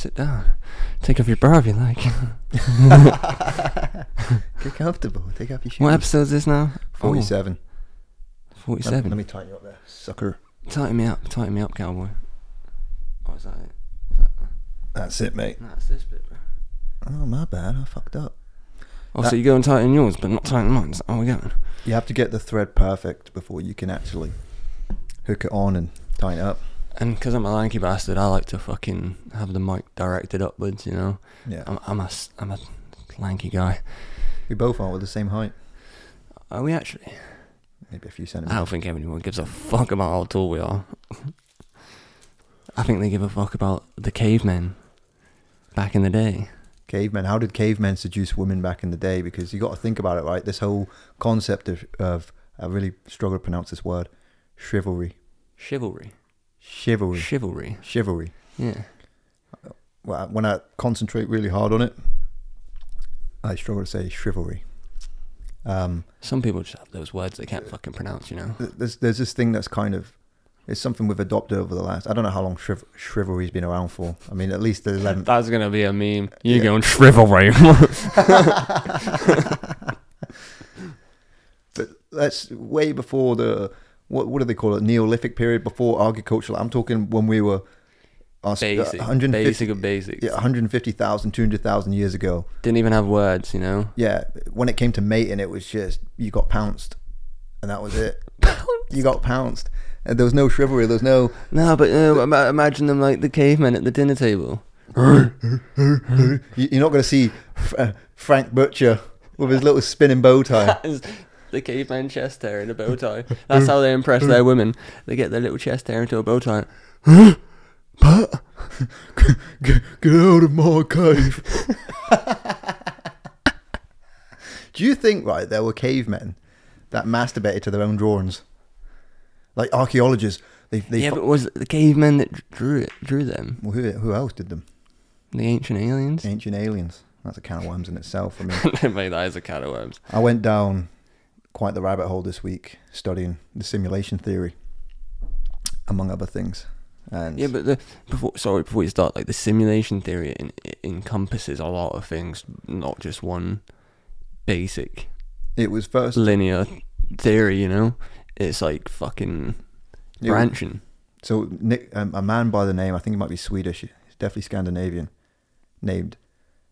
sit down. Take off your bra if you like. Get comfortable. Take off your shoes. what episode is this now? Forty-seven. Oh. Forty-seven. Let me tighten you up there, sucker. Tighten me up, tighten me up, cowboy. Oh, is that it? Is that, That's it, mate. That's this bit, bro. Oh, my bad. I fucked up. Oh, That- so you go and tighten yours, but not tighten mine. Is that how we going? You have to get the thread perfect before you can actually hook it on and tighten it up. And because I'm a lanky bastard, I like to fucking have the mic directed upwards. You know, Yeah. I'm, I'm a I'm a lanky guy. we both are. We're the same height. Are we actually? Maybe a few centimeters. I don't think anyone gives a fuck about how tall we are. I think they give a fuck about the cavemen back in the day. Cavemen. How did cavemen seduce women back in the day? Because you got to think about it, right? This whole concept of, of I really struggle to pronounce this word, chivalry, Chivalry. Chivalry, Chivalry. chivalry. Yeah. Well, when I concentrate really hard on it, I struggle to say chivalry. Um, Some people just have those words they can't fucking pronounce, you know? there's there's this thing that's kind of it's something we've adopted over the last. I don't know how long chiv- chivalry's been around for. I mean, at least the 11th. That's going to be a meme. You Yeah. going chivalry. But that's way before the what what do they call it? Neolithic period before agriculture. I'm talking when we were uh, basic. 150 Basic of basics. yeah, 150,000, 200,000 years ago. Didn't even have words, you know? Yeah, when it came to mating, it was just you got pounced, and that was it. You got pounced, and there was no chivalry. There was no. No, but uh, ima- imagine them like the cavemen at the dinner table. You- You're not going to see uh, Frank Butcher with his little spinning bow tie. The caveman chest hair in a bow tie. That's how they impress their women. They get their little chest hair into a bow tie. Pat, get, get out of my cave. Do you think, right, there were cavemen that masturbated to their own drawings? Like archaeologists, they, they yeah, fo- but was it the cavemen that drew it? Drew them? well, who, who else did them? The ancient aliens? Ancient aliens. That's a can of worms in itself. I mean, that is a can of worms. I went down quite the rabbit hole this week studying the simulation theory, among other things. And Yeah, but the before sorry before you start, like the simulation theory in, it encompasses a lot of things, not just one basic it was first linear theory. You know, it's like fucking it branching. So Nick, um, a man by the name, I think he might be Swedish, he's definitely Scandinavian, named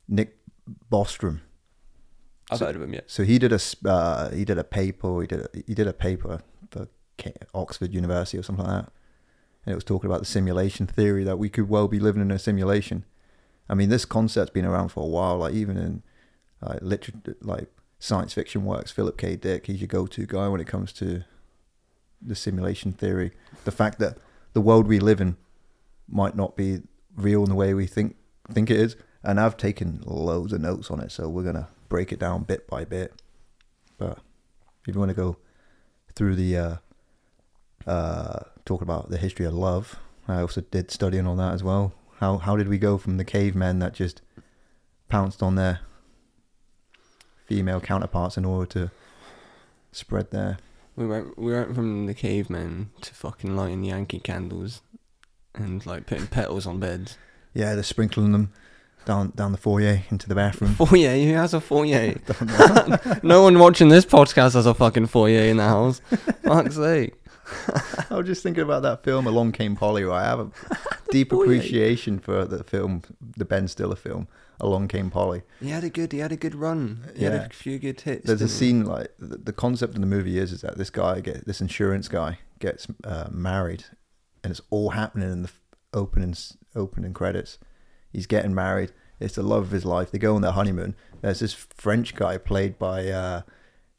Nick Bostrom. I've So- heard of him yet. So he did a uh, he did a paper, he did a, he did a paper for Oxford University or something like that, and it was talking about the simulation theory that we could well be living in a simulation. I mean, this concept's been around for a while. Like even in like literature, like science fiction works, Philip K. Dick, he's your go-to guy when it comes to the simulation theory. The fact that the world we live in might not be real in the way we think think it is. And I've taken loads of notes on it, so we're gonna break it down bit by bit. But if you want to go through the uh, uh, talk about the history of love, I also did studying on that as well. How how did we go from the cavemen that just pounced on their female counterparts in order to spread their We went we went from the cavemen to fucking lighting Yankee candles and like putting petals on beds. yeah, they're sprinkling them down down the foyer into the bathroom. Foyer, who has a foyer? no one watching this podcast has a fucking foyer in the house. Fuck's sake. I was just thinking about that film, Along Came Polly. Right? I have a deep Foyer. appreciation for the film, the Ben Stiller film, Along Came Polly. He had a good he had a good run. He had a few good hits. There's a scene like the, the concept in the movie is is that this guy get this insurance guy gets uh, married, and it's all happening in the opening opening credits. He's getting married. It's the love of his life. They go on their honeymoon. There's this French guy played by uh,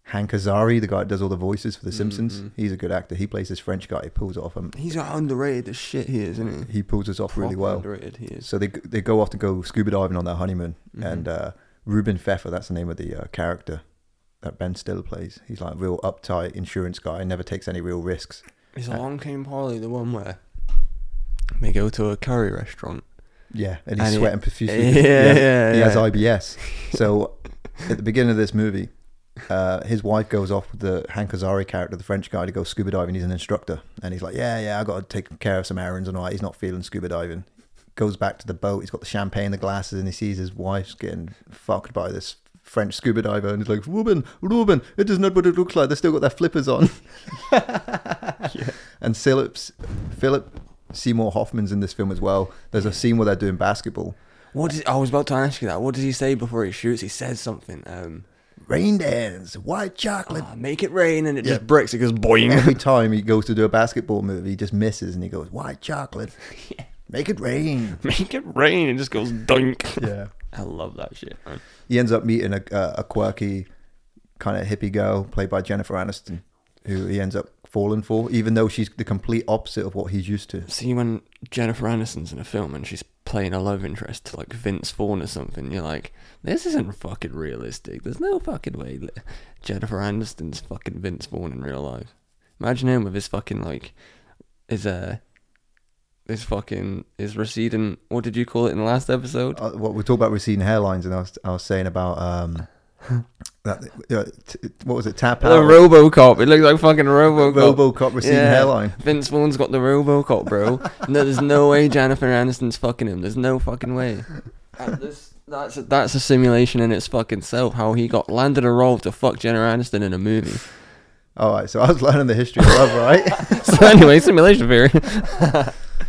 Hank Azaria, the guy that does all the voices for The Simpsons. Mhm. He's a good actor. He plays this French guy. He pulls it off. Um, He's underrated as shit he is, isn't he? he pulls this off really well. Underrated he is. So they they go off to go scuba diving on their honeymoon, Mhm. and uh, Reuben Feffer, that's the name of the uh, character that Ben Stiller plays. He's like a real uptight insurance guy, never takes any real risks. Is uh, Along Came Polly the one where they go to a curry restaurant? Yeah, and he's And he- sweating profusely. Yeah, yeah, yeah, he has. IBS. So at the beginning of this movie, uh, his wife goes off with the Hank Azaria character, the French guy, to go scuba diving. He's an instructor, and he's like, "Yeah, yeah, I got to take care of some errands and all that." He's not feeling scuba diving. goes back to the boat. He's got the champagne, the glasses, and he sees his wife's getting fucked by this French scuba diver, and he's like, "Reuben, Reuben, it is not what it looks like. They still got their flippers on." And Phillips, Philip Seymour Hoffman's in this film as well. There's a scene where they're doing basketball. What did I was about to ask you that? What does he say before he shoots? He says something. Um, Rain dance, white chocolate. "Ah, make it rain, and it Yeah. just breaks. It goes boing. Every time he goes to do a basketball move, he just misses, and he goes, "White chocolate, yeah. make it rain." make it rain. It just goes dunk. Yeah. I love that shit. Man. he ends up meeting a, a, a quirky kind of hippie girl played by Jennifer Aniston, who he ends up falling for, even though she's the complete opposite of what he's used to. See when Jennifer Aniston's in a film and she's playing a love interest to like Vince Vaughn or something, you're like, this isn't fucking realistic. There's no fucking way that Jennifer Aniston's fucking Vince Vaughn in real life. Imagine him with his fucking like, his uh, his fucking his receding. What did you call it in the last episode? Uh, what we talked about receding hairlines, and I was I was saying about um that uh, t- what was it tap out. The RoboCop. It looks like fucking RoboCop. RoboCop receding Yeah. hairline. Vince Vaughn's got the RoboCop, bro. no, there's no way Jennifer Aniston's fucking him. There's no fucking way. This- that's a, that's a simulation in its fucking self. How he got landed a role to fuck Jennifer Aniston in a movie. All right, so I was learning the history of love, right? so anyway, simulation theory.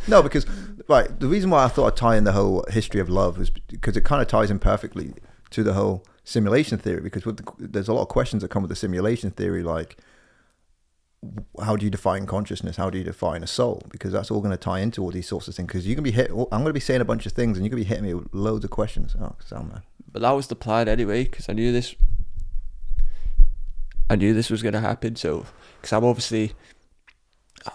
no, because right, the reason why I thought I'd tie in the whole history of love is because it kind of ties in perfectly to the whole simulation theory. Because the, there's a lot of questions that come with the simulation theory, like how do you define consciousness? How do you define a soul? Because that's all going to tie into all these sorts of things. Because you can be hit. Oh, I'm going to be saying a bunch of things, and you're going to be hitting me with loads of questions. Oh, sound man. But that was the plan anyway, because I knew this. I knew this was gonna happen. So, because I'm obviously. Uh,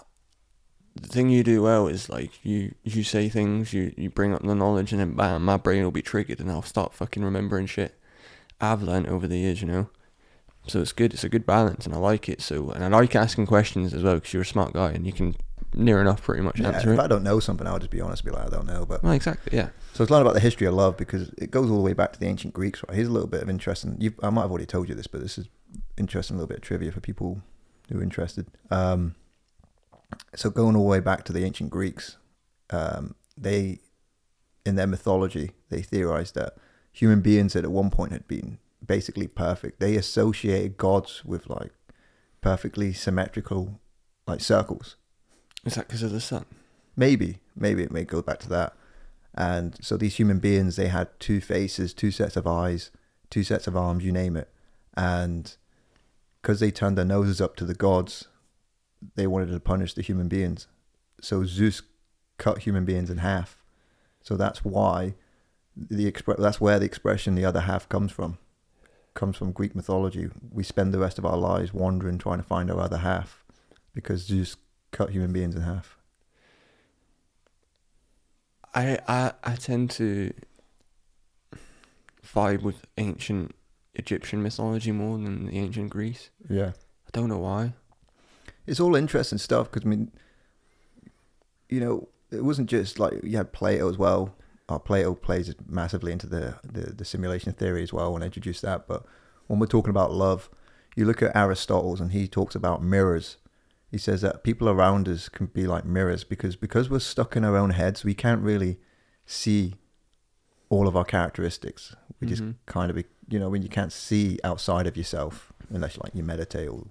the thing you do well is like you you say things, you you bring up the knowledge, and then bam, my brain will be triggered, and I'll start fucking remembering shit I've learned over the years, you know. So it's good. It's a good balance, and I like it. So, and I like asking questions as well, because you're a smart guy, and you can near enough pretty much Yeah, answer if it. I don't know something, I'll just be honest, be like, I don't know. But Well, exactly. Yeah. So it's learn about the history of love because it goes all the way back to the ancient Greeks. Right? Here's a little bit of interesting. You, I might have already told you this, but this is interesting. A little bit of trivia for people who are interested. Um, so going all the way back to the ancient Greeks, um, they, in their mythology, they theorized that human beings that at one point had been basically perfect. They associated gods with like perfectly symmetrical, like circles. Is that because of the sun? Maybe, maybe it may go back to that. And so these human beings, they had two faces, two sets of eyes, two sets of arms, you name it. And because they turned their noses up to the gods, they wanted to punish the human beings. So Zeus cut human beings in half. So that's why the expre- that's where the expression the other half comes from. Comes from Greek mythology. We spend the rest of our lives wandering trying to find our other half because Zeus cut human beings in half. I, I I tend to vibe with ancient Egyptian mythology more than the ancient Greece. Yeah. I don't know why. it's all interesting stuff because I mean, you know, it wasn't just like you had Plato as well. Uh, Plato plays massively into the, the the simulation theory as well and introduced that. But when we're talking about love, you look at Aristotle's and he talks about mirrors. He says that people around us can be like mirrors because because we're stuck in our own heads, we can't really see all of our characteristics. We just Mhm. kind of, be, you know, when you can't see outside of yourself unless like you meditate or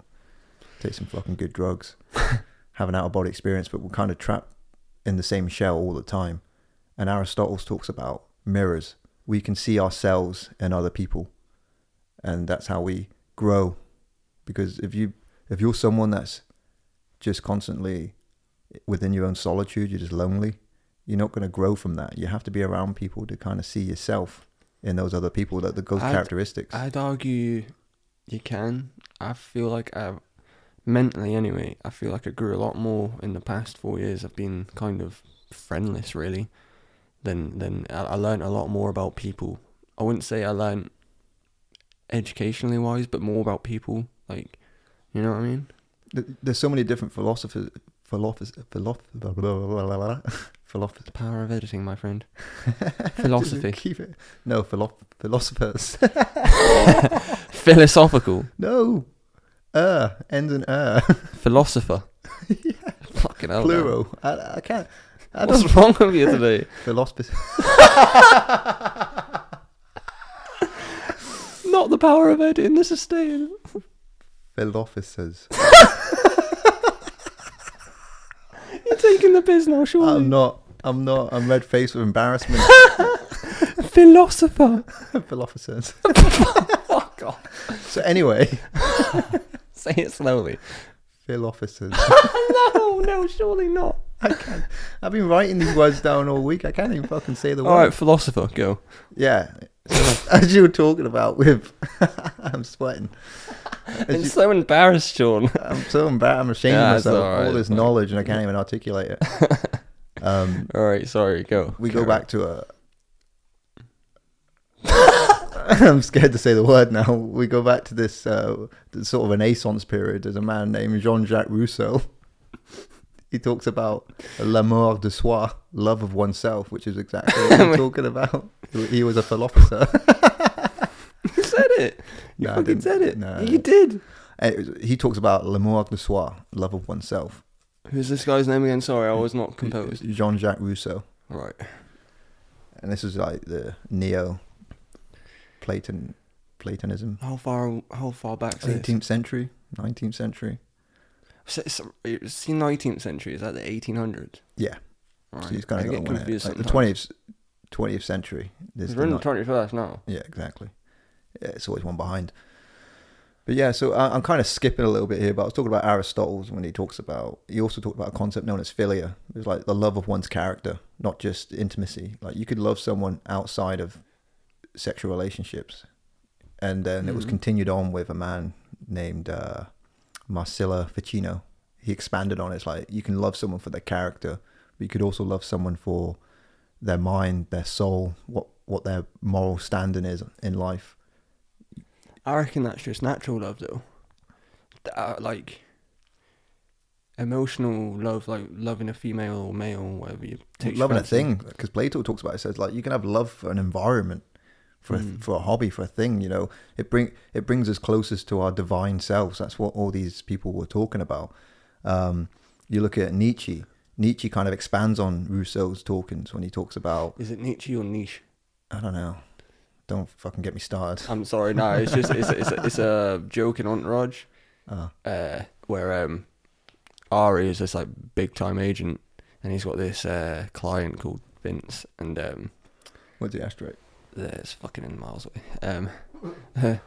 take some fucking good drugs, have an out of body experience, but we're kind of trapped in the same shell all the time. And Aristotle talks about mirrors. We can see ourselves in other people, and that's how we grow. Because if you if you're someone that's just constantly within your own solitude, you're just lonely, you're not going to grow from that. You have to be around people to kind of see yourself in those other people, that those I'd- characteristics. I'd argue you can. I feel like I mentally anyway. I feel like I grew a lot more in the past four years. I've been kind of friendless really. Than than I, I learned a lot more about people. I wouldn't say I learned educationally wise, but more about people. Like, you know what I mean? There's so many different philosophers, philosophers, philosophers, philosophers. The power of editing, my friend. Philosophy. Keep it. No, philo- philosophers. Philosophical. no. Uh, ends in uh. Philosopher. Fucking hell. Plural. I, I can't. What's wrong with you today? Philosophy. Not the power of editing. This is staying. Philosophers. You're taking the piss now, surely. I'm not. I'm not. I'm red faced with embarrassment. Philosopher. Philosophers. Oh God. So anyway, Say it slowly. philosophers. no, no, surely not. I can't. I've been writing these words down all week. I can't even fucking say the word. right, philosopher, go. Yeah. As you were talking about with, I'm sweating. As I'm you- so embarrassed, Sean. I'm so embarrassed. I'm ashamed Yeah, of myself. all right, all this knowledge and I can't even articulate it. Um, All right, sorry, go. we go Carry back to a. I'm scared to say the word now. We go back to this uh, sort of Renaissance period. There's a man named Jean-Jacques Rousseau. He talks about l'amour de soi, love of oneself, which is exactly what we're talking about. He was a philosopher. You said it. You No, fucking said it. No, you did. Uh, he talks about l'amour de soi, love of oneself. Who's this guy's name again? Sorry, I was not composed. Jean-Jacques Rousseau. Right. and this is like the neo Platon Platonism, How far? How far back? Is this? 18th century, 19th century. It's, it's the 19th century. Is that the 1800s? Yeah, Right. so he's kind of got one confused like the 20th 20th century. This We're in the 21st now. yeah, exactly. Yeah, it's always one behind. But yeah, so I, I'm kind of skipping a little bit here, but I was talking about Aristotle's when he talks about. He also talked about a concept known as philia. It's like the love of one's character, not just intimacy. Like you could love someone outside of sexual relationships, and then it was Mhm. continued on with a man named uh, Marsilio Ficino. He expanded on it. It's like you can love someone for their character, but you could also love someone for their mind, their soul, what what their moral standing is in life. I reckon that's just natural love, though. Th- Uh, like emotional love, like loving a female or male, or whatever you take. loving a thing because Plato talks about it says like you can have love for an environment for a, Mm. for a hobby for a thing you know. It bring it brings us closest to our divine selves. That's what all these people were talking about. Um, you look at Nietzsche. Nietzsche kind of expands on Rousseau's talkings when he talks about Is it Nietzsche or niche? I don't know. Don't fucking get me started. I'm sorry, no, it's just it's it's a, it's a joke in Entourage, uh, uh, where um, Ari is this like big time agent, and he's got this uh client called Vince, and um, what's the asterisk it's fucking in miles away. Um,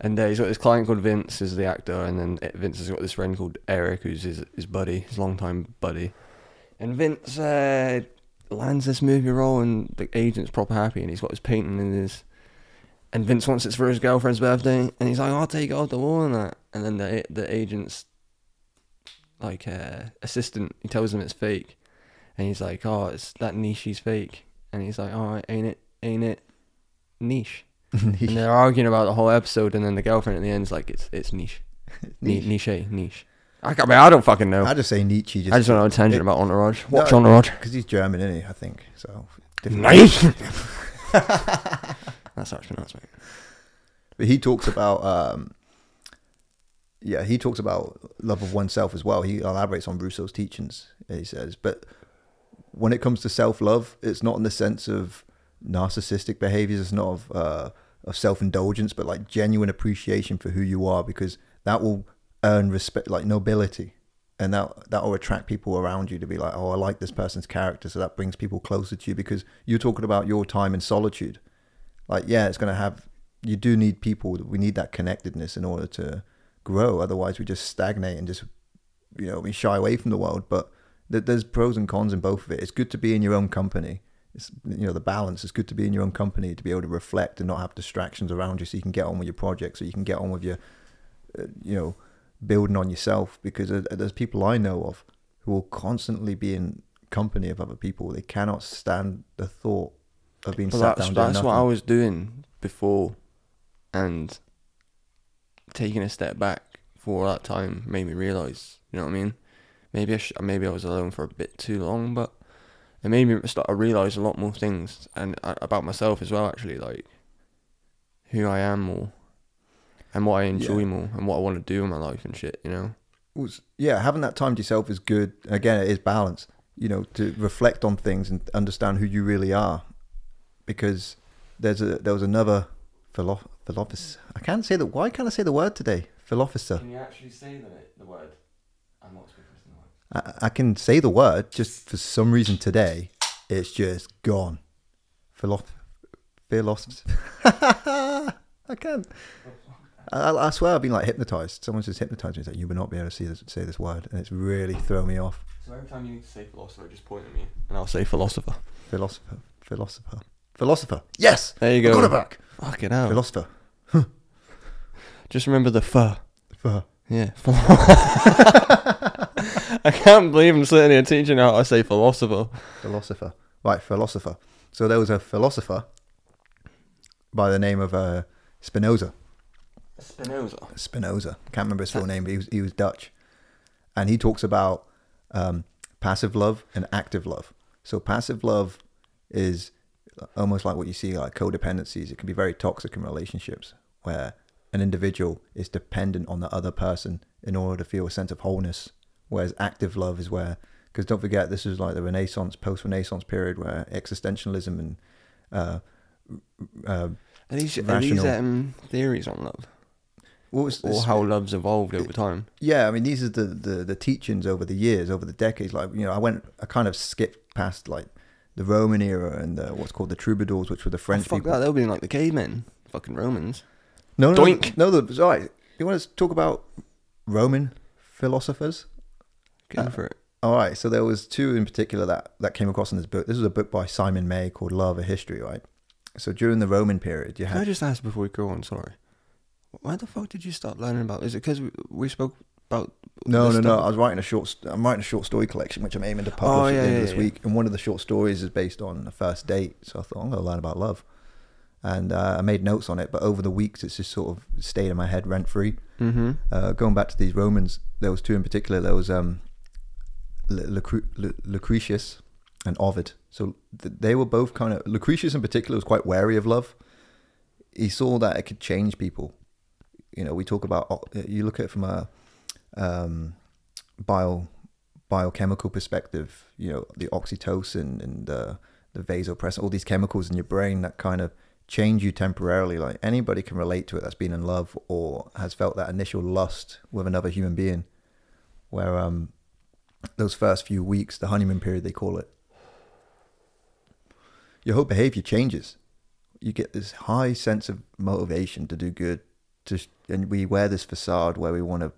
and uh, he's got this client called Vince, is the actor, and then uh, Vince has got this friend called Eric, who's his his buddy, his longtime buddy. And Vince uh, lands this movie role, and the agent's proper happy, and he's got his painting in his. And Vince wants it for his girlfriend's birthday, and he's like, "I'll take it off the wall and that." And then the the agent's like uh, assistant, he tells him it's fake, and he's like, "Oh, it's that niche's fake," and he's like, "Oh, ain't it? Ain't it?" Niche. And they're arguing about the whole episode, and then the girlfriend at the end's like, "It's it's niche, niche, niche, niche." I, I mean, I don't fucking know. I just say Nietzsche just I just went on a tangent it- about Entourage. Watch No, Entourage. because he's German isn't he I think so different- Nice. That's how it's pronounced, mate. But he talks about, um, yeah, he talks about love of oneself as well. He elaborates on Rousseau's teachings. He says, but when it comes to self love, it's not in the sense of narcissistic behaviors. It's not of uh, of self indulgence, but like genuine appreciation for who you are, because that will earn respect, like nobility, and that that will attract people around you to be like, oh, I like this person's character, so that brings people closer to you because you're talking about your time in solitude. Like, yeah, it's going to have. You do need people. We need that connectedness in order to grow. Otherwise, we just stagnate and just, you know, we shy away from the world. But th- there's pros and cons in both of it. It's good to be in your own company. It's you know the balance. It's good to be in your own company to be able to reflect and not have distractions around you, so you can get on with your project so you can get on with your, uh, you know, building on yourself. Because there's people I know of who will constantly be in company of other people. They cannot stand the thought of being sat that's down that's nothing. what I was doing before, and taking a step back for that time made me realize. You know what I mean? Maybe I sh- maybe I was alone for a bit too long, but it made me start to realize a lot more things and uh, about myself as well. Actually, like who I am more, and what I enjoy Yeah. more, and what I want to do in my life and shit. You know? was yeah, having that time to yourself is good. Again, it is balance. you know, to reflect on things and understand who you really are, because there's a there was another philo- philosopher. I can't say that. Why can't I say the word today? Philosopher. Can you actually say the the word? I'm not speaking the word. I, I can say the word, just for some reason today, it's just gone. Philo- philosophy. I can't. I, I swear I've been like hypnotized. Someone's just hypnotized me. It's like, you will not be able to see this, say this word. And it's really thrown me off. So every time you need to say philosopher, just point at me, and I'll say philosopher. Philosopher. Philosopher. Philosopher. Yes! There you I go. got it back. Fuck it out. Philosopher. Just remember the pho. Ph- Yeah. I can't believe I'm sitting here teaching how I say philosopher. Philosopher. Right, philosopher. So there was a philosopher by the name of uh, Spinoza. Spinoza. Spinoza. Can't remember his full name, but he was, he was Dutch. And he talks about um, passive love and active love. So passive love is almost like what you see like codependencies. It can be very toxic in relationships where an individual is dependent on the other person in order to feel a sense of wholeness. Whereas active love is where, because don't forget, this is like the Renaissance, post-Renaissance period where existentialism and uh, uh, Are these, are these Rational. um, theories on love? what was Or this? how love's evolved over time? Yeah, I mean, these are the, the, the teachings over the years, over the decades. Like, you know, I went, I kind of skipped past like the Roman era and the, what's called the troubadours, which were the French oh, fuck people. that, they'll be like the cavemen. Fucking Romans. No, no, Doink. no, the, all right. You want to talk about Roman philosophers? Go Uh, for it. All right. So there was two in particular that, that came across in this book. This was a book by Simon May called Love, a History, right? So during the Roman period, you Can I just ask before we go on? Sorry. Why the fuck did you start learning about? Is it because we, we spoke about? no, no, no. I was writing a short, I'm writing a short story collection, which I'm aiming to publish Oh, at the end yeah, of this yeah. week. And one of the short stories is based on a first date. So I thought I'm going to learn about love. And uh, I made notes on it, but over the weeks, it's just sort of stayed in my head rent free. Mm-hmm. uh, going back to these Romans, there was two in particular. There was um, Lucre- Lu- Lucretius and Ovid. So th- they were both kind of Lucretius in particular was quite wary of love. He saw that it could change people. You know, we talk about you look at it from a um, bio biochemical perspective. You know, the oxytocin and uh, the vasopressin, all these chemicals in your brain that kind of change you temporarily. Like anybody can relate to it that's been in love or has felt that initial lust with another human being, where um, those first few weeks, the honeymoon period, they call it, your whole behavior changes. You get this high sense of motivation to do good, to and we wear this facade where we want to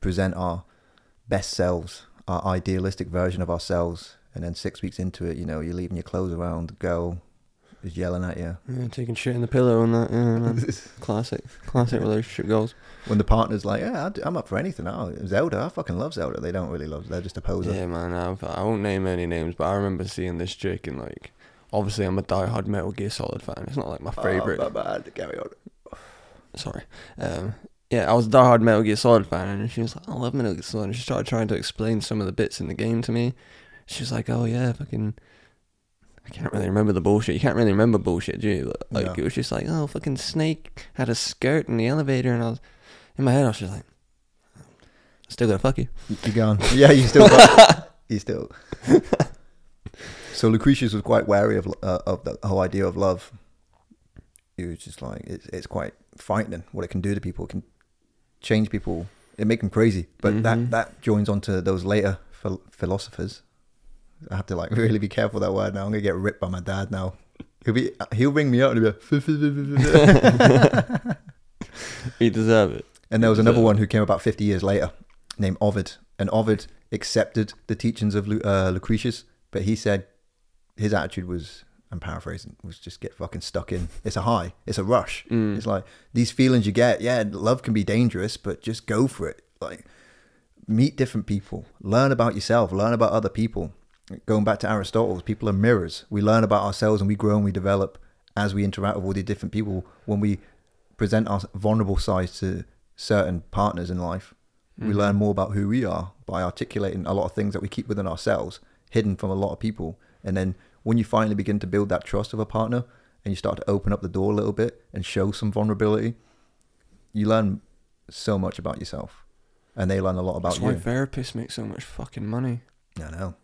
present our best selves, our idealistic version of ourselves, and then six weeks into it, you know, you're leaving your clothes around, the girl is yelling at you. Yeah, taking shit in the pillow and that. Yeah, man. classic, classic relationship goals. when the partner's like, "Yeah, I'd- I'm up for anything." Oh, Zelda, I fucking love Zelda. They don't really love. They're just a poser. Yeah, man. I've, I won't name any names, but I remember seeing this chick and like, obviously I'm a die-hard Metal Gear Solid fan. It's not like my favorite. Oh, my bad. Carry on. Sorry. Um, yeah, I was a die-hard Metal Gear Solid fan, and she was like, "I love Metal Gear Solid." And she started trying to explain some of the bits in the game to me. She was like, "Oh yeah, fucking." I can't really remember the bullshit. You can't really remember bullshit, do you? Like No. it was just like, "Oh, fucking Snake had a skirt in the elevator," and I was in my head, I was just like, "Still gonna fuck you." You're gone? yeah, you still. you still. so Lucretius was quite wary of uh, of the whole idea of love. He was just like, it's it's quite frightening what it can do to people. It can change people. It make them crazy. But Mhm. that that joins onto those later phil- philosophers. I have to like really be careful with that word now. I'm gonna get ripped by my dad now. He'll be he'll ring me up and he'll be like, You deserve it. And there was another one who came about 50 years later named Ovid. And Ovid accepted the teachings of Lu- uh, Lucretius, but he said his attitude was, I'm paraphrasing, was just get fucking stuck in. It's a high, it's a rush. Mm. It's like these feelings you get, yeah, love can be dangerous, but just go for it. Like, meet different people, learn about yourself, learn about other people. Going back to Aristotle, people are mirrors. We learn about ourselves and we grow and we develop as we interact with all these different people. When we present our vulnerable sides to certain partners in life, we Mhm. learn more about who we are by articulating a lot of things that we keep within ourselves, hidden from a lot of people. And then when you finally begin to build that trust of a partner and you start to open up the door a little bit and show some vulnerability, you learn so much about yourself. And they learn a lot about That's why therapists make so much fucking money. I know.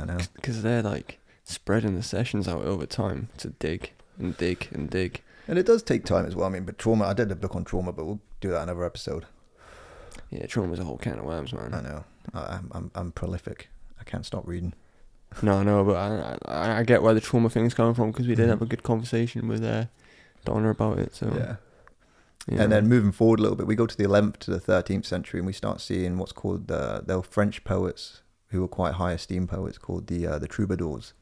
I know. because they're like spreading the sessions out over time to dig and dig and dig. And it does take time as well. I mean, but trauma. I did a book on trauma, but we'll do that another episode. Yeah, trauma's a whole can of worms, man. I know. I, I'm, I'm I'm prolific. I can't stop reading. No, no, but I, I, I get where the trauma thing's coming from because we did Mhm. have a good conversation with uh, Donna about it. So Yeah. yeah. And then moving forward a little bit, we go to the 11th to the 13th century, and we start seeing what's called the were French poets who were quite high esteemed poets called the uh, the troubadours.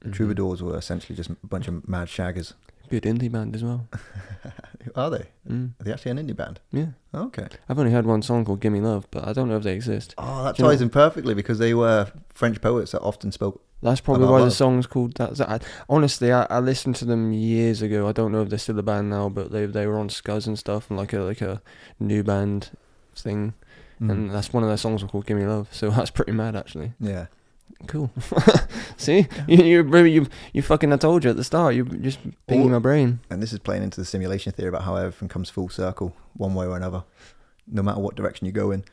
The Mhm. troubadours were essentially just a bunch of mad shaggers. good indie band as well. Are they? Mm. Are they actually an indie band? Yeah, Okay. I've only heard one song called "Gimme Love," but I don't know if they exist. Oh, that ties in perfectly because they were French poets that often spoke. That's probably why the love. song's called that. that- I, honestly, I, I listened to them years ago. I don't know if they're still a band now, but they they were on Scuzz and stuff, and like a like a new band thing. Mm. And that's one of their songs called "Gimme Love." So that's pretty mad, actually. yeah. Cool. See, you you you you fucking I told you at the start. You just pinging my brain. And this is playing into the simulation theory about how everything comes full circle, one way or another, no matter what direction you go in.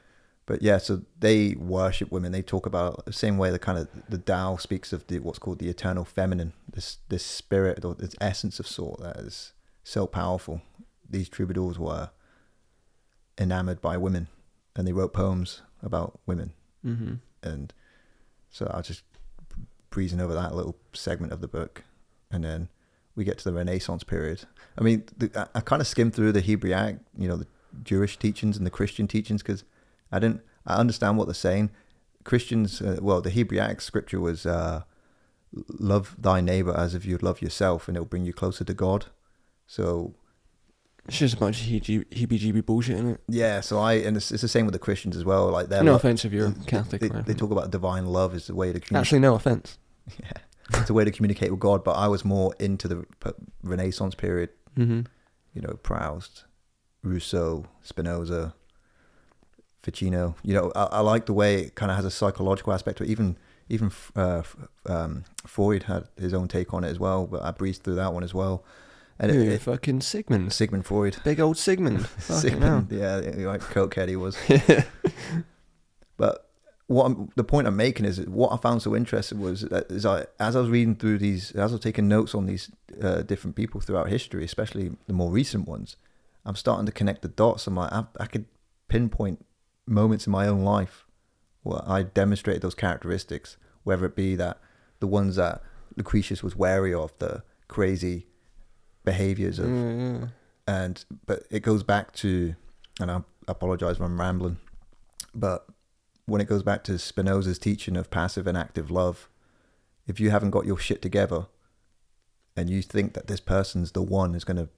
But yeah, so they worship women. They talk about the same way the kind of the Tao speaks of the what's called the eternal feminine, this this spirit or this essence of sort that is so powerful. These troubadours were enamored by women, and they wrote poems about women. Mm-hmm. And so I was just breezing over that little segment of the book, and then we get to the Renaissance period. I mean, the, I, I kind of skimmed through the Hebraic, you know, the Jewish teachings and the Christian teachings because I didn't. I understand what they're saying. Christians, uh, well, the Hebraic scripture was uh, love thy neighbor as if you'd love yourself, and it'll bring you closer to God. So It's just a bunch of heebie-jeebie bullshit, isn't it? yeah, so I and it's, it's the same with the Christians as well. Like they're No lo- offense if you're Catholic. They, they talk about divine love is the way to communicate. Actually, no offense. Yeah, it's a way to communicate with God. But I was more into the Renaissance period. Mm-hmm. You know, Proust, Rousseau, Spinoza, Ficino. You know, I, I like the way it kind of has a psychological aspect to it. Even even uh, um, Freud had his own take on it as well. But I breezed through that one as well. And it, it, fucking Sigmund. Sigmund Freud, Big old Sigmund. Sigmund, yeah, like cokehead he was. But what I'm, the point I'm making is what I found so interesting was that is I, as I was reading through these, as I was taking notes on these uh, different people throughout history, especially the more recent ones, I'm starting to connect the dots. I'm like, I, I could pinpoint moments in my own life where I demonstrated those characteristics, whether it be that the ones that Lucretius was wary of, the crazy behaviors of Yeah, yeah. and but it goes back to and I apologize if I'm rambling but when it goes back to Spinoza's teaching of passive and active love if you haven't got your shit together and you think that this person's the one who's going to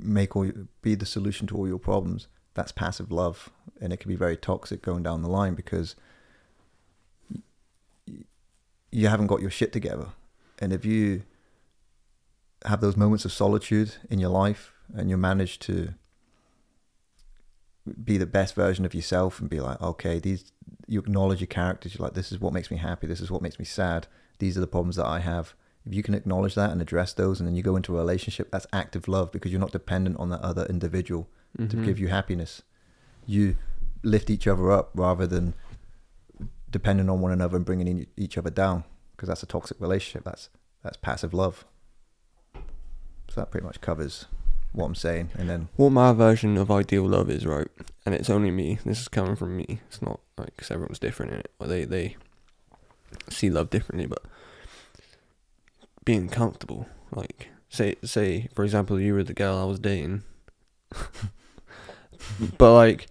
make all be the solution to all your problems that's passive love and it can be very toxic going down the line because you haven't got your shit together and if you have those moments of solitude in your life and you manage to be the best version of yourself and be like okay these you acknowledge your characters you're like this is what makes me happy this is what makes me sad these are the problems that i have. If you can acknowledge that and address those and then you go into a relationship that's active love because you're not dependent on that other individual to Mhm. give you happiness. You lift each other up rather than depending on one another and bringing each other down because that's a toxic relationship that's that's passive love so that pretty much covers what i'm saying and then What my version of ideal love is, right? And it's only me. This is coming from me. It's not like 'cause everyone's different in it. Or they they see love differently, but being comfortable. Like say say for example, you were the girl I was dating, but like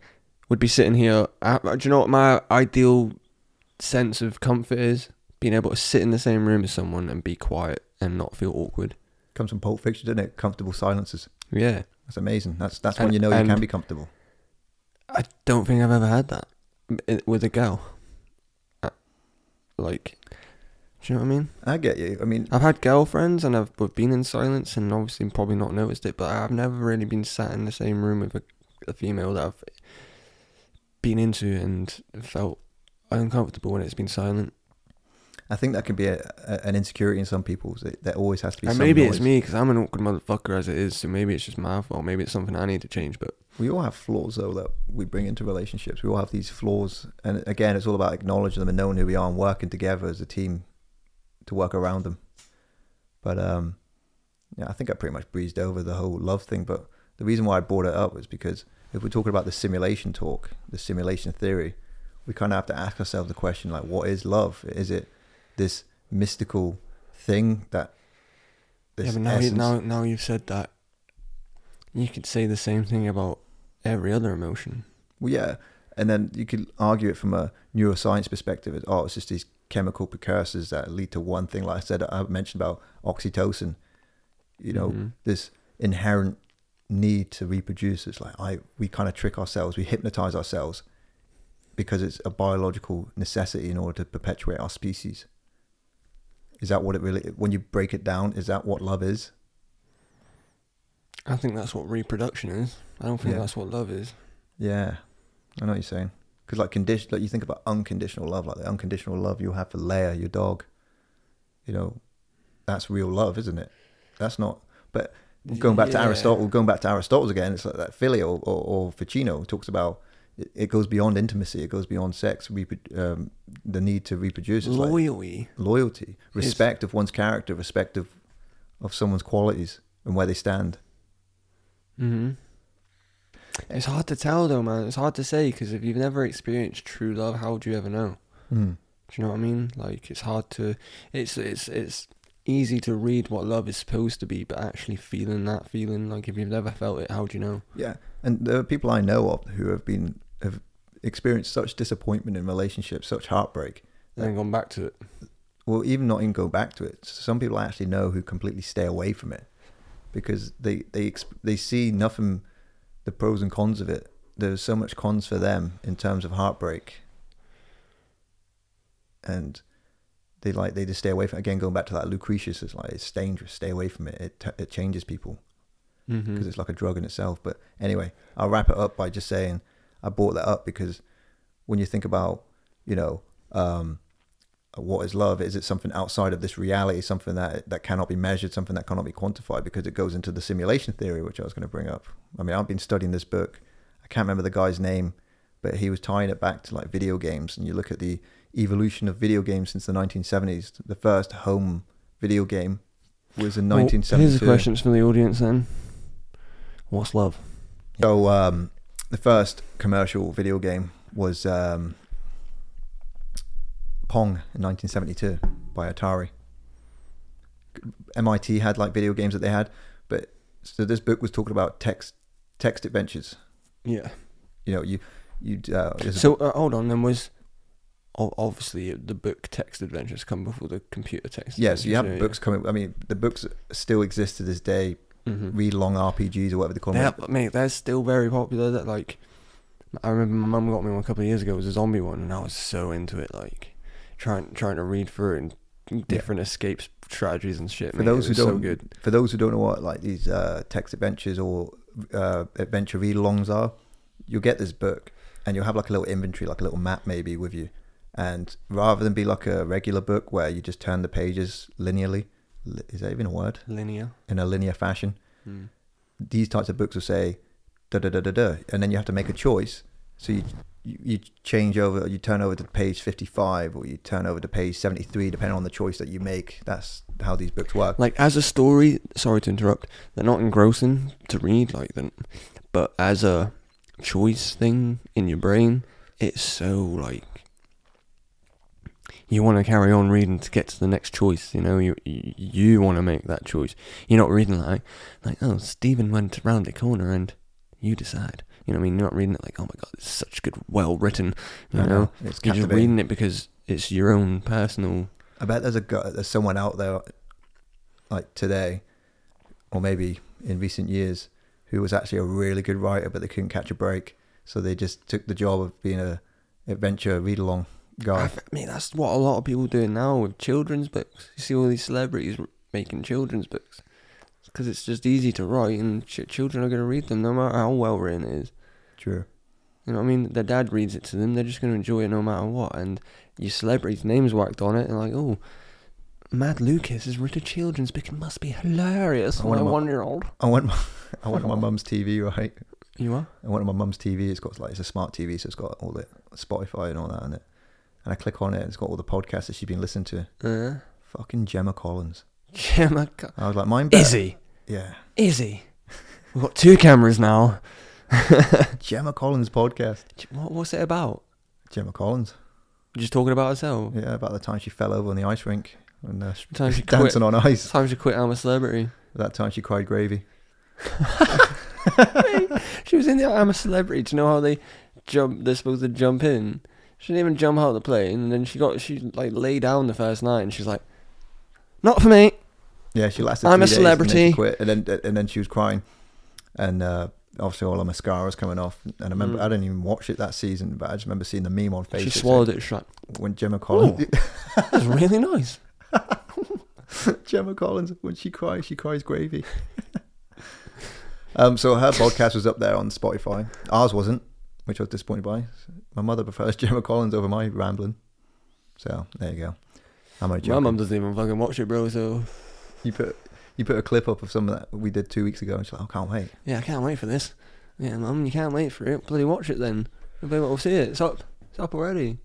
would be sitting here. I, do you know what my ideal sense of comfort is? Being able to sit in the same room as someone and be quiet and not feel awkward. Comes from pulp fiction doesn't it comfortable silences Yeah. that's amazing that's that's And- when you know you can be comfortable I don't think I've ever had that with a girl. Uh, Like, do you know what I mean? i get you i mean I've had girlfriends and I've we've been in silence and obviously probably not noticed it, but I've never really been sat in the same room with a, a female that I've been into and felt uncomfortable when it's been silent. I think that can be a, a, an insecurity in some people that there always has to be And maybe it's me because I'm an awkward motherfucker as it is, so maybe it's just my fault. Maybe it's something I need to change, but we all have flaws though that we bring into relationships. We all have these flaws, and again, it's all about acknowledging them and knowing who we are and working together as a team to work around them. But um, yeah, I think I pretty much breezed over the whole love thing. But the reason why I brought it up was because if we're talking about the simulation talk, the simulation theory, we kind of have to ask ourselves the question like, what is love? Is it this mystical thing that this yeah, but now, you, now, now you've said that, you could say the same thing about every other emotion. Well, yeah, and then you could argue it from a neuroscience perspective. As, oh, it's just these chemical precursors that lead to one thing. Like I said, I mentioned about oxytocin. You know, Mhm. this inherent need to reproduce. It's like I we kind of trick ourselves, we hypnotize ourselves because it's a biological necessity in order to perpetuate our species. Is that what it really? When you break it down, is that what love is? I think that's what reproduction is. I don't think Yeah. that's what love is. Yeah, I know what you're saying. Because like condition, like you think about unconditional love, like the unconditional love you have for Leia, your dog. You know, that's real love, isn't it? That's not. But going back to Aristotle, going back to Aristotle again, it's like that filial or, or Ficino talks about. It, it goes beyond intimacy. It goes beyond sex. Repro- um, the need to reproduce. It's like Loyalty. loyalty, Is- respect of one's character, respect of, of someone's qualities and where they stand. hmm It's hard to tell though, man. It's hard to say because if you've never experienced true love, how would you ever know? Hmm. Do you know what I mean? Like it's hard to. It's it's it's easy to read what love is supposed to be, but actually feeling that feeling, like if you've never felt it, how do you know? Yeah, and there are people I know of who have been experienced such disappointment in relationships, such heartbreak. And then gone back to it. Well, even not even go back to it. Some people I actually know who completely stay away from it because they they they see nothing, the pros and cons of it. There's so much cons for them in terms of heartbreak, and they like they just stay away from. It. Again, going back to that Lucretius, it's like it's dangerous. Stay away from it. It t- it changes people Mm-hmm. because it's like a drug in itself. But anyway, I'll wrap it up by just saying I brought that up because when you think about, you know, um, what is love? Is it something outside of this reality, something that that cannot be measured, something that cannot be quantified? Because it goes into the simulation theory, which I was going to bring up. I mean, I've been studying this book. I can't remember the guy's name, but he was tying it back to like video games. And you look at the evolution of video games since the 1970s. The first home video game was in Well, 1972. here's the questions from the audience then. What's love? So um, the first commercial video game was um, Pong in 1972 by Atari. MIT had like video games that they had, but so this book was talking about text text adventures. Yeah. You know, you you uh, So uh, hold on, then was obviously the book text adventures come before the computer text. yeah, so you have adventures, books coming. I mean, the books still exist to this day. Mhm. Read long RPGs or whatever they call Yeah, them. but mate, they're still very popular. That like, I remember my mum got me one a couple of years ago. It was a zombie one, and I was so into it. Like, trying trying to read through it and different escape strategies and shit. For mate, those who so don't- good. for those who don't know what like these uh, text adventures or uh, adventure read-alongs are, you'll get this book and you'll have like a little inventory, like a little map maybe with you. And rather than be like a regular book where you just turn the pages linearly, li- is that even a word? Linear. In a linear fashion, Mm. these types of books will say da da da da da, and then you have to make a choice. So you you, you change over, you turn over to page fifty-five, or you turn over to page seventy-three, depending on the choice that you make. That's how these books work. Like as a story, sorry to interrupt. They're not engrossing to read, like them, but as a choice thing in your brain, it's so like you want to carry on reading to get to the next choice. You know, you you, want to make that choice. You're not reading like like oh Stephen went around the corner and you decide. You know what I mean? You're not reading it like oh my god, it's such good, well written. You I know, it's you're just reading it because it's your own personal. I bet there's a there's someone out there, like today, or maybe in recent years, who was actually a really good writer, but they couldn't catch a break, so they just took the job of being a adventure read along I mean, that's what a lot of people do now with children's books. You see all these celebrities making children's books because it's just easy to write, and ch- children are going to read them no matter how well written it is. True. You know what I mean? Their dad reads it to them; they're just going to enjoy it no matter what. And your celebrity's name's whacked on it, and like, oh, Matt Lucas has written a children's book. It must be hilarious. I for want my one-year-old. I want my, I want my mum's TV right. You are? One of my mum's TV, it's got like it's a smart TV, so it's got all the Spotify and all that in it. And I click on it, and it's got all the podcasts that she's been listening to. Uh, Fucking Gemma Collins. Gemma. Co- I was like, mine better. He? Yeah, he? We've got two cameras now. Gemma Collins podcast. What, what's it about? Gemma Collins. Just talking about herself. Yeah, about the time she fell over on the ice rink and uh, time she quit. dancing on ice. Time she quit. I'm a celebrity. That time she cried gravy. She was in the I'm a celebrity. Do you know how they jump? They're supposed to jump in. She didn't even jump out of the plane, and then she got she like lay down the first night, and she's like, "Not for me." Yeah, she lasted. I'm a days and then celebrity. quit, and then and then she was crying, and uh, obviously all her mascara was coming off. And I remember Mm. I didn't even watch it that season, but I just remember seeing the meme on Facebook. she swallowed it. Like, when Gemma Collins. "That was really nice." Gemma Collins, when she cries, she cries gravy. um, so her podcast was up there on Spotify. Ours wasn't, which I was disappointed by. My mother prefers Gemma Collins over my rambling. So there you go. I'm only My joking. mum doesn't even fucking watch it, bro. So You put you put a clip up of something that we did two weeks ago, and she's like, "I can't wait." yeah, I can't wait for this. Yeah, mum, you can't wait for it. Bloody watch it then. Nobody will see it. It's up. It's up already.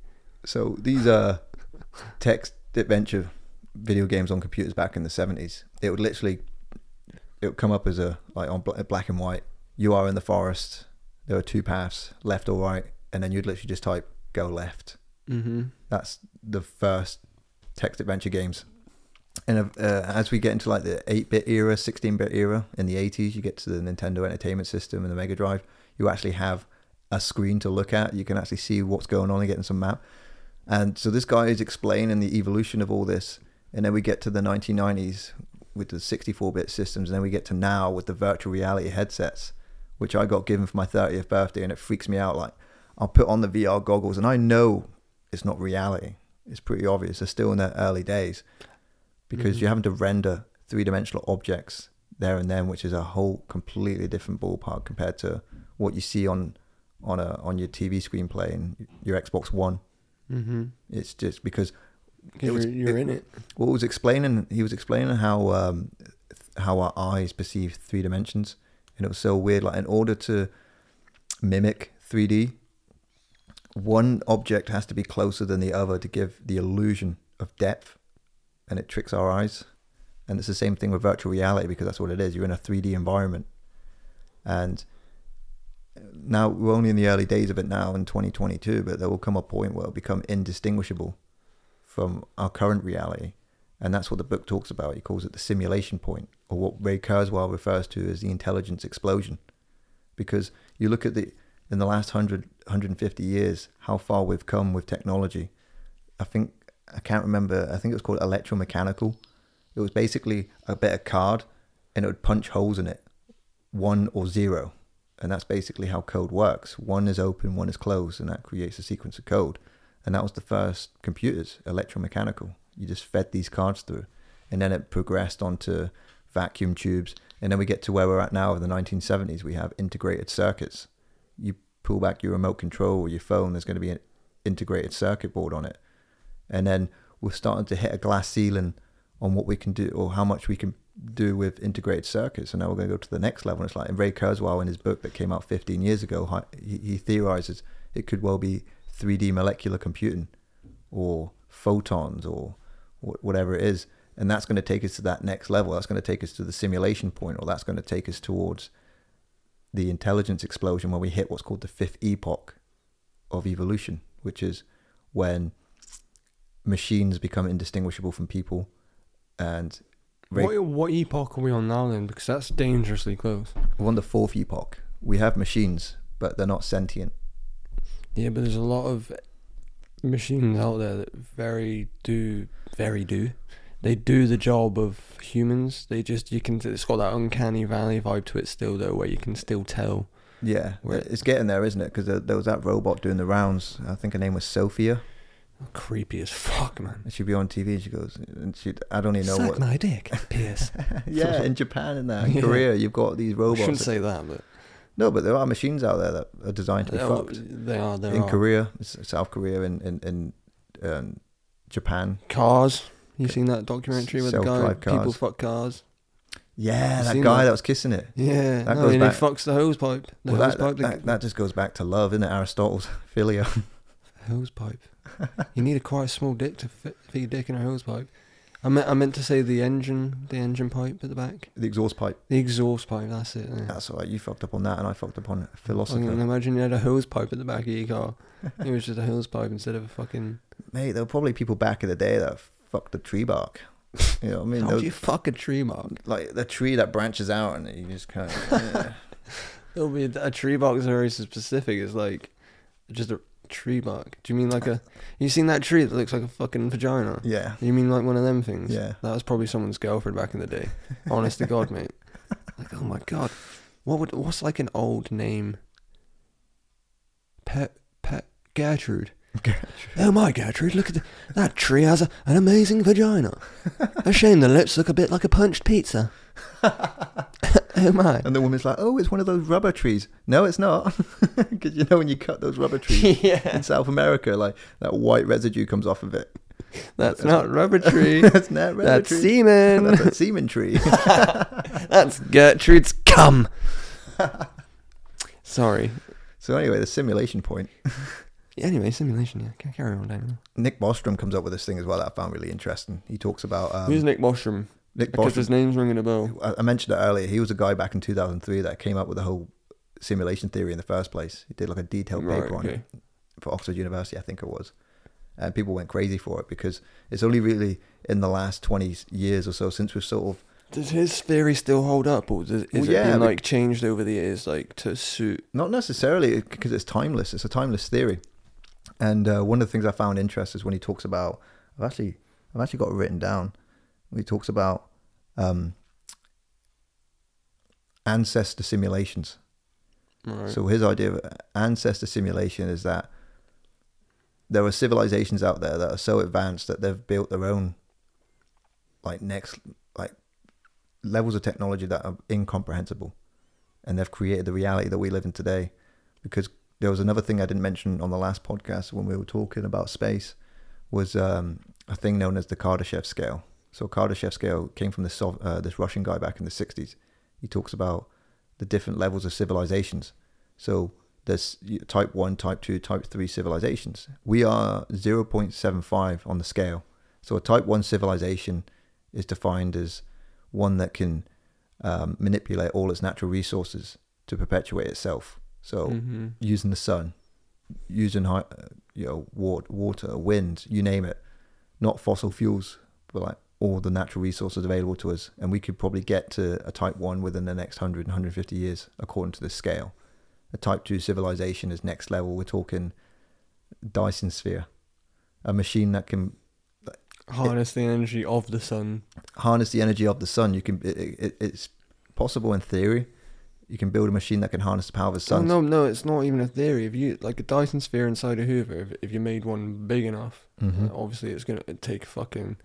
So these are text adventure video games on computers back in the seventies. It would literally it would come up as a like on bla- black and white. You are in the forest. There are two paths, left or right, and then you'd literally just type "go left." Mm-hmm. That's the first text adventure games. And uh, as we get into like the 8-bit era, 16-bit era in the 80s, you get to the Nintendo Entertainment System and the Mega Drive. You actually have a screen to look at. You can actually see what's going on and getting some map. And so this guy is explaining the evolution of all this. And then we get to the 1990s with the 64-bit systems, and then we get to now with the virtual reality headsets, which I got given for my 30th birthday, and it freaks me out. Like I'll put on the VR goggles, and I know it's not reality. It's pretty obvious. They're still in their early days because Mhm. you're having to render three-dimensional objects there and then, which is a whole completely different ballpark compared to what you see on on a on your TV screen playing your Xbox One. Mm-hmm. It's just because It was- you're, you're in it. what was explaining he was explaining how um how our eyes perceive three dimensions and it was so weird like in order to mimic 3d one object has to be closer than the other to give the illusion of depth and it tricks our eyes. And it's the same thing with virtual reality because that's what it is. You're in a 3d environment. And now we're only in the early days of it now in 2022 but there will come a point where it'll become indistinguishable from our current reality. And that's what the book talks about. He calls it the simulation point, or what Ray Kurzweil refers to as the intelligence explosion. Because you look at the, in the last 100, 150 years, how far we've come with technology. I think, I can't remember, I think it was called electromechanical. It was basically a bit of card and it would punch holes in it, one or zero. And that's basically how code works. One is open, one is closed, and that creates a sequence of code and that was the first computers, electromechanical. You just fed these cards through, and then it progressed onto vacuum tubes, and then we get to where we're at now. In the 1970s, we have integrated circuits. You pull back your remote control or your phone, there's going to be an integrated circuit board on it, and then we're starting to hit a glass ceiling on what we can do or how much we can do with integrated circuits. And now we're going to go to the next level. And it's like and Ray Kurzweil in his book that came out 15 years ago, he, he theorizes it could well be 3D molecular computing or photons or whatever it is. And that's going to take us to that next level. That's going to take us to the simulation point, or that's going to take us towards the intelligence explosion when we hit what's called the fifth epoch of evolution, which is when machines become indistinguishable from people. And What, what epoch are we on now then? Because that's dangerously close. we're on the fourth epoch. We have machines, but they're not sentient. Yeah, but there's a lot of machines hmm. out there that very do, very do. They do the job of humans. They just you can. It's got that uncanny valley vibe to it still though, where you can still tell. Yeah, it's getting there, isn't it? Because there, there was that robot doing the rounds. I think her name was Sophia. Oh, creepy as fuck, man. And she'd be on TV. She goes, and she, I don't even know Suck what. my dick, Pierce. yeah, in Japan and that, in Yeah. Korea, you've got these robots. I shouldn't that- say that, but no, but there are machines out there that are designed to be they are. fucked. They are. There in are. Korea, South Korea, and in, in, um, Japan. Cars. You seen that documentary with the guy? Self-drive People fuck cars. Yeah, that guy that? that was kissing it. Yeah, That no, goes back- he fucks the hose pipe. The Well, hose that, pipe. that, that, that just goes back to love, isn't it? Aristotle's philia. hose pipe. you need a quite small dick to fit, fit your dick in a hose pipe. I meant I meant to say the engine, the engine pipe at the back, the exhaust pipe. the exhaust pipe. That's it. Yeah. That's all right. You fucked up on that, and I fucked up on I can philosophy. imagine you had a hose pipe at the back of your car. it was just a hose pipe instead of a fucking. Mate, there were probably people back in the day that fucked the tree bark. You know what I mean? How Those- do you fuck a tree bark? like the tree that branches out, and you just kind of. yeah. It'll be a tree bark is very specific. It's like just a tree bark. Do you mean like a? You seen that tree that looks like a fucking vagina? yeah. You mean like one of them things? Yeah. That was probably someone's girlfriend back in the day. Honest to God, mate. Like, oh my God, what would what's like an old name? Pet Pet Gertrude. Oh my Gertrude, look at the, that tree has a, an amazing vagina. A shame the lips look a bit like a punched pizza. oh my. And the woman's like, "Oh, it's one of those rubber trees." No, it's not, because you know when you cut those rubber trees yeah, in South America, like that white residue comes off of it. that's not rubber tree. That's not rubber That's tree. semen. That's a semen tree. That's Gertrude's cum. Sorry. so anyway, the simulation point. Yeah, anyway, simulation. Yeah, Ca- carry on, Daniel. Nick Bostrom comes up with this thing as well that I found really interesting. He talks about um, Who's Nick Bostrom? Nick Because Bostrom. his name's ringing a bell. I I mentioned it earlier. He was a guy back in 2003 that came up with the whole simulation theory in the first place. He did like a detailed paper Right, on it for Oxford University, I think it was. And people went crazy for it because it's only really in the last 20 years or so since we've sort of Does his theory still hold up, or does, is Well, it been like changed over the years, like to suit? not necessarily because it's timeless. It's a timeless theory. And uh, one of the things I found interesting is when he talks about, I've actually, I've actually got it written down. He talks about um, ancestor simulations. Right. So his idea of ancestor simulation is that there are civilizations out there that are so advanced that they've built their own like next like levels of technology that are incomprehensible and they've created the reality that we live in today because there was another thing I didn't mention on the last podcast when we were talking about space was um, a thing known as the Kardashev scale. So Kardashev scale came from this uh, this Russian guy back in the 60s. He talks about the different levels of civilizations. So there's type 1, type 2, type 3 civilizations. We are 0.75 on the scale. So a type 1 civilization is defined as one that can um, manipulate all its natural resources to perpetuate itself. So hmm using the sun, using uh, you know water, water, wind, you name it, not fossil fuels, but like all the natural resources available to us, and we could probably get to a type one within the next 100 150 years, according to this scale. A type two civilization is next level. We're talking Dyson sphere, a machine that can Harness the energy of the sun. harness the energy of the sun. You can it, it, it's possible in theory. You can build a machine that can harness the power of the sun. no, no, it's not even a theory. If you like a Dyson sphere inside a Hoover, if, if you made one big enough, Mhm. uh, obviously it's gonna take fucking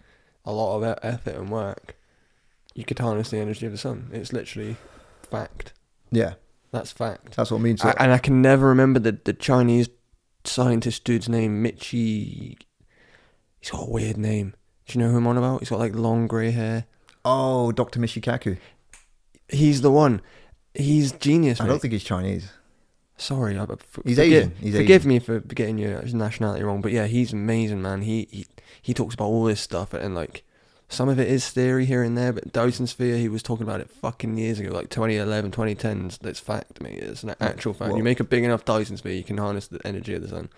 a lot of effort and work. You could harness the energy of the sun. It's literally fact. Yeah, That's fact. that's what I mean. I, and I can never remember the, the Chinese scientist dude's name, Michi. He's got a weird name. Do you know who I'm on about? He's got like long grey hair. oh, Dr. Michio Kaku. He's the one. He's genius, I mate. don't think he's Chinese. Sorry, I, He's forgive, Asian. He's forgive Asian. me for getting your nationality wrong, but yeah, he's amazing, man. He he he talks about all this stuff, and like some of it is theory here and there, but Dyson Sphere, he was talking about it fucking years ago, like 2011, 2010s. That's fact, mate. It's an actual fact. Well- you make a big enough Dyson Sphere, you can harness the energy of the sun.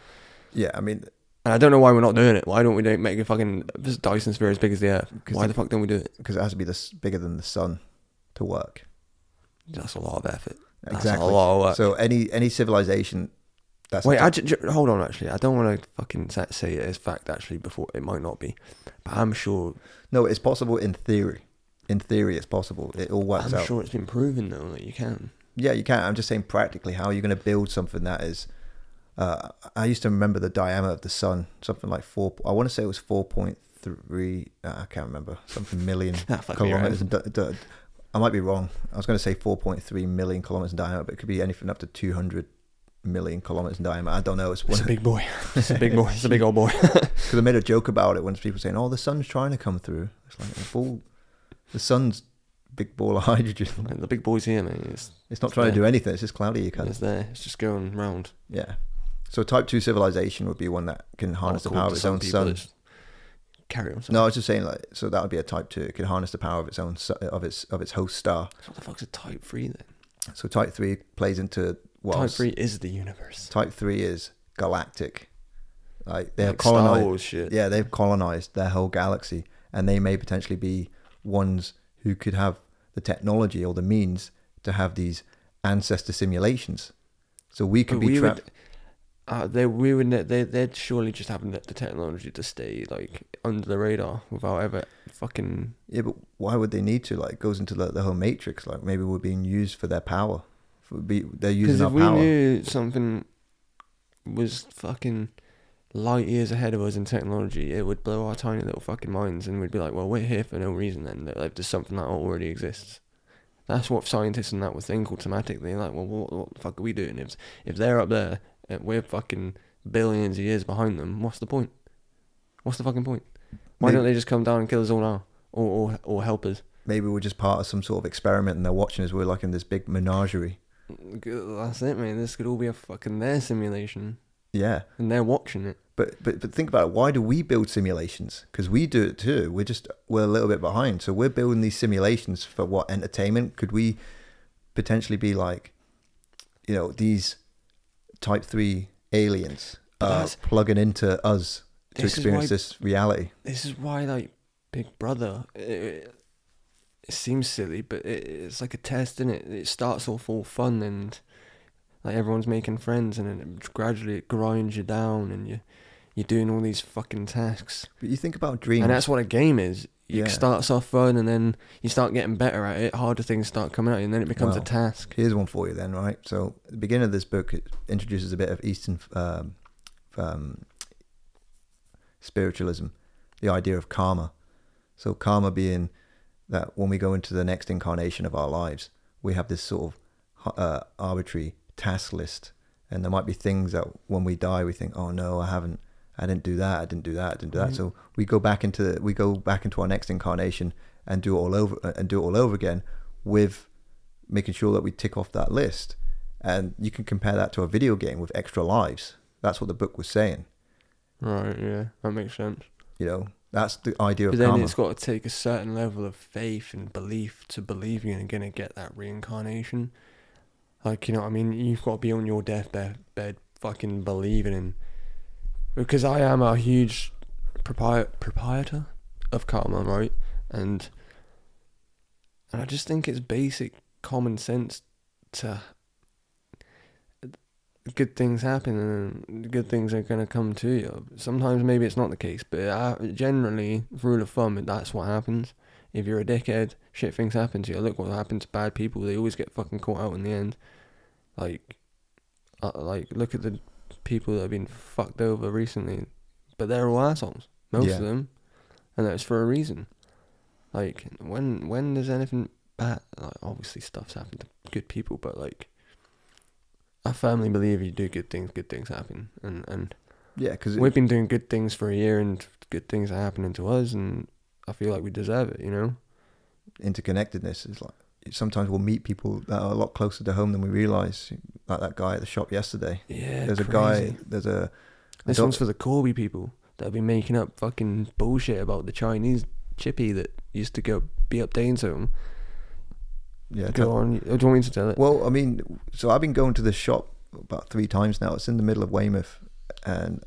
Yeah, I mean, And I don't know why we're not doing it. Why don't we don't make a fucking this Dyson Sphere as big as the Earth? Why the- the fuck don't we do it? because it has to be this bigger than the sun to work. That's a lot of effort. That's exactly. a lot of work. So any any civilization that's Wait, I j- j- hold on. Actually, I don't want to fucking say it as fact. Actually, before it might not be, but I'm sure. no, it's possible in theory. In theory, it's possible. It all works I'm out. sure it's been proven though that you can. Yeah, you can. I'm just saying practically how are you're going to build something that is. Uh, I used to remember the diameter of the sun, something like four. I want to say it was four point three. Uh, I can't remember something million kilometers. d- d- I might be wrong. I was going to say four point three million kilometers in diameter, but it could be anything up to two hundred million kilometers in diameter. I don't know. It's It's a big boy. It's a big boy. It's a big old boy. because I made a joke about it when people saying, "Oh, the sun's trying to come through." It's like, well, the sun's big ball of hydrogen. The big boys here, mate. It's, It's not It's trying to do anything. It's just cloudy. You can. it's there. It's just going round. Yeah. So type two civilization would be one that can harness the Cool power of its own sun. it's- Carry on. No, I was just saying like so that would be a type two. It could harness the power of its own of its of its host star. So what the fuck's a type three then? So type three plays into well, type three is the universe. Type three is galactic. Like they have Like colonized. Yeah, they've colonized their whole galaxy, and they may potentially be ones who could have the technology or the means to have these ancestor simulations. So we could But be we trapped. would. Uh, they we would ne- they they'd surely just have the the technology to stay like under the radar without ever fucking Yeah, but why would they need to? Like, it goes into the, the whole matrix. Like, maybe we're being used for their power. For be, they're Because using if our we knew something was fucking light years ahead of us in technology, it would blow our tiny little fucking minds, and we'd be like, "Well, we're here for no reason." Then That, like, there's something that already exists. That's what scientists and that would think automatically. Like, well, what, what the fuck are we doing? If if they're up there and we're fucking billions of years behind them, what's the point? What's the fucking point? Why Maybe- don't they just come down and kill us all now, or or, or help us? Maybe we're just part of some sort of experiment, and they're watching us. We're like in this big menagerie. That's it, man. This could all be a fucking their simulation, Yeah, and they're watching it. but but but think about it. Why do we build simulations? Because we do it too. We're just we're a little bit behind. So we're building these simulations for what entertainment? Could we potentially be like, you know, these type three aliens But uh, plugging into us to experience why- this reality? This is why, like, Big Brother, it, it seems silly, but it, it's like a test, is it? It starts off all fun and like everyone's making friends, and then it gradually it grinds you down, and you you're doing all these fucking tasks, But you think about dreams. and that's what a game is. Yeah. It starts off fun, and then you start getting better at it. Harder things start coming at you, and then it becomes a task. Here's one for you then, right? So at the beginning of this book it introduces a bit of Eastern um, um, spiritualism, the idea of karma. So karma being that when we go into the next incarnation of our lives, we have this sort of uh, arbitrary task list, and there might be things that when we die we think, oh no, I haven't, I didn't do that, I didn't do that, I didn't do that. So we go back into we go back into our next incarnation and do it all over and do it all over again with making sure that we tick off that list. And you can compare that to a video game with extra lives. That's what the book was saying. Right? Yeah, that makes sense. You know, that's the idea of But then karma. it's got to take a certain level of faith and belief to believe you're going to get that reincarnation. Like, you know what I mean? You've got to be on your deathbed bed fucking believing in. Because I am a huge propri- proprietor of karma, right? And, and I just think it's basic common sense to. Good things happen and good things are going to come to you. Sometimes maybe it's not the case, but generally, rule of thumb, that's what happens. If you're a dickhead, shit things happen to you. Look what happened to bad people; they always get fucking caught out in the end. Like, uh, like look at the people that have been fucked over recently, but they're all assholes, most Yeah. of them, and that's for a reason. Like, when when does anything bad? Like, obviously, stuff's happened to good people, but like, I firmly believe you do good things, good things happen, and and yeah, because we've been doing good things for a year, and good things are happening to us, and I feel like we deserve it, you know. interconnectedness is like sometimes we'll meet people that are a lot closer to home than we realize. Like that guy at the shop yesterday. Yeah, there's a guy. There's a. This one's for the Corby people that have been making up fucking bullshit about the Chinese chippy that used to go be up them. Yeah. Go on. Do you want me to tell it? Well, I mean, so I've been going to this shop about three times now. It's in the middle of Weymouth, and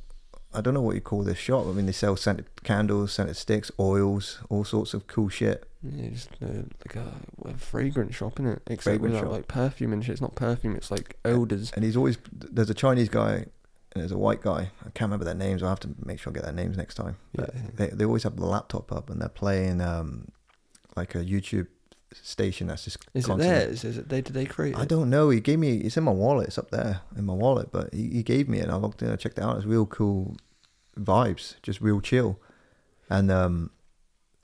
I don't know what you call this shop. I mean, they sell scented candles, scented sticks, oils, all sorts of cool shit. Yeah, just uh, like a, a fragrant shop, innit? Except Fragrant without shop. like perfume and shit. It's not perfume. It's like odors. And he's always there's a Chinese guy and there's a white guy. I can't remember their names. I'll have to make sure I get their names next time. Yeah. They they always have the laptop up and they're playing um like a YouTube station that's just Is it theirs? Is it they? Did they create I don't know. He gave me. It's in my wallet. It's up there in my wallet. But he, he gave me it. and I looked in. I checked it out. It's real cool vibes. Just real chill. And um,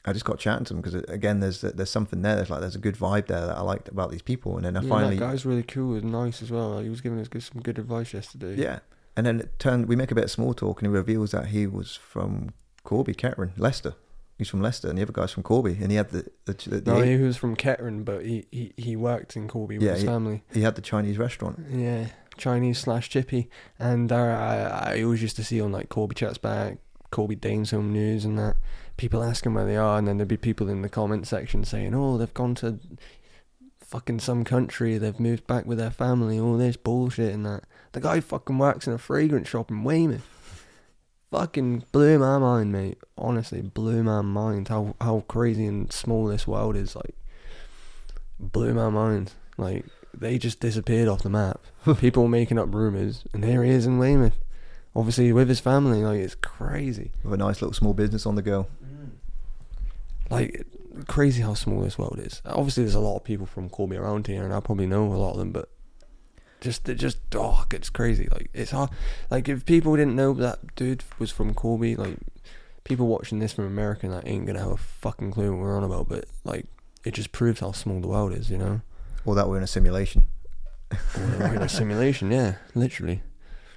I just got chatting to him because again, there's there's something there. There's like there's a good vibe there that I liked about these people. And then I Yeah, finally that guy's really cool and nice as well. He was giving us good, some good advice yesterday. yeah. And then it turned. We make a bit of small talk, and he reveals that he was from Corby, Kettering, Leicester. He's from Leicester, and the other guy's from Corby, and he had the the, the, the No, he was from Kettering, but he, he, he worked in Corby with his he- family. he had the Chinese restaurant. Yeah, Chinese slash chippy. And uh, I, I always used to see on like Corby Chats Back, Corby Danes Home News and that, people asking where they are, and then there'd be people in the comment section saying, oh, they've gone to fucking some country, they've moved back with their family, all this bullshit and that. The guy fucking works in a fragrance shop in Weymouth. Fucking blew my mind, mate. Honestly, blew my mind how, how crazy and small this world is. Like, blew my mind. Like, they just disappeared off the map. People making up rumours, and here he is in Weymouth. Obviously, with his family. Like, it's crazy. with a nice little small business on the go. Mm. Like, crazy how small this world is. Obviously, there's a lot of people from Corby around here, and I probably know a lot of them, but just, just, oh, it's crazy. Like, it's hard. Like, if people didn't know that dude was from Corby, like, people watching this from America, that ain't gonna have a fucking clue what we're on about, but, like, it just proves how small the world is, you know? Or that we're in a simulation. We're in a simulation, yeah, literally.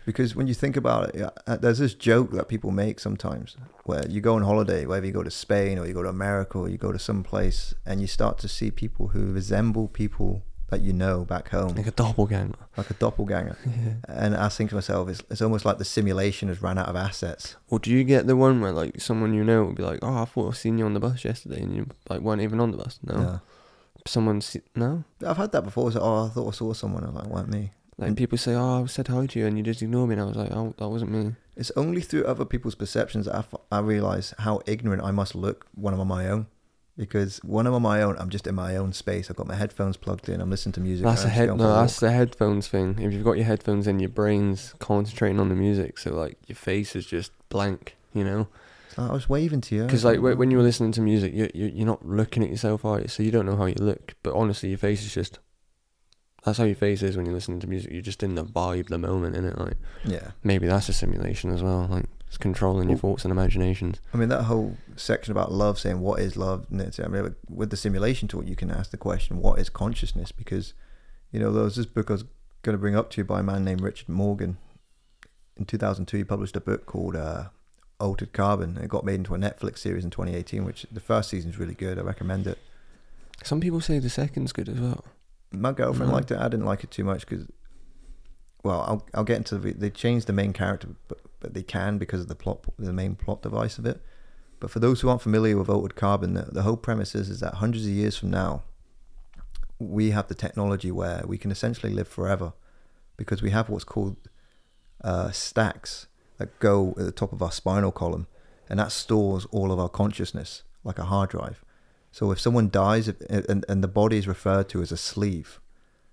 Because when you think about it, uh, there's this joke that people make sometimes where you go on holiday, whether you go to Spain or you go to America or you go to some place, and you start to see people who resemble people that you know back home, Like a doppelganger. like a doppelganger. Yeah. And I think to myself, it's, it's almost like the simulation has ran out of assets. Or do you get the one where like someone you know will be like, "Oh, I thought I seen you on the bus yesterday," and you like weren't even on the bus? No, Yeah. someone see- no. I've had that before. So, oh, I thought I saw someone. I'm like, weren't me. Like Mm. people say, "Oh, I said hi to you," and you just ignore me, and I was like, "Oh, that wasn't me." It's only through other people's perceptions that I, f- I realize how ignorant I must look when I'm on my own. Because when I'm on my own, I'm just in my own space. I've got my headphones plugged in. I'm listening to music. That's a head. No, that's the headphones thing. If you've got your headphones in, your brain's concentrating on the music, so like your face is just blank. You know, So I was waving to you. because like when you're listening to music, you you you're not looking at yourself, are you? So you don't know how you look. But honestly, your face is just. That's how your face is when you're listening to music. You're just in the vibe, the moment, in it. Like Yeah. maybe that's a simulation as well. Like it's controlling your thoughts and imaginations. I mean, that whole section about love, saying what is love, and it's, I mean, with the simulation tool, you can ask the question, what is consciousness? Because, you know, there was this book I was going to bring up to you by a man named Richard Morgan. In 2002, he published a book called uh, Altered Carbon. It got made into a Netflix series in 2018, which the first season is really good. I recommend it. Some people say the second's good as well. My girlfriend Mhm. liked it. I didn't like it too much because, well, I'll I'll get into the. They changed the main character, but, but they can because of the plot, the main plot device of it. But for those who aren't familiar with altered carbon, the, the whole premise is, is that hundreds of years from now, we have the technology where we can essentially live forever, because we have what's called uh, stacks that go at the top of our spinal column, and that stores all of our consciousness like a hard drive. So if someone dies, and, and the body is referred to as a sleeve,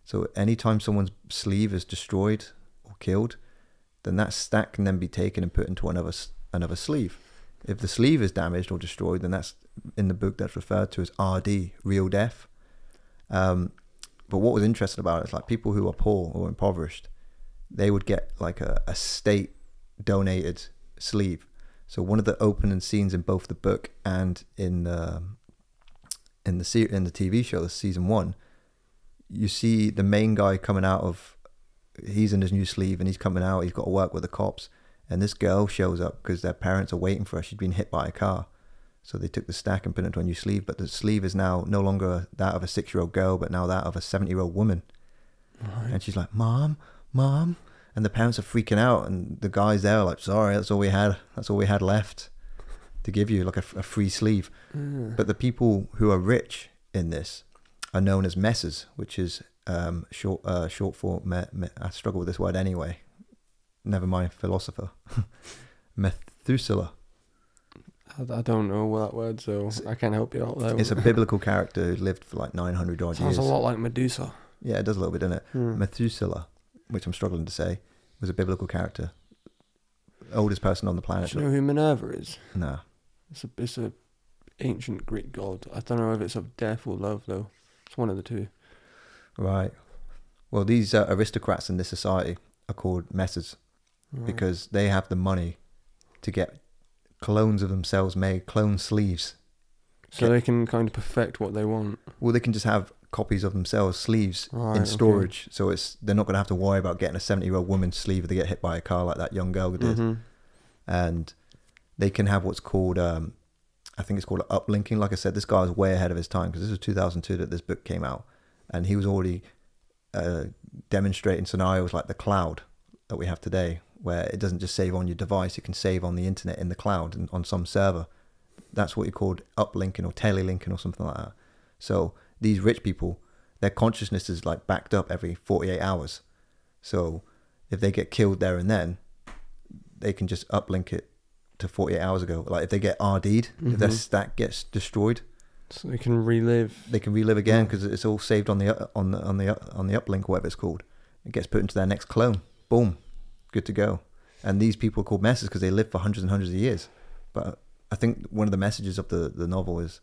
so anytime someone's sleeve is destroyed or killed, then that stack can then be taken and put into another another sleeve. If the sleeve is damaged or destroyed, then that's in the book that's referred to as RD, real death. Um, but what was interesting about it is like people who are poor or impoverished, they would get like a, a state donated sleeve. So one of the opening scenes in both the book and in the in the in the TV show, the season one, you see the main guy coming out of he's in his new sleeve and he's coming out. He's got to work with the cops, and this girl shows up because their parents are waiting for her. She's been hit by a car, so they took the stack and put it into a new sleeve. But the sleeve is now no longer that of a six-year-old girl, but now that of a seventy-year-old woman. Right. And she's like, "Mom, mom," and the parents are freaking out, and the guys there are like, "Sorry, that's all we had. That's all we had left to give you, like a, a free sleeve." Yeah. But the people who are rich in this are known as Meths, which is um, short uh, short for me, me, I struggle with this word anyway. Never mind, philosopher. Methuselah. I, I don't know that word, so I can't help you out there. It's a biblical character who lived for like 900 odd Sounds years. a lot like Medusa. Yeah, it does a little bit, doesn't it? Hmm. Methuselah, which I'm struggling to say, was a biblical character. Oldest person on the planet. Do you know who Minerva is? Nah. It's a it's a ancient Greek god. I don't know if it's of death or love though. It's one of the two. Right. Well, these uh, aristocrats in this society are called Meths. Right. because they have the money to get clones of themselves made, clone sleeves. so they can kind of perfect what they want. Well, they can just have copies of themselves sleeves Right, in okay. storage, so it's they're not going to have to worry about getting a seventy-year-old woman's sleeve if they get hit by a car like that young girl did, Mhm. and they can have what's called um, I think it's called uplinking. Like I said, this guy was way ahead of his time because this was 2002 that this book came out, and he was already uh, demonstrating scenarios like the cloud that we have today, where it doesn't just save on your device; it can save on the internet in the cloud and on some server. That's what you called uplinking or telelinking or something like that. So these rich people, their consciousness is like backed up every 48 hours. So if they get killed there and then, they can just uplink it to 48 hours ago. Like if they get RD'd, if their Mhm. stack gets destroyed, So they can relive. they can relive again because it's all saved on the on the on the on the uplink, whatever it's called. It gets put into their next clone. Boom, good to go. And these people are called Meths because they live for hundreds and hundreds of years. But I think one of the messages of the the novel is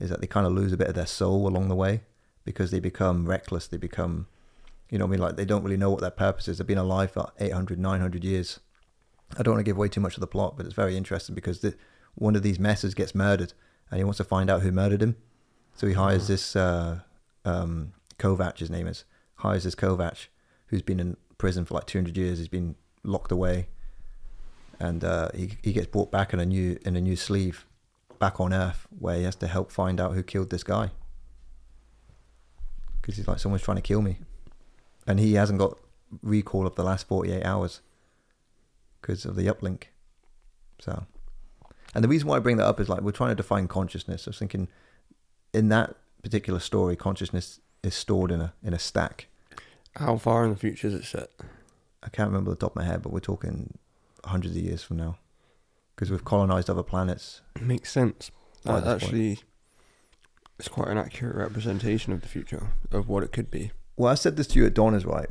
is that they kind of lose a bit of their soul along the way because they become reckless. They become, you know, what I mean, like they don't really know what their purpose is. They've been alive for 800, 900 years. I don't want to give away too much of the plot, but it's very interesting because the, one of these Meths gets murdered and he wants to find out who murdered him. So he hires this uh, um, Kovacs, his name is, hires this Kovacs who's been in prison for like 200 years. He's been locked away, and uh, he he gets brought back in a new in a new sleeve, back on Earth, where he has to help find out who killed this guy. Because he's like someone's trying to kill me, and he hasn't got recall of the last 48 hours because of the uplink. So, and the reason why I bring that up is like we're trying to define consciousness. I was thinking, in that particular story, consciousness is stored in a in a stack. How far in the future is it set? I can't remember the top of my head, but we're talking hundreds of years from now, because we've colonized other planets. Makes sense. That point. actually, it's quite an accurate representation of the future of what it could be. Well, I said this to you at dawn is right.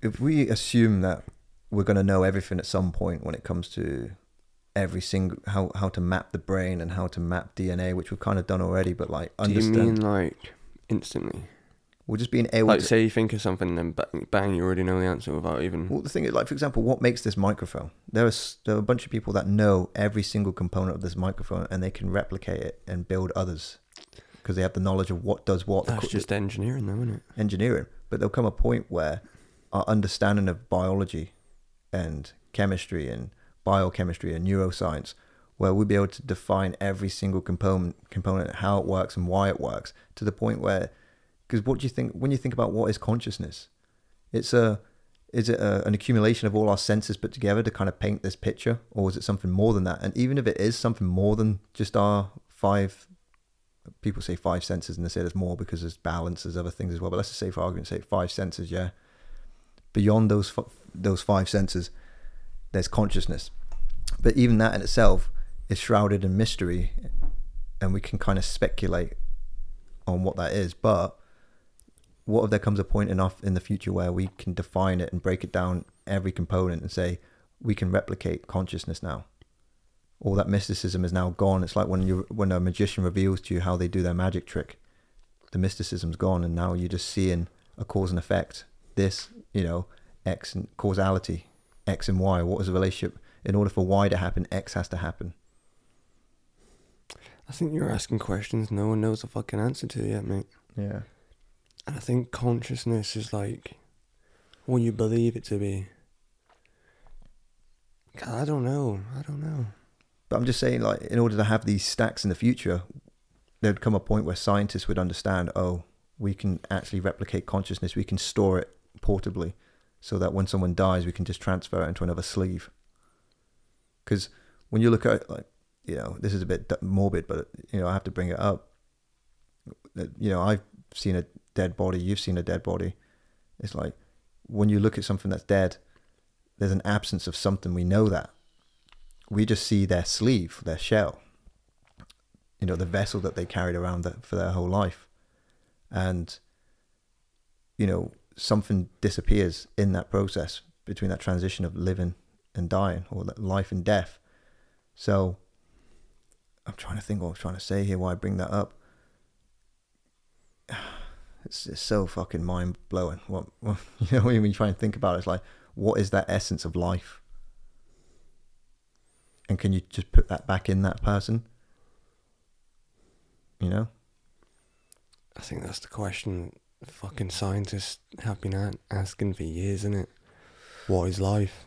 If we assume that we're going to know everything at some point when it comes to every single how how to map the brain and how to map DNA, which we've kind of done already, but like Do you mean like instantly? we're just being able Like, to. say you think of something, and then bang, bang, you already know the answer without even. Well, the thing is, like for example, what makes this microphone? There are there are a bunch of people that know every single component of this microphone, and they can replicate it and build others because they have the knowledge of what does what. That's co- just engineering, though, isn't it? engineering, but there'll come a point where our understanding of biology and chemistry and biochemistry and neuroscience, where we'll be able to define every single component, component, how it works and why it works, to the point where, because what do you think when you think about what is consciousness? It's a is it a, an accumulation of all our senses put together to kind of paint this picture, or is it something more than that? And even if it is something more than just our five people say five senses and they say there's more because there's balance, there's other things as well. But let's just say for argument's sake, five senses, yeah. Beyond those those five senses, there's consciousness. But even that in itself is shrouded in mystery, and we can kind of speculate on what that is. But what if there comes a point enough in the future where we can define it and break it down every component and say we can replicate consciousness now? all that mysticism is now gone. It's like when you when a magician reveals to you how they do their magic trick, the mysticism's gone, and now you're just seeing a cause and effect. This, you know, X and causality, X and Y. What is the relationship? In order for Y to happen, X has to happen. I think you're asking questions no one knows the fucking answer to yet, mate. Yeah. And I think consciousness is like what you believe it to be. God, I don't know. I don't know. But I'm just saying, like, in order to have these stacks in the future, there'd come a point where scientists would understand, oh, we can actually replicate consciousness. We can store it portably, so that when someone dies, we can just transfer it into another sleeve. Because when you look at, like, you know, this is a bit morbid, but you know, I have to bring it up. Uh, You know, I've seen a dead body. You've seen a dead body. It's like when you look at something that's dead, there's an absence of something. We know that we just see their sleeve, their shell, you know, the vessel that they carried around for their whole life. And, you know, something disappears in that process between that transition of living and dying or life and death. So I'm trying to think what I was trying to say here, why I bring that up. It's, it's so fucking mind blowing. What, what you know when you try and think about it, it's like, what is that essence of life? and can you just put that back in that person you know I think that's the question fucking scientists have been asking for years, isn't it? What is life?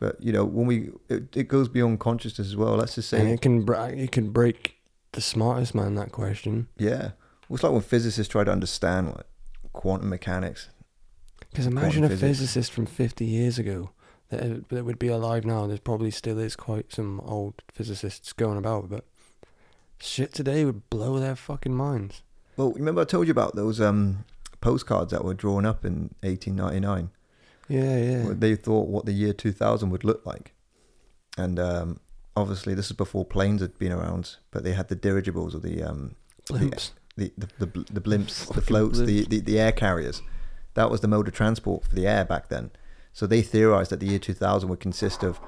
But you know, when we it, it goes beyond consciousness as well. Let's just and say, it can it can break the smartest man that question. yeah. Well, it's like when physicists try to understand like quantum mechanics. Because imagine a physics. physicist from 50 years ago that, that would be alive now. There probably still is quite some old physicists going about, but shit today would blow their fucking minds. Well, remember I told you about those um postcards that were drawn up in 1899. Yeah, yeah. they thought what the year 2000 would look like. And um, obviously, this is before planes had been around, but they had the dirigibles or the um, Blimps. the, the, the, bl- the blimps, the floats, the, blimps. the, the air carriers. That was the mode of transport for the air back then. So they theorized that the year 2000 would consist of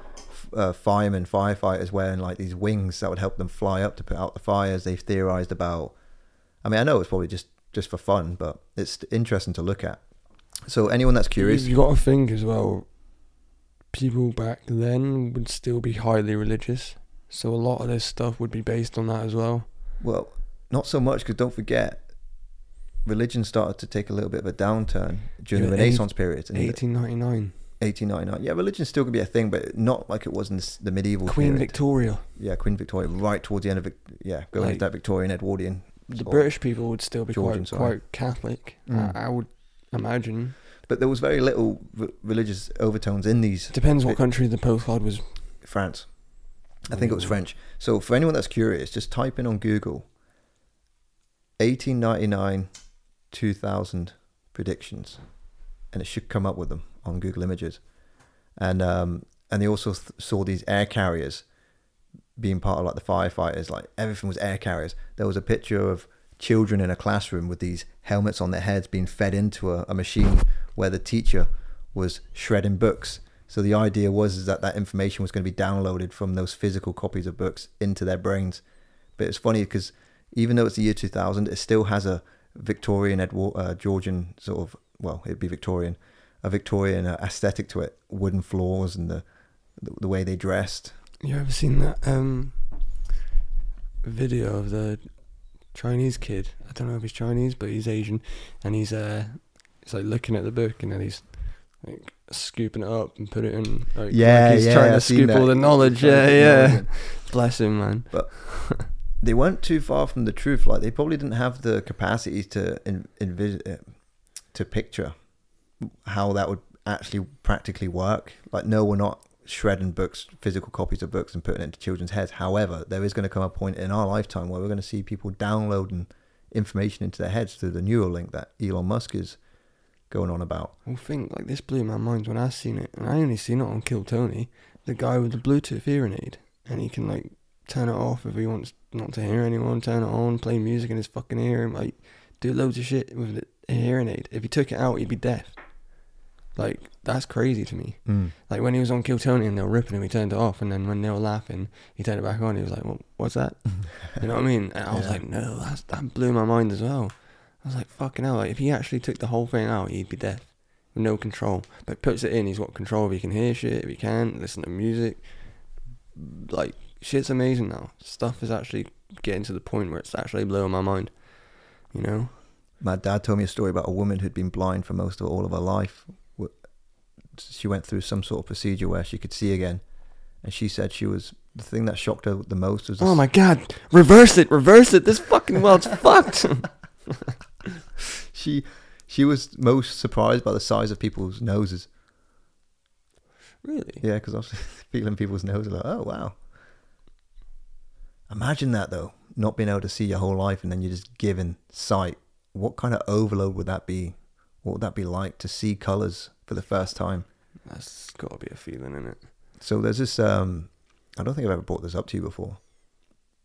uh, firemen, firefighters wearing like these wings that would help them fly up to put out the fires. They've theorized about. I mean, I know it's probably just just for fun, but it's interesting to look at. So anyone that's curious, you've got to think as well. People back then would still be highly religious, so a lot of this stuff would be based on that as well. Well, not so much because don't forget, religion started to take a little bit of a downturn during Yeah, the Renaissance period in 1899, 1899. Yeah, religion still could be a thing, but not like it was in the medieval Queen period. Victoria. Yeah, Queen Victoria, right towards the end of it. Yeah, going Like- into that Victorian Edwardian. The British people would still be Georgian quite quite Catholic. Mm. I would imagine. But there was very little re- religious overtones in these. Depends what country the postcard was. France. I think it was French. So for anyone that's curious, just type in on Google 1899 2000 predictions and it should come up with them on Google Images. And um and they also th- saw these air carriers being part of like the firefighters like everything was air carriers. There was a picture of children in a classroom with these helmets on their heads being fed into a, a machine where the teacher was shredding books. So the idea was is that that information was going to be downloaded from those physical copies of books into their brains. But it's funny because even though it's the year 2000, it still has a Victorian, Edward, uh, Georgian sort of well, it'd be Victorian, a Victorian uh, aesthetic to it. Wooden floors and the the, the way they dressed. You ever seen that um video of the Chinese kid? I don't know if he's Chinese, but he's Asian, and he's uh, he's like looking at the book and then he's like scooping it up and put it in. Like, Yeah, like he's yeah, trying to I've scoop all the knowledge. Yeah, yeah. knowledge. Bless him, man. But they weren't too far from the truth. Like they probably didn't have the capacity to en- envis- uh, to picture how that would actually practically work. Like no, we're not shredding books, physical copies of books, and putting it into children's heads. However, there is going to come a point in our lifetime where we're going to see people downloading information into their heads through the Neuralink that Elon Musk is going on about. Well, think like this blew my mind when I seen it, and I only seen it on Kill Tony, the guy with the Bluetooth hearing aid, and he can like turn it off if he wants not to hear anyone, turn it on, play music in his fucking ear, and like do loads of shit with the hearing aid. If he took it out, he'd be deaf. Like that's crazy to me. Mm. Like when he was on Kill Tony and they were ripping him, he turned it off, and then when they were laughing, he turned it back on. He was like, well, "What's that?" You know what I mean? And I was Yeah. like, "No, that's, that blew my mind as well." I was like, "Fucking hell!" Like if he actually took the whole thing out, he'd be deaf, with no control. But puts it in, he's got control. If he can hear shit, if he can listen to music, like shit's amazing now. Stuff is actually getting to the point where it's actually blowing my mind. You know? My dad told me a story about a woman who'd been blind for most of all of her life. She went through some sort of procedure where she could see again, and she said she was the thing that shocked her the most was. Oh my god! Reverse it! Reverse it! This fucking world's fucked. She she was most surprised by the size of people's noses. really? Yeah, because I was feeling people's noses like, oh wow. Imagine that though, not being able to see your whole life and then you're just given sight. What kind of overload would that be? What would that be like to see colors for the first time? That's got to be a feeling in it. So there's this. Um, I don't think I've ever brought this up to you before,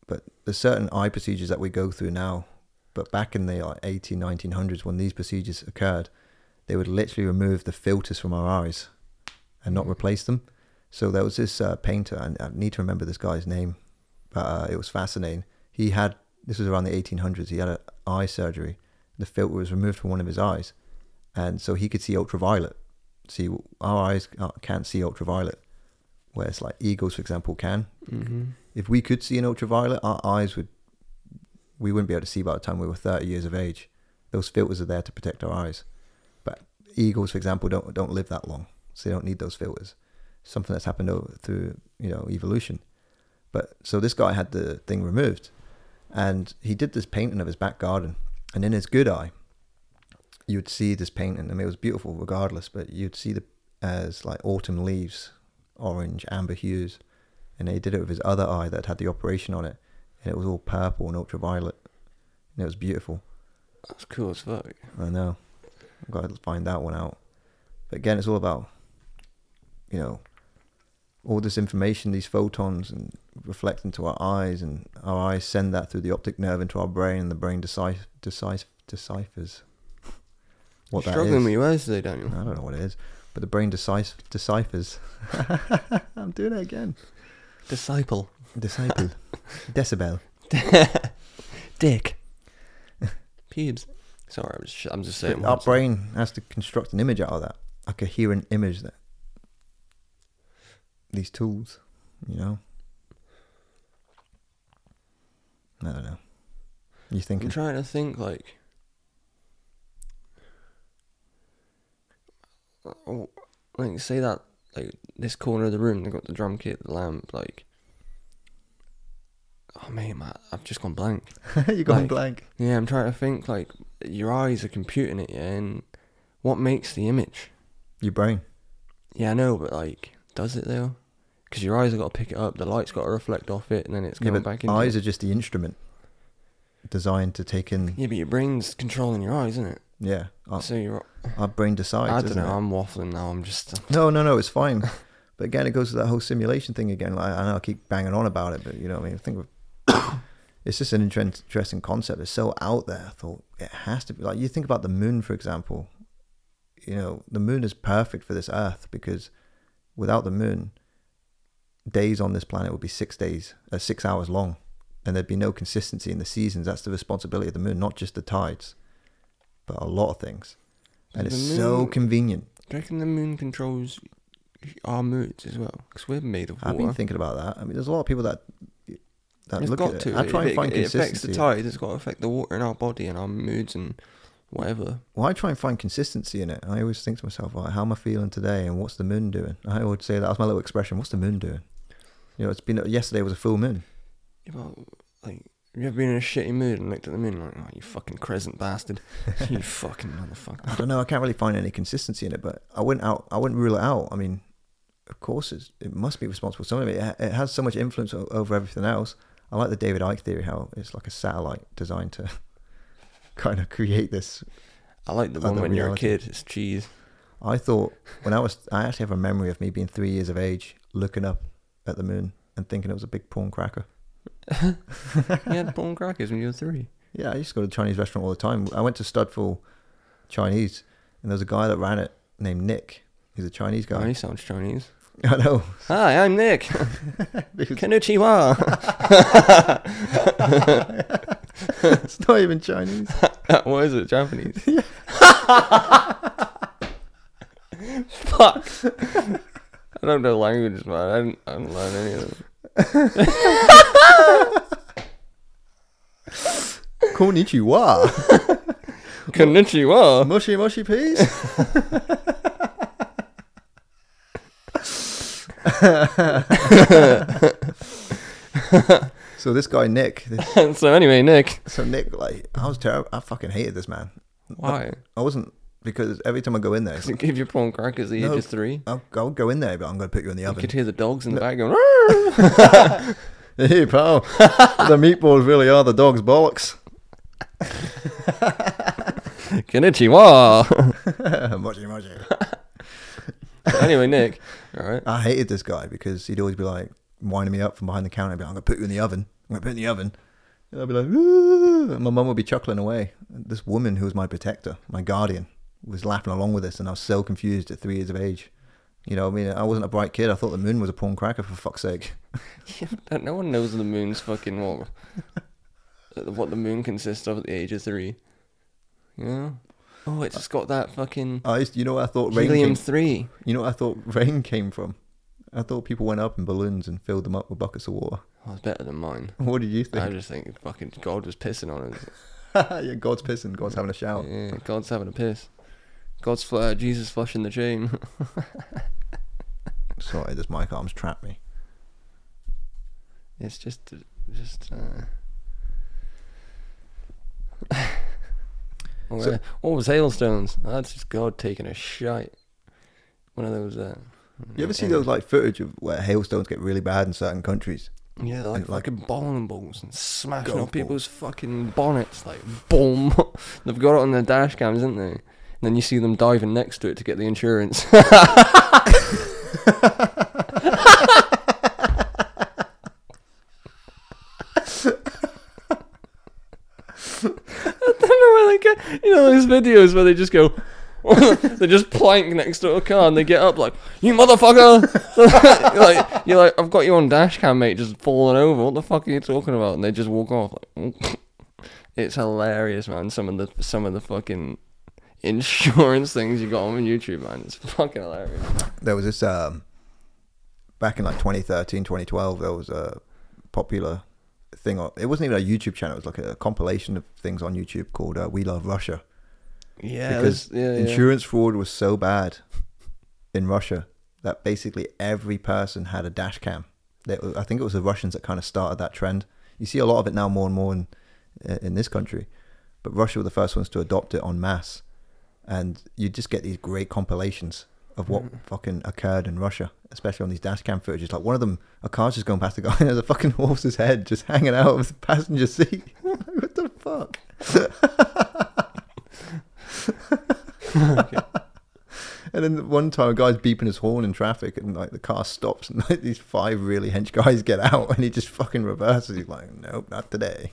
but there's certain eye procedures that we go through now. But back in the like 18, 1900s, when these procedures occurred, they would literally remove the filters from our eyes and not replace them. So there was this uh, painter, and I need to remember this guy's name, but uh, it was fascinating. He had this was around the 1800s. He had an eye surgery. The filter was removed from one of his eyes, and so he could see ultraviolet. See, our eyes can't- see ultraviolet whereas like eagles, for example, can. Mm-hmm. If we could see an ultraviolet, our eyes would we wouldn't be able to see by the time we were thirty years of age. Those filters are there to protect our eyes, but eagles, for example, don't don't live that long, so they don't need those filters. something that's happened over, through you know evolution. But so this guy had the thing removed, and he did this painting of his back garden, and in his good eye, you'd see this painting. I mean, it was beautiful regardless, but you'd see the as like autumn leaves, orange, amber hues, and he did it with his other eye that had the operation on it, and it was all purple and ultraviolet, and it was beautiful. That's cool as fuck. I know. I've got to find that one out. But again, it's all about, you know, all this information, these photons, and reflect into our eyes, and our eyes send that through the optic nerve into our brain, and the brain deciph- deciph- deciphers what You're that struggling is. with your words today, Daniel. I don't know what it is, but the brain deciph- deciphers. I'm doing it again. Disciple. Disciple. Decibel. Dick. Pubes. Sorry, I'm just, I'm just saying. Our words. brain has to construct an image out of that, a coherent image that these tools, you know. I don't know. You I'm trying to think like. Oh, like say that like this corner of the room they got the drum kit, the lamp, like. Oh mate, man, I've just gone blank. You're going like- blank. Yeah, I'm trying to think like your eyes are computing it, yeah, and what makes the image? Your brain. Yeah, I know, but like, does it though? Because your eyes have got to pick it up, the light's got to reflect off it, and then it's Yeah, coming but back into. eyes it. are just the instrument designed to take in. Yeah, but your brain's controlling your eyes, isn't it? Yeah, our, so you're. Our brain decides. I don't know. It? I'm waffling now. I'm just. No, no, no, it's fine. but again, it goes to that whole simulation thing again. Like, I know I keep banging on about it, but you know what I mean? I think it's just an interesting concept. It's so out there. I thought it has to be. Like, you think about the moon, for example. You know, the moon is perfect for this Earth because without the moon, days on this planet would be six days, uh, six hours long. And there'd be no consistency in the seasons. That's the responsibility of the moon, not just the tides, but a lot of things. And The it's so convenient. Do you reckon the moon controls our moods as well? Because we're made of water. I've been thinking about that. I mean, there's a lot of people that that it's look got at to. it. I try If and find it, it affects the tide. It's got to affect the water in our body and our moods and whatever. well, I try and find consistency in it. I always think to myself, like, how am I feeling today, and what's the moon doing? I would say that was my little expression. What's the moon doing? You know, it's been yesterday was a full moon. Yeah, but, like, have you ever been in a shitty mood and looked at the moon like, oh, you fucking crescent bastard, you fucking motherfucker. I don't know. I can't really find any consistency in it, but I wouldn't out. I wouldn't rule it out. I mean, of course, it's, it must be responsible. Some of it, it has so much influence over everything else. I like the David Icke theory, how it's like a satellite designed to kind of create this I like the one when you're a kid. It's cheese. I thought when I was, I actually have a memory of me being three years of age, looking up at the moon and thinking it was a big prawn cracker. You had prawn crackers when you were three. Yeah, I used to go to a Chinese restaurant all the time. I went to Studful Chinese, and there was a guy that ran it named Nick. He's a Chinese guy. Oh, he sounds Chinese. I know. Hi, I'm Nick. Konnichiwa. it's not even Chinese. what is it? Japanese? Fuck. I don't know languages, man. I didn't, I didn't learn any of them. Konnichiwa. Konnichiwa. mushy mushy peas. so this guy Nick, this, so anyway, Nick. so Nick, like I was terrible. I fucking hated this man. Why? I wasn't because every time I go in there, it give you prawn crackers the No. age of three? I'll, I'll go in there, but I'm going to put you in the oven. You could hear the dogs in the back going. Hey, pal, the meatballs really are the dog's bollocks. Konnichiwa. mushy mushy. anyway, Nick. All right. I hated this guy because he'd always be like winding me up from behind the counter. Be like, I'm going to put you in the oven. I'm going to put you in the oven. And I'd be like, "Ooh," and my mum would be chuckling away. This woman who was my protector, my guardian, was laughing along with us, and I was so confused at three years of age. You know, I mean, I wasn't a bright kid. I thought the moon was a porn cracker, for fuck's sake. Yeah, no one knows the moon's fucking what, what the moon consists of at the age of three. You know? Oh, it's just got that fucking I used, you know I thought rain helium came, three. You know what I thought rain came from? I thought people went up in balloons and filled them up with buckets of water. Oh, it's better than mine. What did you think? I just think fucking God was pissing on us. yeah, God's pissing. God's having a shout. Yeah, God's having a piss. God's fl- uh, Jesus flushing the chain. Sorry, this mic arms trap me. It's just, just. Uh... what, So- what was hailstones? That's just God taking a shite. One of those. Uh, You ever see those like footage of where hailstones get really bad in certain countries? Yeah, they're like, like- fucking bowling balls and smashing up people's fucking bonnets, like boom. They've got it on their dash cams, haven't they? Then you see them diving next to it to get the insurance. I don't know where they get. You know those videos where they just go. they just plank next to a car and they get up like, "You motherfucker!" you're like, you're like, "I've got you on dash cam, mate, just falling over. What the fuck are you talking about?" And they just walk off. Like, it's hilarious, man. Some of the some of the fucking insurance things you got on YouTube, man. It's fucking hilarious. There was this um, back in like 2013, 2012. There was a popular thing. On, it wasn't even a YouTube channel. It was like a compilation of things on YouTube called uh, "We Love Russia." Yeah, because there's- yeah, yeah. insurance fraud was so bad in Russia that basically every person had a dash cam. I think it was the Russians that kind of started that trend. You see a lot of it now, more and more in in this country, but Russia were the first ones to adopt it en masse, and you just get these great compilations of what Mm. fucking occurred in Russia, especially on these dash cam footages. Like one of them, a car's just going past the guy, and there's a fucking horse's head just hanging out of the passenger seat. what the fuck? And then one time, a guy's beeping his horn in traffic, and like the car stops, and like these five really hench guys get out, and he just fucking reverses. He's like, "Nope, not today."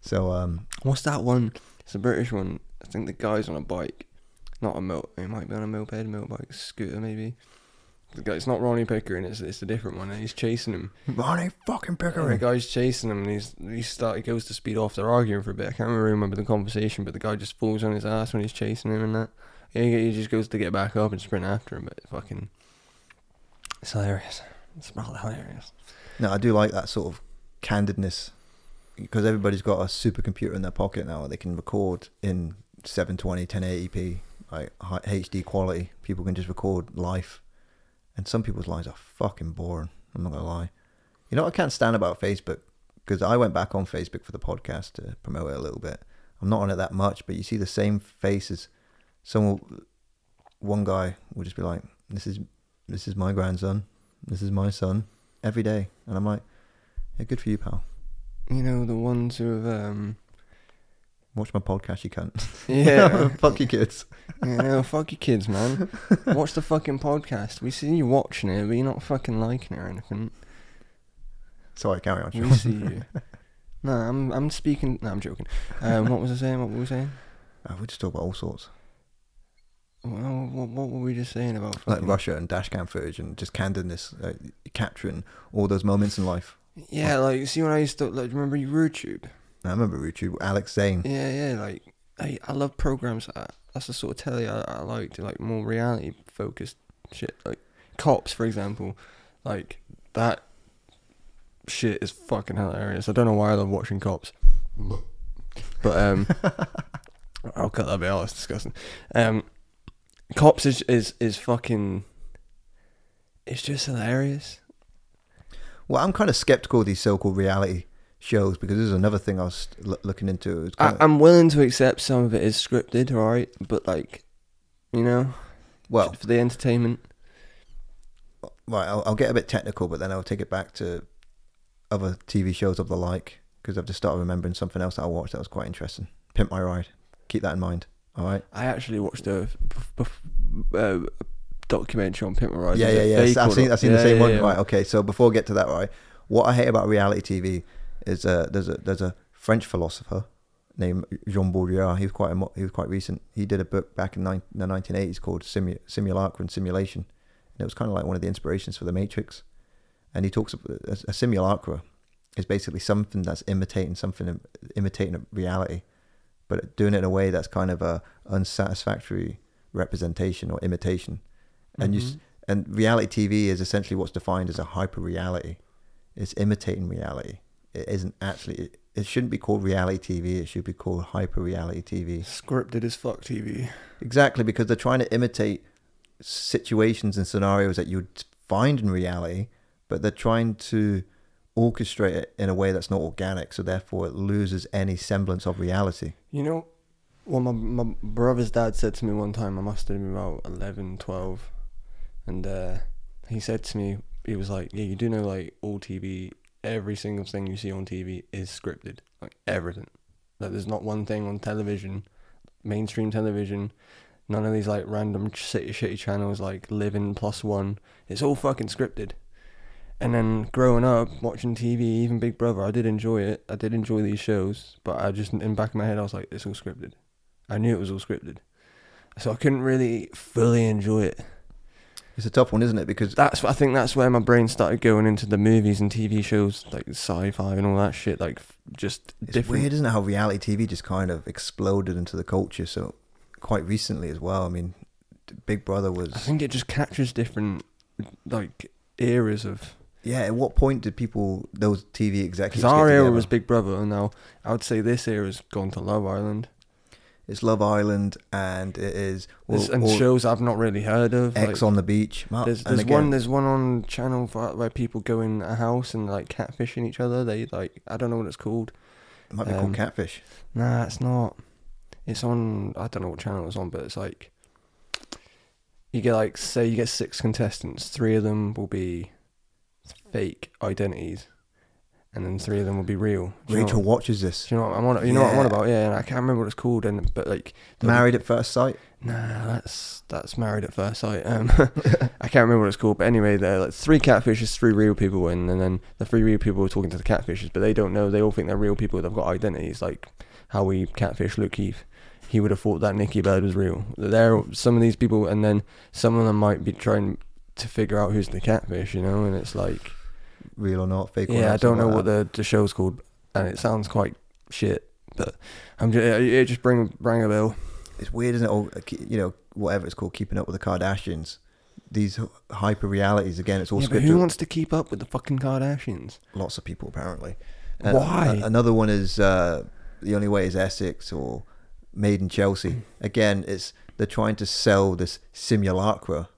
So, um, What's that one? It's a British one. I think the guy's on a bike, not a moped. He might be on a moped, motorbike, scooter maybe. The guy, it's not Ronnie Pickering. It's it's a different one. And he's chasing him. Ronnie fucking And the guy's chasing him, and he's he start he goes to speed off. They're arguing for a bit. I can't remember, remember the conversation, but the guy just falls on his ass when he's chasing him and that. He, he just goes to get back up and sprint after him, but fucking, it's hilarious. It's rather hilarious. No, I do like that sort of candidness because everybody's got a supercomputer in their pocket now. Where they can record in 720, 1080p, like HD quality. People can just record life, and some people's lives are fucking boring. I'm not gonna lie. You know what I can't stand about Facebook because I went back on Facebook for the podcast to promote it a little bit. I'm not on it that much, but you see the same faces. Someone, one guy will just be like, "This is this is my grandson. This is my son." Every day, and I'm like, "Yeah, good for you, pal. You know the ones who have um Watch my podcast, you cunt. yeah fuck your kids." know fuck your kids man. Watch the fucking podcast. We see you watching it, but you're not fucking liking it or anything. Sorry, carry on. We see you. No, I'm I'm speaking. No, I'm joking. Um, what was I saying? What were we saying? Uh, we just talk about all sorts, Well, what, what were we just saying about like fucking- Russia and dashcam footage and just candidness, uh, capturing all those moments in life. Yeah, like you see when I used to like remember YouTube. I remember YouTube, Alex Zane. Yeah, yeah, like I I love programs. That, that's the sort of telly I, I like to like more reality focused shit. Like Cops, for example, like that shit is fucking hilarious. I don't know why I love watching Cops, but um, I'll cut that bit out. It's disgusting. Um, Cops is is is fucking. It's just hilarious. Well, I'm kind of skeptical of these so-called reality shows because this is another thing I was l- looking into. I, of, I'm willing to accept some of it is scripted, alright, but like, you know, well, for the entertainment. right. I'll, I'll get a bit technical, but then I'll take it back to other TV shows of the like because I've just started remembering something else that I watched that was quite interesting. Pimp My Ride. Keep that in mind. All right. I actually watched a, uh, documentary on Pimp My Ride. Yeah, yeah, yeah. I've seen. I've seen the same yeah, one. yeah. Right. Okay. So before I get to that, right, what I hate about reality TV is uh, there's a there's a French philosopher named Jean Baudrillard. He was quite a, he was quite recent. He did a book back in nine, the 1980s called Simu- Simulacra and Simulation, and it was kind of like one of the inspirations for the Matrix. And he talks about a, a simulacra is basically something that's imitating something imitating a reality, but doing it in a way that's kind of a unsatisfactory representation or imitation. And you s- Mhm. and reality TV is essentially what's defined as a hyper reality. It's imitating reality. It isn't actually. It, it shouldn't be called reality TV. It should be called hyper reality TV. Scripted as fuck TV. Exactly because they're trying to imitate situations and scenarios that you'd find in reality, but they're trying to orchestrate it in a way that's not organic, so therefore it loses any semblance of reality. You know, well, my my brother's dad said to me one time. I must have been about 11, 12, and uh, he said to me, he was like, "Yeah, you do know, like all TV, every single thing you see on TV is scripted, like everything. Like there's not one thing on television, mainstream television." None of these like random city shitty channels like Living Plus One. It's all fucking scripted. And then growing up, watching TV, even Big Brother, I did enjoy it. I did enjoy these shows, but I just in the back of my head, I was like, it's all scripted. I knew it was all scripted, so I couldn't really fully enjoy it. It's a tough one, isn't it? Because That's I think that's where my brain started going into the movies and TV shows like sci-fi and all that shit. Like just it's different. weird, isn't it? How reality TV just kind of exploded into the culture so quite recently as well. I mean, Big Brother was. I think it just captures different like eras of yeah. At what point did people, those TV executives, because our era was Big Brother, and now I would say this era's gone to Love Island. It's Love Island, and it is There's, and shows I've not really heard of. X like, on the beach. There's and there's again, one there's one on channel for, where people go in a house and like catfishing each other. They like I don't know what it's called. it might be um, called Catfish. Nah, it's not. It's on I don't know what channel it's on, but it's like you get like say you get six contestants, three of them will be fake identities, and then three of them will be real. Do you know Rachel what- watches this. do you know what I'm on? You know what I'm on Yeah. about? Yeah, and I can't remember what it's called. And but like Married at First Sight. Nah, that's that's married at first sight. Um, I can't remember what it's called, but anyway, they're like three catfishes, three real people in, and then the three real people are talking to the catfishes, but they don't know. They all think they're real people. They've got identities, like how we catfish Luke Keith. He would have thought that Nicky Bird was real. There, some of these people, and then some of them might be trying to figure out who's the catfish, you know. And it's like, Real or not, fake or yeah. I don't know what the the show's called, and it sounds quite shit, but I'm just it just bring bring a bell. It's weird, isn't it? Or, uh, you know, whatever it's called, keeping up with the Kardashians. These hyper realities again. It's all Yeah, scripted. who wants to keep up with the fucking Kardashians? Lots of people apparently. Why? a- another one is uh, the only way is Essex or Made in Chelsea. Again, it's they're trying to sell this simulacra.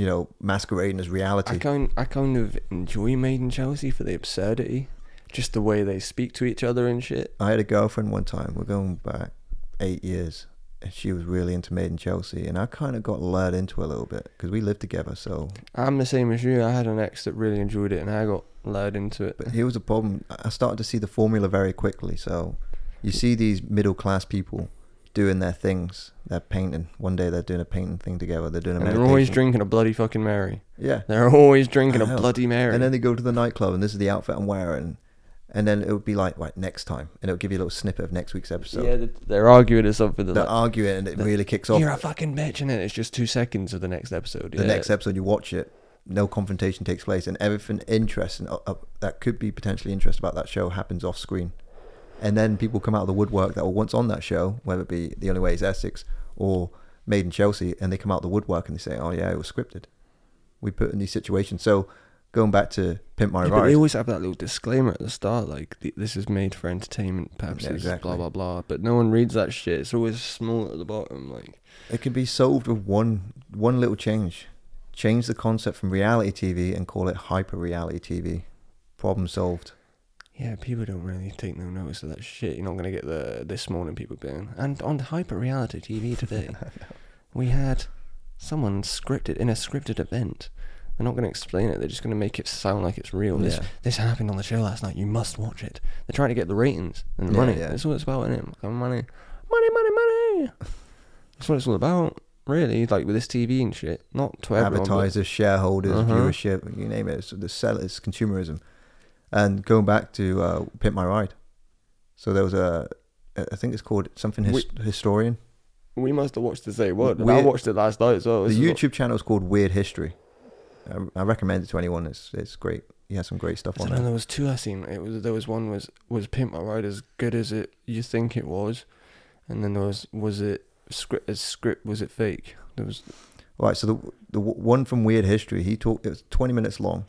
You know, masquerading as reality. I kind I kind of enjoy Made in Chelsea for the absurdity, just the way they speak to each other and shit. I had a girlfriend one time. We're going back eight years, and she was really into Made in Chelsea, and I kind of got lured into it a little bit because we lived together. So, I'm the same as you. I had an ex that really enjoyed it, and I got lured into it. but here was a problem. I started to see the formula very quickly. So, you see these middle class people doing their things. They're painting. One day they're doing a painting thing together. They're doing a And they're meditation. always drinking a bloody fucking Mary. Yeah. They're always drinking I a know. bloody Mary. And then they go to the nightclub, and this is the outfit I'm wearing. And then it would be like, right, next time. And it'll give you a little snippet of next week's episode. yeah, they're, they're arguing or something. They're They're like, arguing, and it really kicks off. You're a fucking bitch, and then it's just two seconds of the next episode. the yeah. next episode you watch it no confrontation takes place and everything interesting uh, uh, that could be potentially interesting about that show happens off screen and then people come out of the woodwork that were once on that show whether it be the only way is essex or made in chelsea and they come out of the woodwork and they say oh yeah it was scripted we put in these situations so going back to pimp my Yeah, ride they always have that little disclaimer at the start, like this is made for entertainment purposes, exactly. blah blah blah. But no one reads that shit. It's always small at the bottom, like. it can be solved with one one little change change the concept from reality tv and call it hyper reality tv problem solved Yeah, people don't really take no notice of that shit. You're not gonna get the this morning people being and on hyper reality TV today, we had someone scripted in a scripted event. They're not gonna explain it. They're just gonna make it sound like it's real. This Yeah. this happened on the show last night. You must watch it. They're trying to get the ratings and the Yeah, money. yeah. That's what it's about, isn't it? Money, money, money, money. That's what it's all about, really. Like with this TV and shit. Not to everyone. but- advertisers, shareholders, Uh-huh. viewership, you name it. It's the sellers, consumerism. And going back to uh, Pimp My Ride. So there was a, I think it's called something his, historian. We must have watched the same one. I watched it last night as well. The This is what- YouTube channel is called Weird History. I, I recommend it to anyone. It's it's great. He has some great stuff I on don't know. there. Was two I seen. It was there was one was was Pimp My Ride as good as it you think it was, and then there was was it script as script was it fake? There was Right. So the the one from Weird History, he talked. It was twenty minutes long,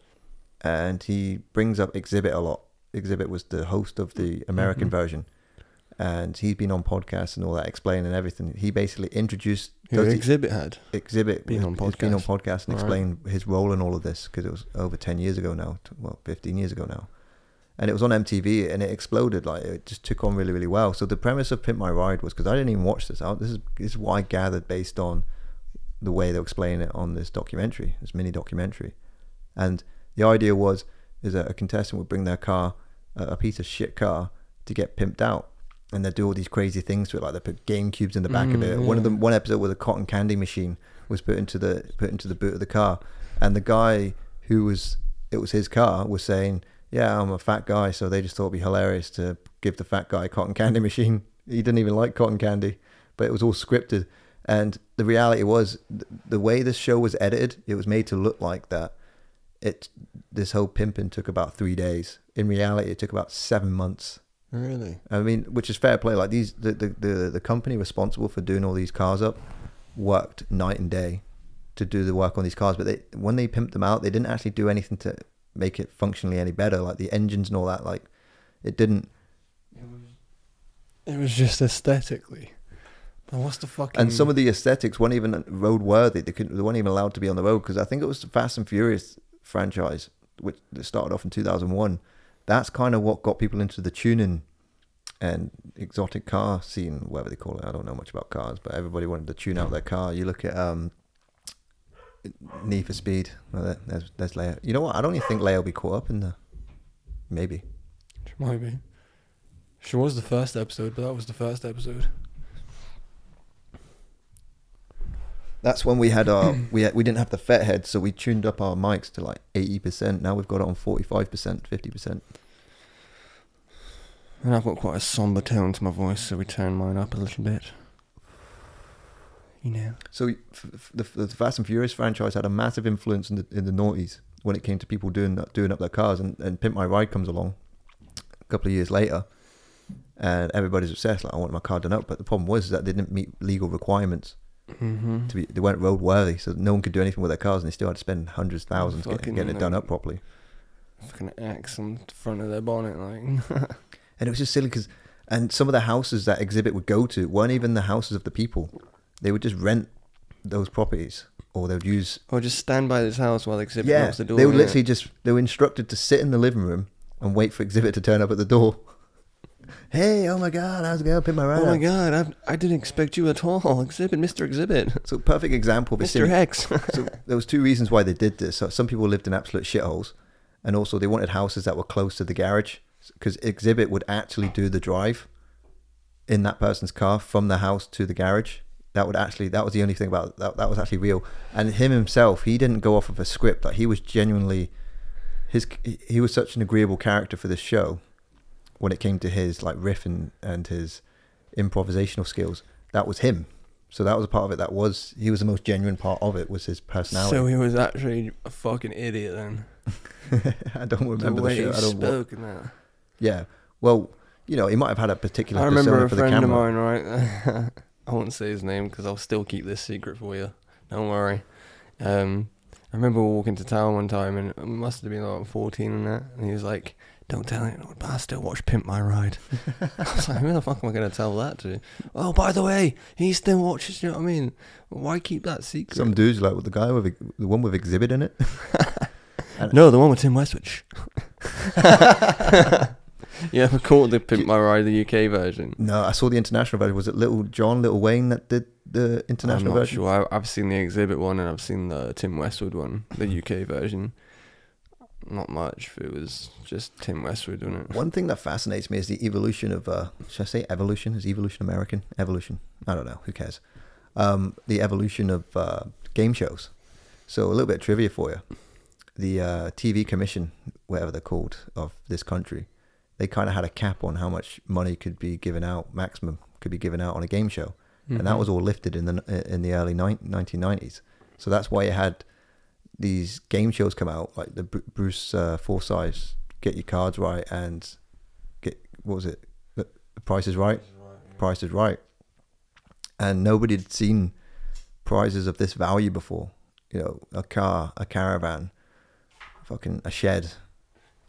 and he brings up Xzibit a lot. Xzibit was the host of the American Mhm. version, and he's been on podcasts and all that, explaining everything. He basically introduced Who Xzibit had? Xzibit Been on has been on podcast. podcast and explained his role in all of this because it was over 10 years ago now well 15 years ago now and it was on mtv and it exploded like it just took on really really well so the premise of pimp my ride was because i didn't even watch this out this is, this is what i gathered based on the way they were explaining it on this documentary this mini documentary and the idea was is that a contestant would bring their car a piece of shit car to get pimped out. And they'd do all these crazy things to it like they put game cubes in the back of Mm, it. One of yeah. them one episode with a cotton candy machine was put into the put into the boot of the car. And the guy who was it was his car was saying yeah i'm a fat guy. So they just thought it'd be hilarious to give the fat guy a cotton candy machine. He didn't even like cotton candy but it was all scripted. And the reality was th- the way this show was edited it was made to look like that it this whole pimping took about three days in reality it took about seven months Really? I mean, which is fair play. Like these, the, the the the company responsible for doing all these cars up worked night and day to do the work on these cars. But they, when they pimped them out, they didn't actually do anything to make it functionally any better. Like the engines and all that. Like it didn't. It was just aesthetically. But what's the fucking? And some of the aesthetics weren't even road worthy. They couldn't. They weren't even allowed to be on the road because I think it was Fast and Furious franchise, which started off in two thousand one. That's kind of what got people into the tuning and exotic car scene, whatever they call it. I don't know much about cars, but everybody wanted to tune out their car. You look at um, Need for Speed. Well, there's there's Leia. You know what? I don't even think Leia will be caught up in the. Maybe. She might be. She was the first episode, but that was the first episode. That's when we had our we had, we didn't have the FetHead, so we tuned up our mics to like eighty percent. Now we've got it on forty five percent, fifty percent. And I've got quite a somber tone to my voice, so we turned mine up a little bit. You know. So f- f- the, the Fast and Furious franchise had a massive influence in the in the noughties when it came to people doing that, doing up their cars, and, and Pimp My Ride comes along a couple of years later, and everybody's obsessed. Like I want my car done up, but the problem was that they didn't meet legal requirements Mm-hmm. to be. They weren't roadworthy, so no one could do anything with their cars, and they still had to spend hundreds, of thousands get, getting it done um, up properly. Fucking axe on the front of their bonnet, like. And it was just silly because, and some of the houses that Xzibit would go to weren't even the houses of the people. They would just rent those properties, or they would use or just stand by this house while Xzibit yeah, knocks the door. they would literally just they were instructed to sit in the living room and wait for Xzibit to turn up at the door. Hey, oh my god, how's it going? Pin my ride. Oh my out." god, I, I didn't expect you at all. Xzibit, Mr. Xzibit. So perfect example of a Mr. sim- Hex. so there was two reasons why they did this. So some people lived in absolute shitholes, and also they wanted houses that were close to the garage because Xzibit would actually do the drive in that person's car from the house to the garage. That would actually that was the only thing about that that was actually real. And him himself, he didn't go off of a script. Like he was genuinely his he was such an agreeable character for this show when it came to his like riff and, and his improvisational skills. That was him. So that was a part of it. That was he was the most genuine part of it was his personality. so he was actually a fucking idiot then. I don't remember the way the, show. he I don't spoke that. Yeah. Well, you know, he might have had a particular I remember a for the friend of camera. mine, right? I won't say his name because I'll still keep this secret for you. Don't worry. Um, I remember walking to town one time and I must have been like 14 and that. And he was like, Don't tell anyone, but I still watch Pimp My Ride. I was like, Who the fuck am I going to tell that to? Oh, by the way, he still watches, you know what I mean? Why keep that secret? Some dude's like, well, the guy with the one with Xzibit in it. no, the one with Tim Westwood. yeah, we caught the Pimp My Ride the UK version. No, I saw the international version. Was it Little John, Little Wayne that did the international I'm not version? sure. I, I've seen the Xzibit one and I've seen the Tim Westwood one, the UK version. Not much. It was just Tim Westwood, wasn't it? One thing that fascinates me is the evolution of, uh, should I say evolution? Is evolution American? Evolution. I don't know. Who cares? Um, the evolution of uh, game shows. So a little bit of trivia for you. The uh, TV commission, whatever they're called, of this country, they kind of had a cap on how much money could be given out, maximum could be given out on a game show. and that Mhm. was all lifted in the in the early nine- 1990s. So that's why you had these game shows come out, like the Bruce uh, Forsyth "Get Your Cards Right" and get what was it? The The Price is Right. Price is Right, and nobody had seen prizes of this value before. You know, a car, a caravan, fucking a shed,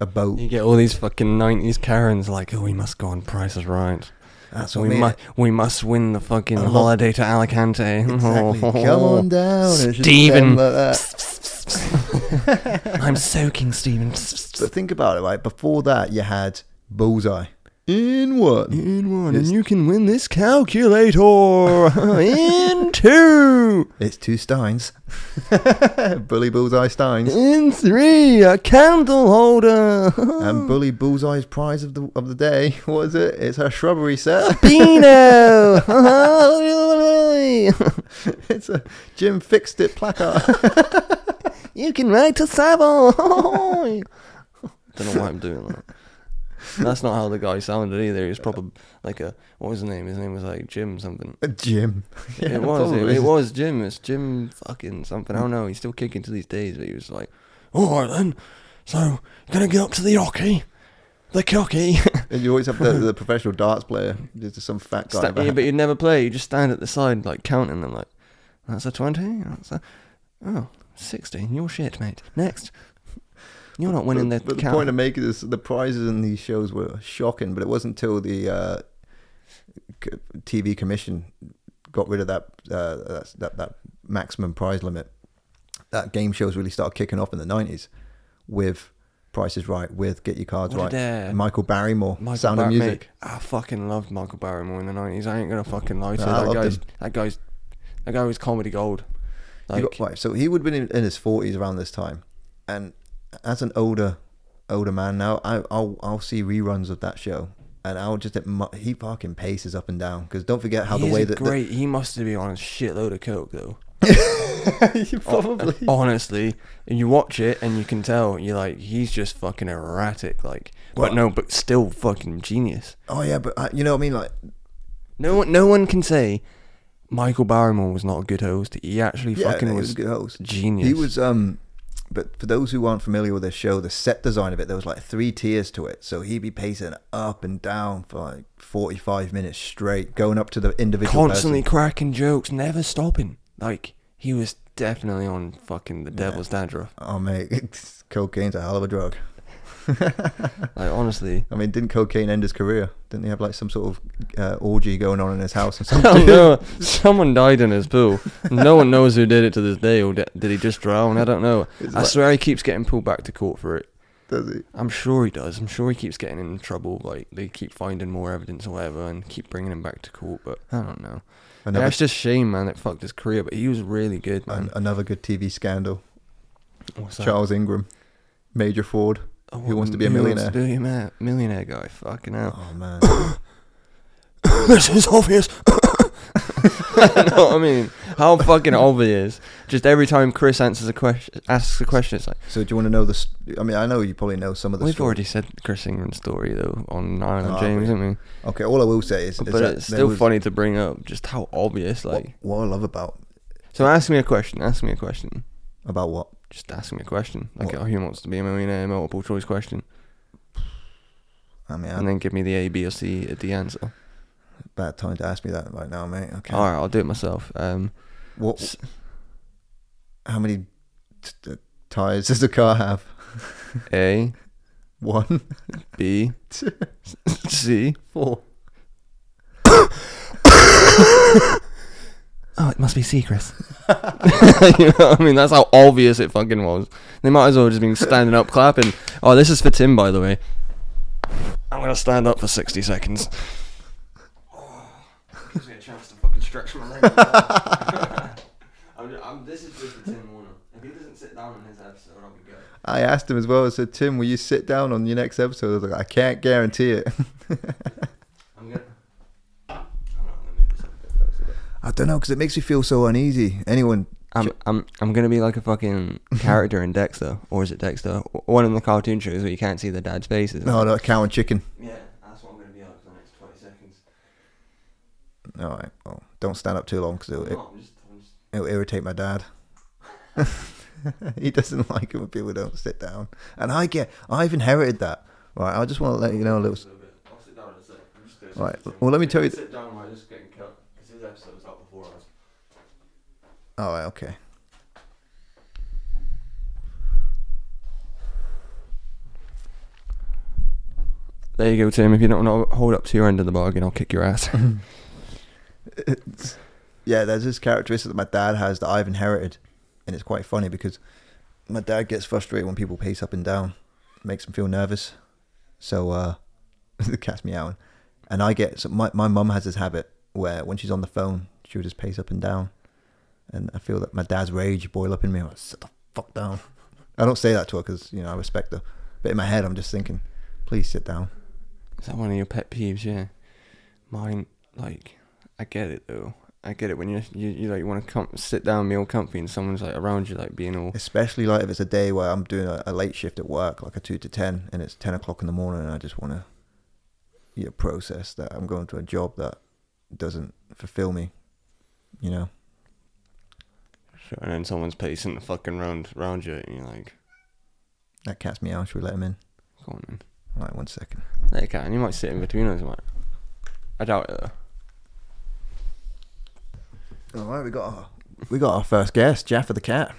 a boat. You get all these fucking 90s Karens like, oh, we must go on Price is Right. That's what we me- must we must win the fucking lot- holiday to Alicante. Exactly. Come on down. and it's Stephen. like that. I'm soaking, Stephen. But think about it, right? Before that, you had Bullseye. In one. In one, It's- and you can win this calculator. in two. It's two Steins. Bully Bullseye Steins. In three, a candle holder. And Bully Bullseye's prize of the of the day, what is it? It's her shrubbery set. Beano. it's a Jim fixed it placard. You can write to Savoy. Don't know why I'm doing that. That's not how the guy sounded either. He was probably like a what was his name? His name was like Jim something. A Jim. Yeah, it was. It, it was Jim. It's Jim fucking something. I don't know. He's still kicking to these days, but he was like, "All right then. So you're gonna get up to the hockey, the cocky." And you always have the, the professional darts player. There's just some fat guy. Sta- yeah, but you'd never play. You just stand at the side, like counting them, like that's a twenty. That's a oh, 60. You're shit, mate. Next. You're not winning but, the but the point I'm making is the prizes in these shows were shocking, but it wasn't until the uh, TV commission got rid of that, uh, that that that maximum prize limit that game shows really started kicking off in the 90s with Prices Right, with Get Your Cards Right, did, uh, Michael Barrymore, Michael Sound Bar- of Music. mate, I fucking loved Michael Barrymore in the nineties. I ain't gonna fucking lie to No, you. That guy's him. that guy's that guy was comedy gold. Like got- right, so he would have been in, in his 40s around this time, and as an older older man now, I, I'll I'll see reruns of that show. And I'll just he fucking paces up and down because don't forget how he the way that the- great. he must have been on a shitload of coke though. You probably. Honestly, and you watch it and you can tell you're like he's just fucking erratic. Like, Well- but no, but still fucking genius. Oh yeah, but uh, you know what I mean. Like, No one, no one can say Michael Barrymore was not a good host. He actually yeah, fucking was, was a good host. genius. He was um, but for those who aren't familiar with the show, the set design of it, there was like three tiers to it. So he'd be pacing up and down for like forty-five minutes straight, going up to the individual. constantly person. cracking jokes, never stopping. Like he was definitely on fucking the devil's dandruff. Oh mate, cocaine's a hell of a drug. Like honestly, I mean, didn't cocaine end his career? Didn't he have like some sort of uh, orgy going on in his house or something? don't. Someone died in his pool. No one knows who did it to this day, or di- did he just drown? I don't know. It's I like- swear he keeps getting pulled back to court for it. Does he? I'm sure he does. I'm sure he keeps getting in trouble. Like they keep finding more evidence or whatever, and keep bringing him back to court. But I don't know. Yeah, it's just shame, man. It fucked his career, but he was really good, man. an- another good TV scandal. What's that? Charles Ingram, Major Fraud. Oh, Who Wants to Be a Who Wants to Millionaire? Be a Ma- millionaire guy. Fucking hell. Oh man. this is obvious. no, I mean, how fucking obvious. Just every time Chris answers a question, asks a question, it's like So do you want to know this? I mean, I know you probably know some of the. we've story. already said Chris Ingram's story though on ah, Ireland Oh, James, have haven't we? Okay, all I will say is, is But it's still was- funny to bring up just how obvious. What, Like, what I love about so ask me a question. Ask me a question. About what? Just ask me a question. Like, oh, who wants to be a millionaire? Multiple choice question, I mean, and then give me the A, B, or C at the answer. bad time to ask me that right now, mate. Okay. All right, I'll do it myself. Um, What? s- How many t- t- tires does the car have? A, One, B, two, C. four. Oh, it must be C, Chris. you know what I mean? That's how obvious it fucking was. They might as well have just been standing up clapping. Oh, this is for Tim, by the way. I'm gonna stand up for 60 seconds. gives me a chance to fucking stretch my legs. I'm, I'm, this is just for Tim Warner. If he doesn't sit down in his episode, I'll be good. I asked him as well. I said, Tim, will you sit down on your next episode? I was like, I can't guarantee it. I'm gonna. I'm not gonna move this up a bit closer. I don't know because it makes me feel so uneasy. Anyone? I'm I'm I'm gonna be like a fucking character in Dexter, or is it Dexter? One of the cartoon shows where you can't see the dad's faces. No, no, cow and chicken. Yeah, that's what I'm gonna be like for the next twenty seconds. All right. Well, don't stand up too long because it'll, No, I'm just, it'll irritate my dad. he doesn't like it when people don't sit down, and I get. I've inherited that. Right. I just want to let you know a little. a little bit. I'll sit down in a sec. I'm just Right, well, let me tell you- Sit down while just getting cut because his episode was out before us. Right. Okay. There you go, Tim. If you don't want to hold up to your end of the bargain, I'll kick your ass. It's- yeah, there's this characteristic that my dad has that I've inherited, and it's quite funny because my dad gets frustrated when people pace up and down, makes him feel nervous. So uh, the cat's meowing, and I get so my my mum has this habit where when she's on the phone, she'll just pace up and down, and I feel that my dad's rage boil up in me. I'm like, sit the fuck down. I don't say that to her because you know I respect her, but in my head I'm just thinking, please sit down. Is that one of your pet peeves? Yeah. Mine, like, I get it though. I get it when you you, you like want to come sit down, be all comfy, and someone's like around you, like being all. Especially like if it's a day where I'm doing a, a late shift at work, like a two to ten, and it's ten o'clock in the morning, and I just want to, you know, process that I'm going to a job that doesn't fulfill me, you know. And then someone's pacing the fucking round round you, and you're like, That cat's meow. Should we let him in? "Go on, then." All right, one second. There you can. You might sit in between us. Like, I doubt it though. All right, we got our, we got our first guest, Jaffa the cat.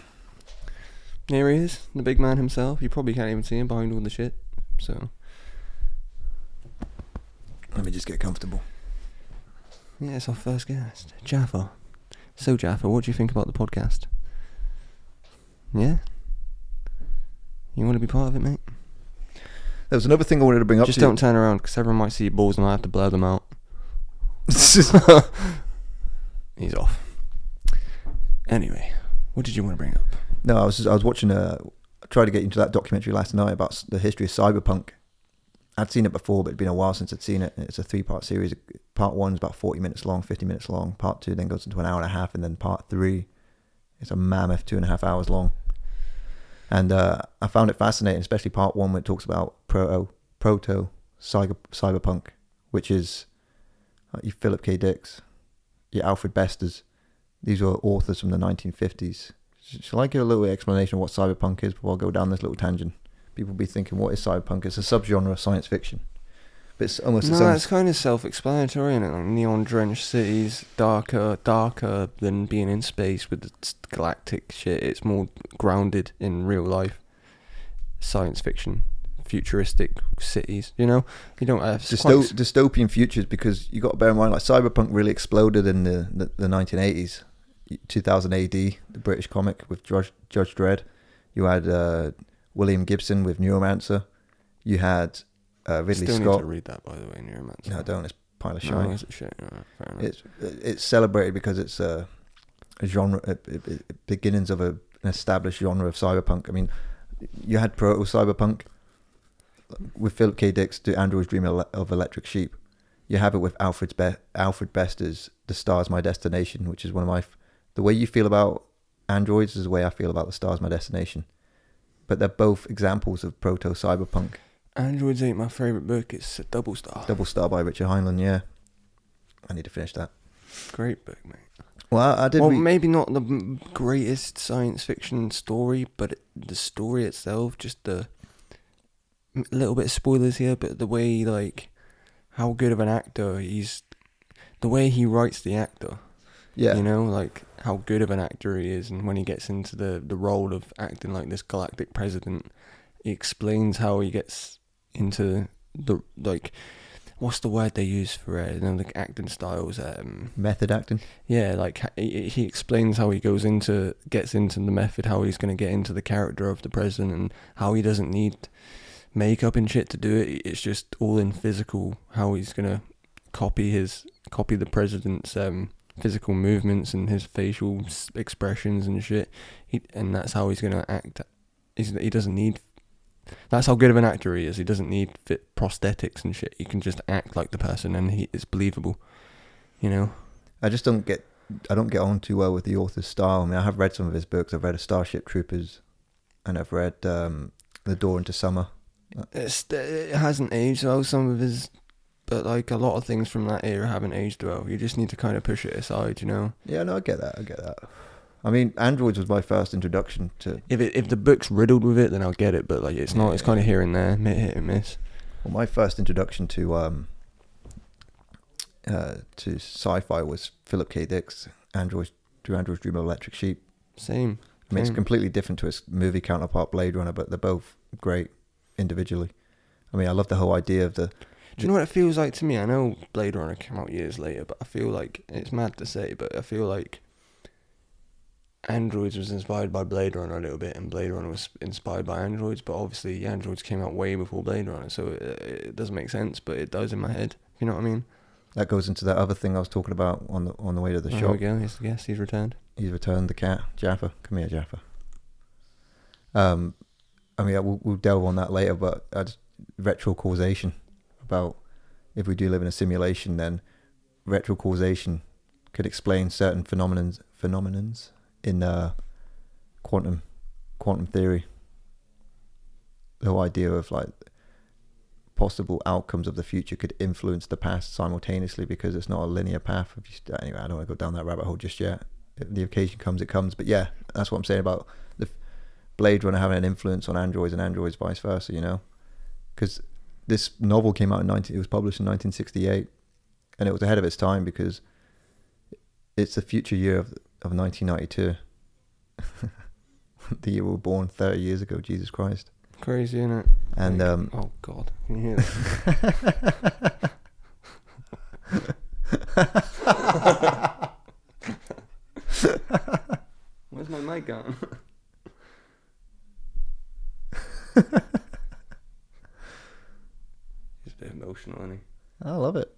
Here he is, the big man himself. You probably can't even see him behind all the shit. So Let me just get comfortable. yeah, it's our first guest, Jaffa. So Jaffa, what do you think about the podcast? Yeah. You want to be part of it, mate? There was another thing I wanted to bring up. Just to don't turn around, because everyone might see your balls and I have to blur them out. He's off. Anyway, what did you want to bring up? no, I was I was watching a. I tried to get into that documentary last night about s- the history of cyberpunk. I'd seen it before, but it'd been a while since I'd seen it. It's a three-part series. Part one is about forty minutes long, fifty minutes long. Part two then goes into an hour and a half, and then part three is a mammoth two and a half hours long. And uh, I found it fascinating, especially part one, where it talks about proto proto cyber, cyberpunk, which is uh, your Philip K. Dicks, your Alfred Besters. These were authors from the 1950s. Sh- Shall I give a little explanation of what cyberpunk is before I go down this little tangent? People will be thinking, what is cyberpunk? It's a subgenre of science fiction. But it's almost No, it's kind of self-explanatory, is it? Like neon-drenched cities, darker, darker than being in space with the galactic shit. It's more grounded in real life, science fiction, futuristic cities. You know, you don't have it's quite dystopian futures because you got to bear in mind like cyberpunk really exploded in the, the, the 1980s 2000 AD the British comic with Judge, Judge Dredd you had uh, William Gibson with Neuromancer you had uh, Ridley Still need Scott to read that, by the way, in your Neuromancer. no don't it's pile of No, shite is it shit? Enough. it's it's celebrated because it's a, a genre a, a- beginnings of a, an established genre of cyberpunk I mean you had proto cyberpunk with Philip K. Dick's "Do Androids Dream of of Electric Sheep." You have it with Alfred's Be- Alfred Bester's "The Star's My Destination," which is one of my. F- the way you feel about androids is the way I feel about "The Star's My Destination," but they're both examples of proto cyberpunk. Androids ain't my favorite book. It's a double star. Double Star by Richard Heinlein. Yeah, I need to finish that. Great book, mate. Well, I, I did. well, read- maybe not the greatest science fiction story, but it, the story itself, just the a little bit of spoilers here, but the way like how good of an actor he's, the way he writes the actor, yeah, you know, like how good of an actor he is, and when he gets into the the role of acting like this galactic president, he explains how he gets into the like. What's the word they use for it? You know, the acting styles. Um, method acting. yeah, like he, he explains how he goes into gets into the method, how he's going to get into the character of the president, and how he doesn't need makeup and shit to do it. It's just all in physical. How he's going to copy his copy the president's um, physical movements and his facial expressions and shit. He, and that's how he's going to act. He's, he doesn't need. That's how good of an actor he is. He doesn't need fit prosthetics and shit. He can just act like the person, and he it's believable. You know. I just don't get. I don't get on too well with the author's style. I mean, I have read some of his books. I've read a Starship Troopers, and I've read um, The Door into Summer. It's, it hasn't aged well. Some of his, but like a lot of things from that era haven't aged well. You just need to kind of push it aside, you know. Yeah, no, I get that. I get that. I mean, Androids was my first introduction to. If it if the book's riddled with it, then I'll get it. But like it's not. It's Yeah. kind of here and there, hit and miss. Well, my first introduction to um, uh, to sci-fi was Philip K. Dick's Androids to Androids Dream of Electric Sheep. Same. I mean, it's completely different to its movie counterpart Blade Runner, but they're both great individually. I mean, I love the whole idea of the Do you know what it feels like to me? I know Blade Runner came out years later, but I feel like it's mad to say, but I feel like Androids was inspired by Blade Runner a little bit, and Blade Runner was inspired by Androids. But obviously, Androids came out way before Blade Runner, so it, it doesn't make sense. But it does in my head. You know what I mean? That goes into that other thing I was talking about on the on the way to the Oh, shop. Here we go. Here's the guest. He's returned. He's returned the cat, Jaffa. Come here, Jaffa. Um, I mean, we'll, we'll delve on that later, but just, retro causation about if we do live in a simulation, then retro causation could explain certain phenomenons phenomenons in uh, quantum quantum theory. The whole idea of like possible outcomes of the future could influence the past simultaneously because it's not a linear path. Anyway, I don't want to go down that rabbit hole just yet. If the occasion comes, it comes. But yeah, that's what I'm saying about the Blade Runner having an influence on androids and androids vice versa. You know, because this novel came out in 19. It was published in 1968, and it was ahead of its time because it's the future year of of 1992. the year we were born 30 years ago. Jesus Christ! Crazy, isn't it? And Like, um, oh god, can you hear that? Where's my mic gone? He's a bit emotional, isn't he? I love it.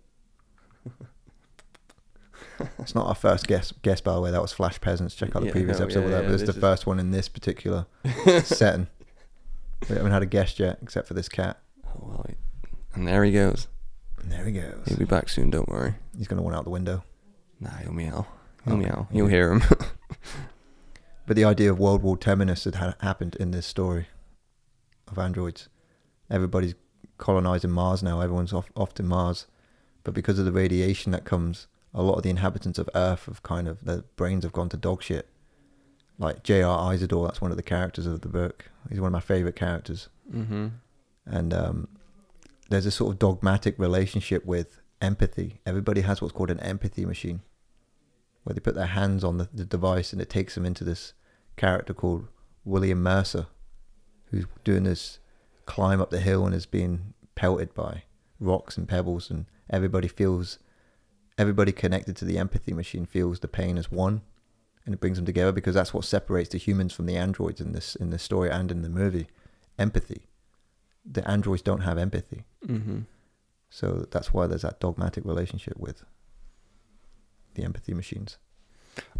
It's not our first guest, guest by the way. That was Flash Peasants. Check out the Yeah, previous no, episode yeah, that. yeah, but it's the is- first one in this particular setting. We haven't had a guest yet, except for this cat. Oh well, and there he goes. And there he goes. He'll be back soon. Don't worry. He's going to want out the window. Nah, he'll meow. He'll Okay. meow. You'll hear him. But the idea of World War Terminus had ha- happened in this story of androids. Everybody's colonizing Mars now. Everyone's off, off to Mars. But because of the radiation that comes, a lot of the inhabitants of Earth have kind of, their brains have gone to dog shit. Like J.R. Isidore, that's one of the characters of the book. He's one of my favorite characters. mm-hmm. And um, there's a sort of dogmatic relationship with empathy. Everybody has what's called an empathy machine, where they put their hands on the, the device and it takes them into this character called William Mercer, who's doing this climb up the hill and is being pelted by rocks and pebbles, and everybody feels, everybody connected to the empathy machine feels the pain as one, and it brings them together because that's what separates the humans from the androids in this in this story and in the movie, empathy the androids don't have empathy. Mm-hmm. So that's why there's that dogmatic relationship with the empathy machines.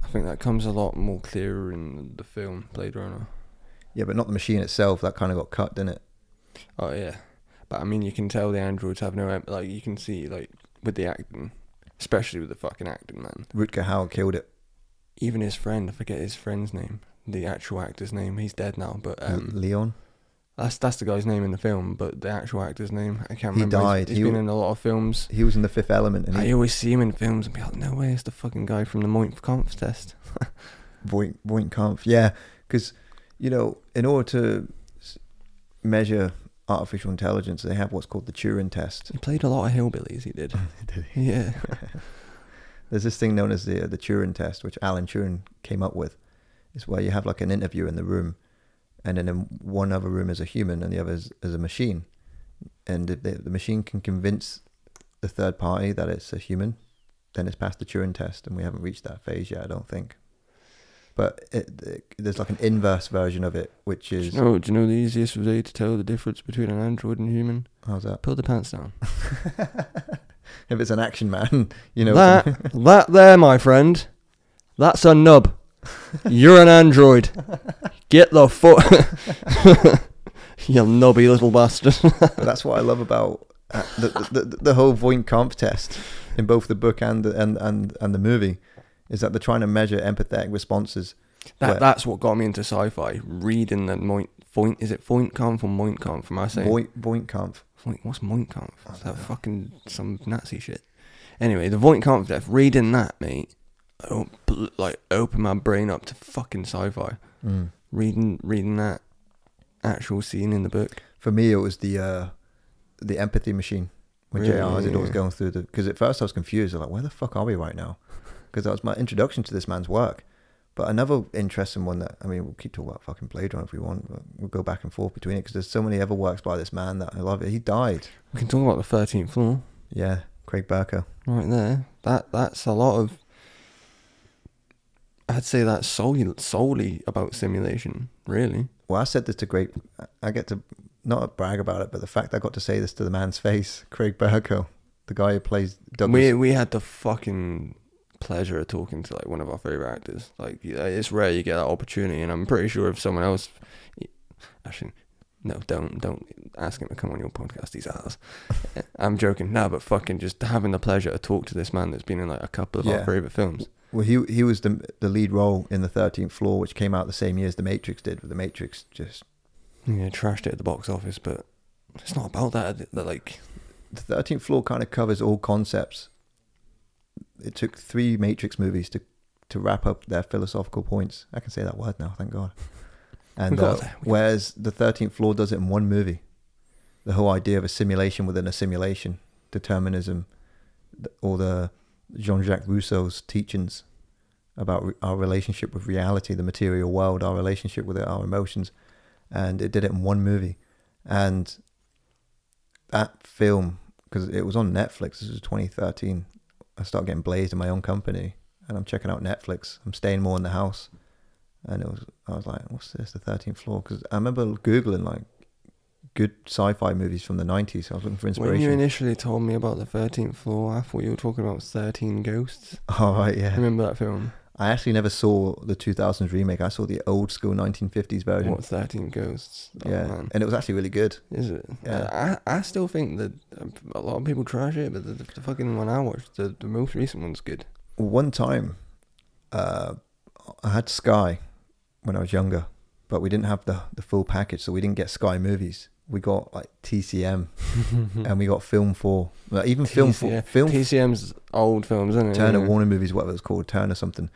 I think that comes a lot more clearer in the film Blade Runner. Yeah, but not the machine itself. That kind of got cut, didn't it? Oh yeah, but I mean, you can tell the androids have no like. You can see like with the acting, especially with the fucking acting, man. Rutger Hauer killed it. Even his friend, I forget his friend's name, the actual actor's name. He's dead now, but um, Leon. that's that's the guy's name in the film. But the actual actor's name, I can't remember. He's- died. he's He been in a lot of films. He was in the Fifth Element, and I he always see him in films and be like, no way, it's the fucking guy from the Moink Kampf test. Voight Kampf. Yeah, because you know, in order to measure artificial intelligence, they have what's called the Turing test. He played a lot of hillbillies. He did. yeah. There's this thing known as the the Turing test, which Alan Turing came up with. It's where you have like an interview in the room, and then in one other room is a human, and the other is, is a machine. And if the, the machine can convince the third party that it's a human, then it's passed the Turing test, and we haven't reached that phase yet, I don't think. But it, it, there's like an inverse version of it, which Do is you, know, do you know the easiest way to tell the difference between an android and human? how's that? Pull the pants down. if it's an action man, you know, that that there, my friend, that's a nub. You're an android. Get the foot, you nubby little bastard. That's what I love about uh, the, the, the the whole Voight Kampf test in both the book and the, and and and the movie is that they're trying to measure empathetic responses. That Where- that's what got me into sci-fi. Reading the Moint Foint is it Foint Kampf or Moint Kampf? Am I saying? Voight Voight Kampf. Foint, what's Moint Kampf? Is that know. fucking some Nazi shit? Anyway, the Voight Kampf death. Reading that, mate, like open my brain up to fucking sci-fi. Mm. Reading reading that actual scene in the book. For me, it was the uh, the empathy machine when Really? J.R. Isidore was going through the. Because at first I was confused. I was like, where the fuck are we right now? Because that was my introduction to this man's work. But another interesting one that I mean, we'll keep talking about fucking Blade Runner if we want. But we'll go back and forth between it because there's so many other works by this man that I love. It. He died. We can talk about the thirteenth floor Yeah, Craig Bierko. right there. That that's a lot of. I'd say that's solely solely about simulation, really. Well, I said this to great. I get to not brag about it, but the fact I got to say this to the man's face, Craig Bierko, the guy who plays Douglas. We we had the fucking pleasure of talking to like one of our favorite actors. Like it's rare you get that opportunity, and I'm pretty sure if someone else, actually, no, don't don't ask him to come on your podcast. He's ours. I'm joking. No, but fucking just having the pleasure to talk to this man that's been in like a couple of Yeah. our favorite films. Well, he he was the the lead role in the Thirteenth Floor, which came out the same year as The Matrix did. But The Matrix just Yeah, trashed it at the box office, but it's not about that. That like the Thirteenth Floor kind of covers all concepts. It took three Matrix movies to to wrap up their philosophical points. I can say that word now, thank God. And uh, there, we got whereas the Thirteenth Floor does it in one movie, the whole idea of a simulation within a simulation, determinism, all the Jean-Jacques Rousseau's teachings about re- our relationship with reality, the material world, our relationship with it, our emotions, and it did it in one movie, and that film because it was on Netflix. This was 2013. I started getting blazed in my own company, and I'm checking out Netflix. I'm staying more in the house, and it was I was like, "What's this? The 13th floor?" Because I remember googling like good sci-fi movies from the 90s. I was looking for inspiration. when you initially told me about the thirteenth floor, I thought you were talking about Thirteen Ghosts. oh right, yeah. Remember that film? I actually never saw the 2000s remake. I saw the old school 1950s version. What Thirteen Ghosts? Oh, yeah, man. and it was actually really good. Is it? Yeah. I I still think that um, a lot of people trash it, but the, the, the fucking one I watched, the, the most recent one's good. One time, uh, I had Sky when I was younger, but we didn't have the the full package, so we didn't get Sky movies. We got like TCM and we got Film Four. Like, even Film Four. Film TCM's old films, isn't it? Turner Yeah. Warner Movies, whatever it's called, Turner something.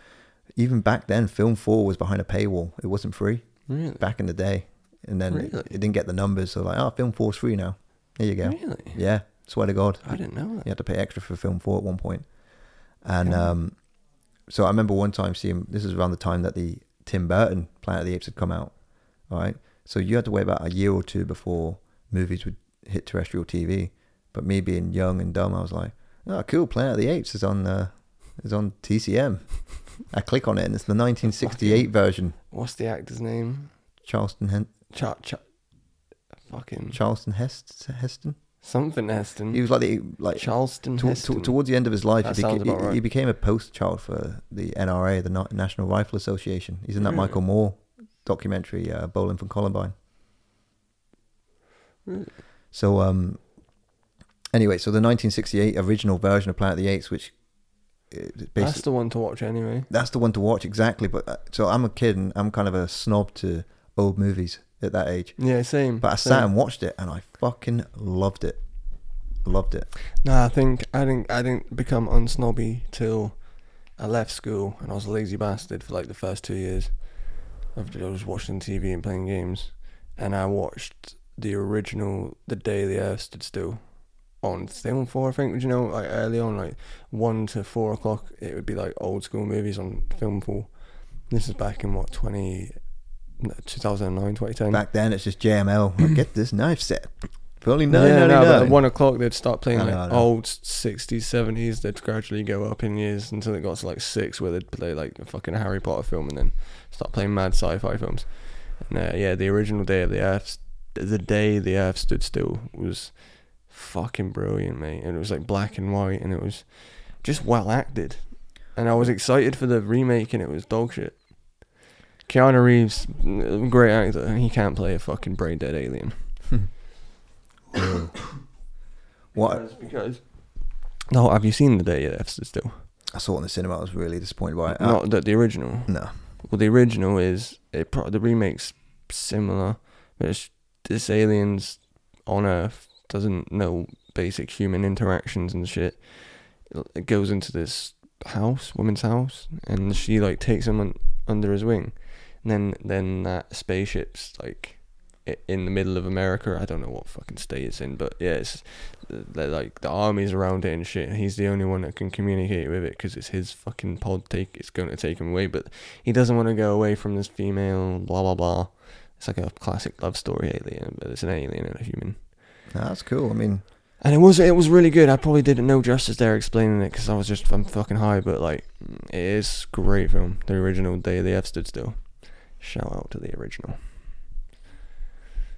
Even back then, Film Four was behind a paywall. It wasn't free Really? back in the day, and then it, Really? it didn't get the numbers. So like, oh, Film Four's free now. There you go. Really? Yeah, swear to God. I didn't know that. You had to pay extra for film four at one point. And Yeah. um, so I remember one time seeing this is around the time that the Tim Burton Planet of the Apes had come out. All right. So you had to wait about a year or two before movies would hit terrestrial TV. But me being young and dumb, I was like, oh, cool. Planet of the Apes is on, uh, is on TCM. I click on it and it's the 1968 version. What's the actor's name? Charleston, Hen- Cha Cha. Fucking Charleston Hest- Heston. something Heston. He was like the, like Charleston To- to- Heston. towards the end of his life, he, beca- he, right. he became a poster child for the NRA, the Na- National Rifle Association. He's in that Really? Michael Moore documentary, uh, Bowling for Columbine. Really? So, um, anyway, so the 1968 original version of Planet of the Apes, which uh, basically That's the one to watch anyway. that's the one to watch exactly. But uh, so I'm a kid and I'm kind of a snob to old movies at that age. Yeah, same. But I same. sat and watched it and I fucking loved it. Loved it. No, I think I didn't. I didn't become unsnobby till I left school, and I was a lazy bastard for like the first two years. Of I was watching TV and playing games, and I watched the original "The Day the Earth Stood Still" on Film Four. I think you know, like early on, like one to four o'clock, it would be like old school movies on Film Four. This is back in what 20, 2009, 2010. Back then, it's just JML. Get this knife set for only Yeah, no, but at one o'clock they'd start playing like know, old sixties, seventies. They'd gradually go up in years until it got to like six, where they'd play like a fucking Harry Potter film, and then start playing mad sci-fi films. And uh, yeah, the original Day of the Earth, the day the Earth stood still, was fucking brilliant, mate. And it was like black and white, and it was just well acted. And I was excited for the remake, and it was dog shit. Keanu Reeves, mm, great actor, and he can't play a fucking brain dead alien. What Because, because no, have you seen the day of Stood Still? I saw it in the cinema, I was really disappointed by it. Not the, the original. no, Well, the original is it. Pro- the remake's similar, but it's this aliens on Earth doesn't know basic human interactions and shit. It goes into this house, woman's house, and she like takes him un- under his wing. And then then that spaceship's like i- in the middle of America. I don't know what fucking state it's in, but yeah, it's like the army's around it and shit. And he's the only one that can communicate with it because it's his fucking pod take. It's going to take him away, but he doesn't want to go away from this female. Blah blah blah. It's like a classic love story alien, but it's an alien and a human. That's cool. I mean, And it was it was really good. I probably didn't know justice there explaining it because I was just I'm fucking high. But like, it is great film. The original Day of the F stood still. Shout out to the original.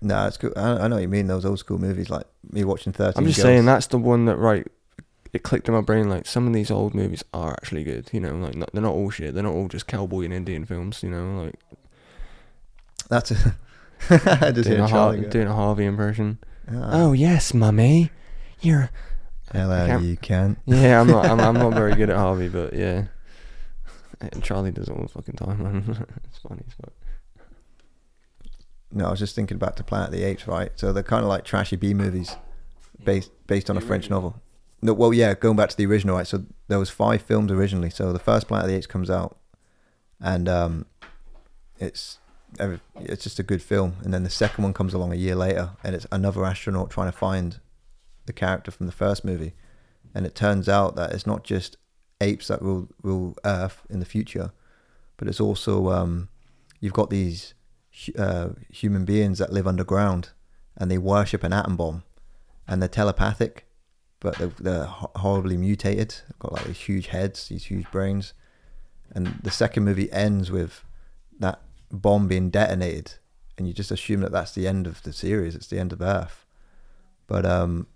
No, it's cool. I, I know what you mean. Those old school movies, like me watching Thirteen. I'm just Girls. saying that's the one that right. It clicked in my brain like some of these old movies are actually good. You know, like not, they're not all shit. They're not all just cowboy and Indian films. You know, like That's a. I just doing a, Har- doing a Harvey impression. Ah, Oh yes, mummy, you're. hello, can't- you can. Yeah, I'm not. I'm, I'm not very good at Harvey, but yeah. And Charlie does it all the fucking time, man. it's funny as fuck. No, I was just thinking back to Planet of the Apes, right? So they're kind of like trashy B movies, based based on a French original. novel. No, well, yeah, going back to the original, right? So there was five films originally. So the first Planet of the Apes comes out, and um, it's it's just a good film. And then the second one comes along a year later, and it's another astronaut trying to find the character from the first movie. And it turns out that it's not just apes that rule rule Earth in the future, but it's also um, you've got these uh, human beings that live underground, and they worship an atom bomb, and they're telepathic, but they're, they're horribly mutated. Got like these huge heads, these huge brains, and the second movie ends with that bomb being detonated, and you just assume that that's the end of the series. It's the end of Earth, but um,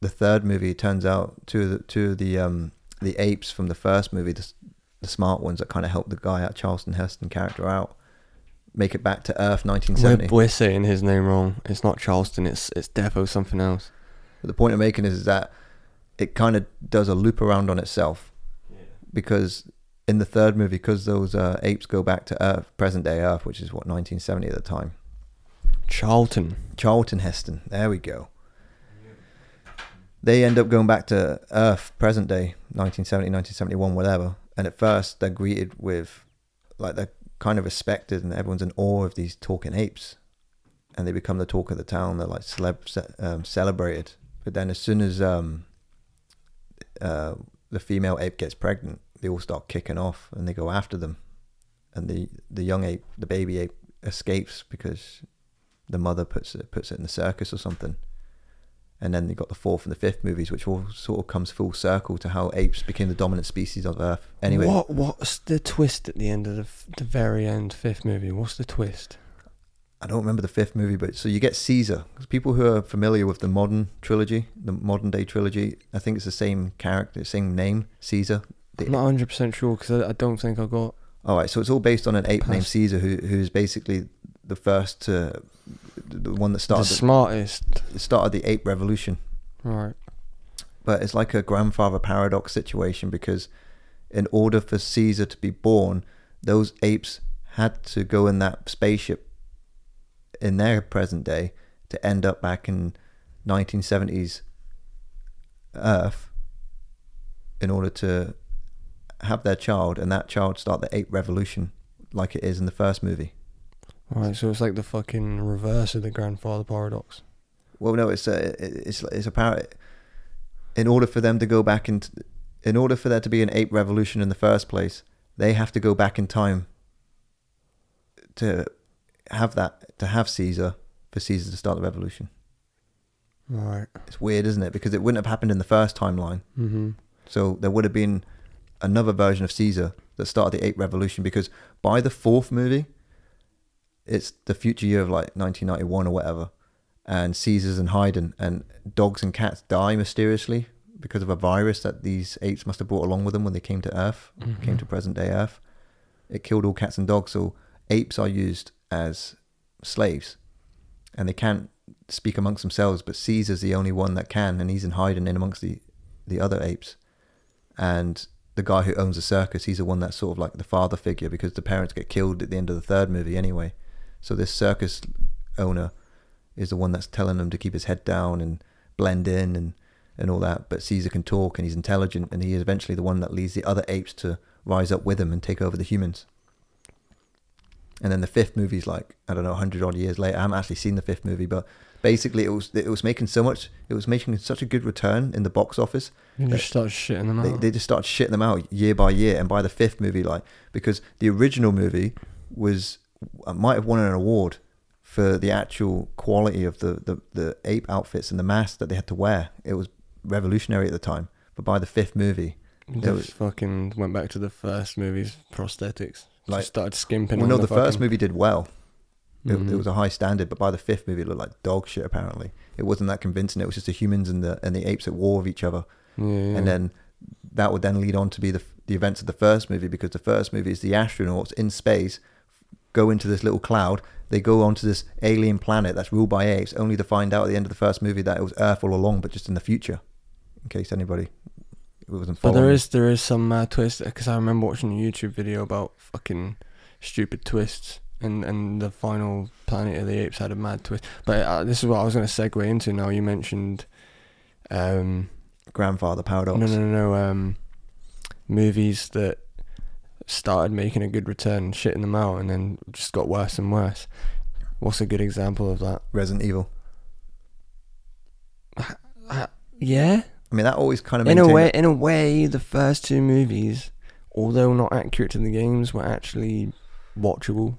the third movie turns out two of the two of the um the apes from the first movie, the, the smart ones that kind of helped the guy out, Charleston Heston character out, make it back to Earth We're, 1970. we're saying his name wrong. It's not Charleston. It's it's defo something else. But the point I'm making is, is that it kind of does a loop around on itself because in the third movie, because those uh, apes go back to Earth, present day Earth, which is what 1970 at the time. Charlton. Charlton Heston, there we go. They end up going back to Earth, present day, 1970, 1971, whatever. And at first, they're greeted with, like, they're kind of respected, and everyone's in awe of these talking apes. And they become the talk of the town. They're like celeb, um, celebrated. But then, as soon as um, uh, the female ape gets pregnant, they all start kicking off, and they go after them. And the the young ape, the baby ape, escapes because the mother puts it puts it in the circus or something. And then they got the fourth and the fifth movies, which all sort of comes full circle to how apes became the dominant species of Earth. Anyway, what what's the twist at the end of the, f- the very end fifth movie? What's the twist? I don't remember the fifth movie, but so you get Caesar. 'Cause people who are familiar with the modern trilogy, the modern day trilogy, I think it's the same character, same name, Caesar. The- I'm not 100 percent sure because I, I don't think I got. All right, so it's all based on an ape named Caesar, who who's basically the first to, the one that started The smartest. the, started the ape revolution. Right. but it's like a grandfather paradox situation because in order for Caesar to be born, those apes had to go in that spaceship in their present day to end up back in 1970s Earth in order to have their child and that child start the ape revolution like it is in the first movie. Right. So it's like the fucking reverse of the grandfather paradox. Well, no, it's a it's it's a par. In order for them to go back into, in order for there to be an ape revolution in the first place, they have to go back in time. To have that, to have Caesar, for Caesar to start the revolution. Right. It's weird, isn't it? Because it wouldn't have happened in the first timeline. Mm-hmm. So there would have been another version of Caesar that started the ape revolution. Because by the fourth movie, it's the future year of like 1991 or whatever, and Caesar's and hiding, and dogs and cats die mysteriously because of a virus that these apes must have brought along with them when they came to Earth, mm-hmm. came to present day Earth. It killed all cats and dogs, so apes are used as slaves, and they can't speak amongst themselves. But Caesar's the only one that can, and he's in hiding in amongst the the other apes. And the guy who owns the circus, he's the one that's sort of like the father figure because the parents get killed at the end of the third movie anyway. So this circus owner is the one that's telling him to keep his head down and blend in and, and all that. But Caesar can talk and he's intelligent and he is eventually the one that leads the other apes to rise up with him and take over the humans. and then the fifth movie's like I don't know, hundred odd years later. I haven't actually seen the fifth movie, but basically it was it was making so much, it was making such a good return in the box office. You just start shitting them They, out. they just started shitting them out year by year, and by the fifth movie, like because the original movie was might have won an award for the actual quality of the, the, the ape outfits and the masks that they had to wear. It was revolutionary at the time. But by the fifth movie, They was- fucking went back to the first movie's prosthetics. Like- just started skimping. well, no, the, the first fucking- movie did well. It, Mhm. it was a high standard, but by the fifth movie, it looked like dog shit. Apparently, it wasn't that convincing. It was just the humans and the and the apes at war with each other, Yeah, yeah. and then that would then lead on to be the the events of the first movie because the first movie is the astronauts in space go into this little cloud. They go onto this alien planet that's ruled by apes, only to find out at the end of the first movie that it was Earth all along, but just in the future. In case anybody wasn't But there is there is some uh, twist because I remember watching a YouTube video about fucking stupid twists, and and the final Planet of the Apes had a mad twist. But uh, this is what I was going to segue into. Now you mentioned, um, grandfather paradox. no no no no um, movies that started making a good return, shitting them out, and then just got worse and worse. What's a good example of that? Resident Evil. Uh, yeah, I mean, that always kind of in a way, in a way, the first two movies, although not accurate to the games, were actually watchable.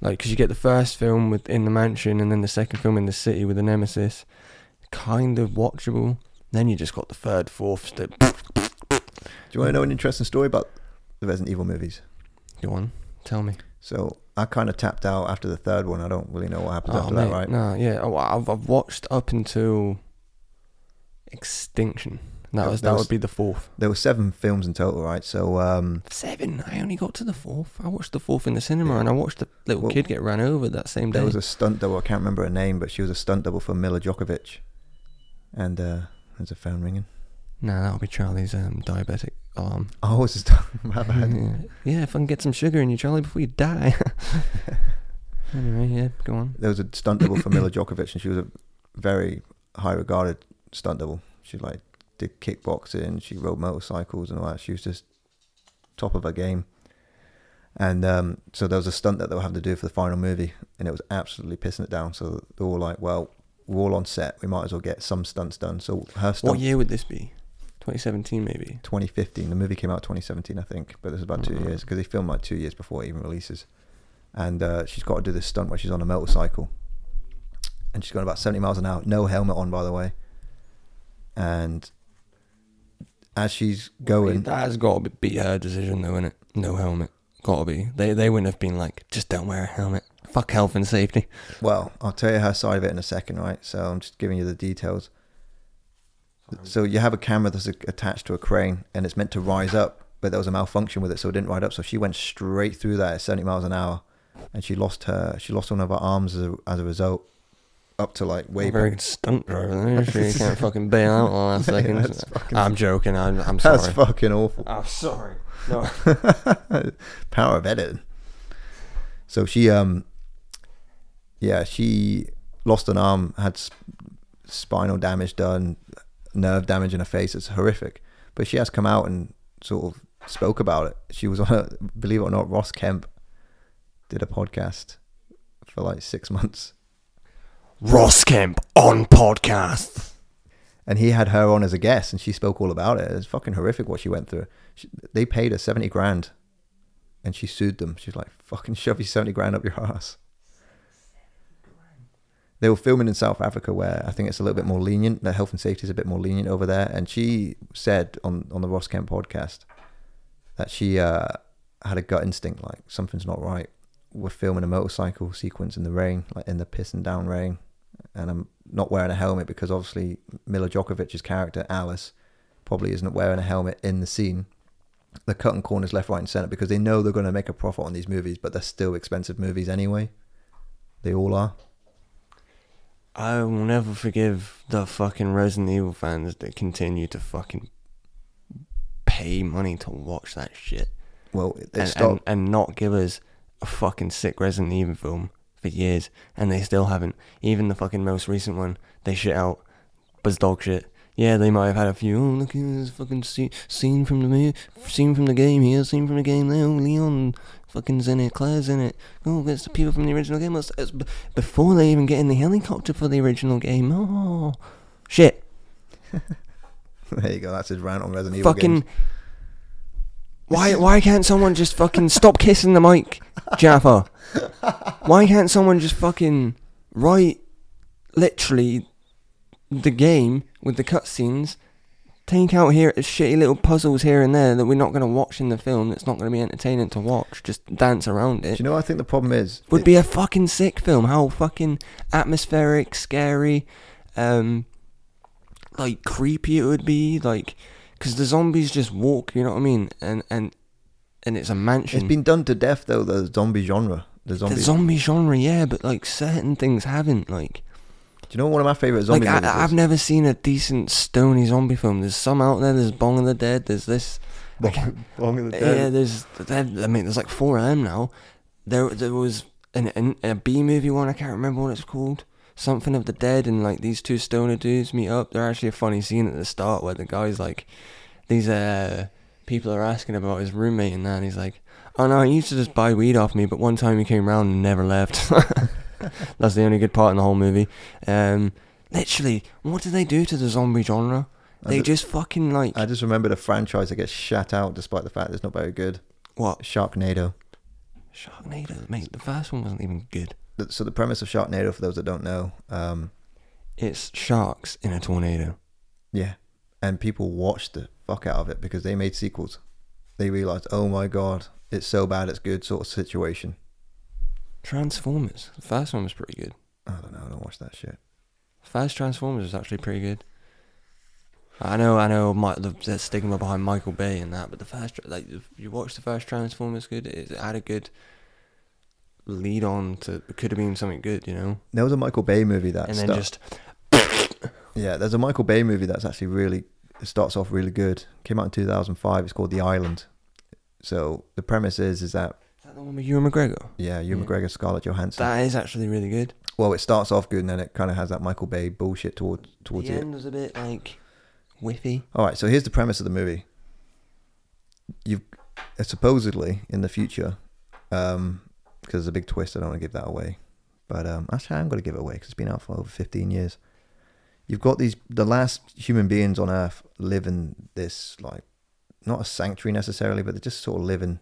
Like, because you get the first film with in the mansion, and then the second film in the city with the nemesis, kind of watchable. Then you just got the third, fourth. That Do you want to know an interesting story about the Resident Evil movies? go on, tell me. So I kind of tapped out after the third one. I don't really know what happens Oh, after mate, that, right? No, yeah, oh, I've, I've watched up until Extinction. That was that was- would be the fourth. There were seven films in total, right? So um, Seven. I only got to the fourth. I watched the fourth in the cinema, and I watched the little Well, kid get ran over that same day. there was a stunt double. I can't remember her name, but she was a stunt double for Milla Jovovich. And uh, there's a phone ringing. Nah, that'll be Charlie's um, diabetic arm. Oh, it's just my bad. yeah. yeah, if I can get some sugar in you, Charlie, before you die. anyway, yeah, go on. There was a stunt double for Milla Jovovich, and she was a very high regarded stunt double. She like did kickboxing, she rode motorcycles and all that. She was just top of her game. And um, so there was a stunt that they were having to do for the final movie, and it was absolutely pissing it down. So they were all like, "Well, we're all on set. We might as well get some stunts done." So her What stunt, year would this be? 2017, maybe. 2015. The movie came out 2017, I think, but it was about two Mhm. years because they filmed like two years before it even releases. And uh, she's got to do this stunt where she's on a motorcycle, and she's going about 70 miles an hour, no helmet on, by the way. And as she's going, That has got to be her decision, though, innit? No helmet. Got to be. They they wouldn't have been like, just don't wear a helmet. Fuck health and safety. well, I'll tell you her side of it in a second, right? So I'm just giving you the details. So you have a camera that's attached to a crane, and it's meant to rise up, but there was a malfunction with it, so it didn't ride up. So she went straight through that at 70 miles an hour, and she lost her. She lost one of her arms as a, as a result, up to like way very good stunt driver, there. she? You can't fucking bail out on last second. fucking- I'm joking. I'm, I'm sorry. That's fucking awful. I'm sorry. No. Power of editing. So she, um, yeah, she lost an arm, had sp- spinal damage done, nerve damage in her face. It's horrific. But she has come out and sort of spoke about it. She was on a, believe it or not, Ross Kemp did a podcast for like six months. Ross Kemp on podcast. and he had her on as a guest, and she spoke all about it. It's fucking horrific what she went through. She, they paid her seventy grand, and she sued them. She's like, "Fucking shove your seventy grand up your ass." They were filming in South Africa, where I think it's a little bit more lenient. The health and safety is a bit more lenient over there. And she said on on the Ross Kemp podcast that she uh, had a gut instinct, like something's not right. We're filming a motorcycle sequence in the rain, like in the pissing down rain, and I'm not wearing a helmet because obviously Milla Jovovich's character Alice probably isn't wearing a helmet in the scene. They're cutting corners left, right, and center because they know they're going to make a profit on these movies, but they're still expensive movies anyway. They all are. I will never forgive the fucking Resident Evil fans that continue to fucking pay money to watch that shit Well, and, stopped. and, and not give us a fucking sick Resident Evil film for years, and they still haven't. Even the fucking most recent one, they shit out was dog shit. Yeah, they might have had a few. Oh, look at this fucking scene, scene from the scene from the game here, scene from the game there. Oh, Leon fucking's in it, Claire's in it. Oh, it's the people from the original game. It's, it's b- before they even get in the helicopter for the original game. Oh, shit. there you go. That's his rant on Resident Evil fucking. games. Why why can't someone just fucking stop kissing the mic, Jaffa? Why can't someone just fucking write literally the game with the cutscenes? Take out here shitty little puzzles here and there that we're not going to watch in the film. That's not going to be entertaining to watch. Just dance around Do it. you know what I think the problem is? Would It- be a fucking sick film. How fucking atmospheric, scary, um, like creepy it would be. Like, because the zombies just walk. You know what I mean? And and and it's a mansion. It's been done to death though. The zombie genre. The zombie. the zombie genre, yeah, but like certain things haven't. Like, Do you know one of my favorite zombie like movies I, I've is? never seen a decent stony zombie film. There's some out there. There's Bong of the Dead. There's this. Bong, Bong of the Dead. Yeah, there's. I mean, there's like four of them now. There, there was an, an a B movie one. I can't remember what it's called. Something of the Dead, and like these two stoner dudes meet up. They're actually a funny scene at the start where the guy's like, these uh people are asking about his roommate and that, and he's like, oh no, he used to just buy weed off me, but one time he came round and never left. That's the only good part in the whole movie. Um, literally, what do they do to the zombie genre? They ju- just fucking like I just remember the franchise that gets shat out despite the fact it's not very good. what? Sharknado. Sharknado, mate. The first one wasn't even good. So the premise of Sharknado, for those that don't know, um, It's sharks in a tornado. yeah, and people watched the fuck out of it because they made sequels. They realized, oh my god, it's so bad it's good sort of situation. Transformers. The first one was pretty good. I don't know. I don't watch that shit. First Transformers was actually pretty good. I know, I know, my, the, the stigma behind Michael Bay and that, but the first, like, you watch the first Transformers, good. It, had a good lead on to. It could have been something good, you know. There was a Michael Bay movie that and then just yeah, there's a Michael Bay movie that's actually really it starts off really good. Came out in 2005. It's called The Island. So the premise is is that that the one with Ewan McGregor. yeah, Ewan Yeah. McGregor, Scarlett Johansson. That is actually really good. well, it starts off good and then it kind of has that Michael Bay bullshit towards towards the it. end was a bit like whiffy. All right, so here's the premise of the movie. You've uh, supposedly in the future, um, because there's a big twist. I don't want to give that away, but um, actually, I'm going to give it away because it's been out for over 15 years. You've got these the last human beings on Earth live in this like not a sanctuary necessarily, but they're just sort of living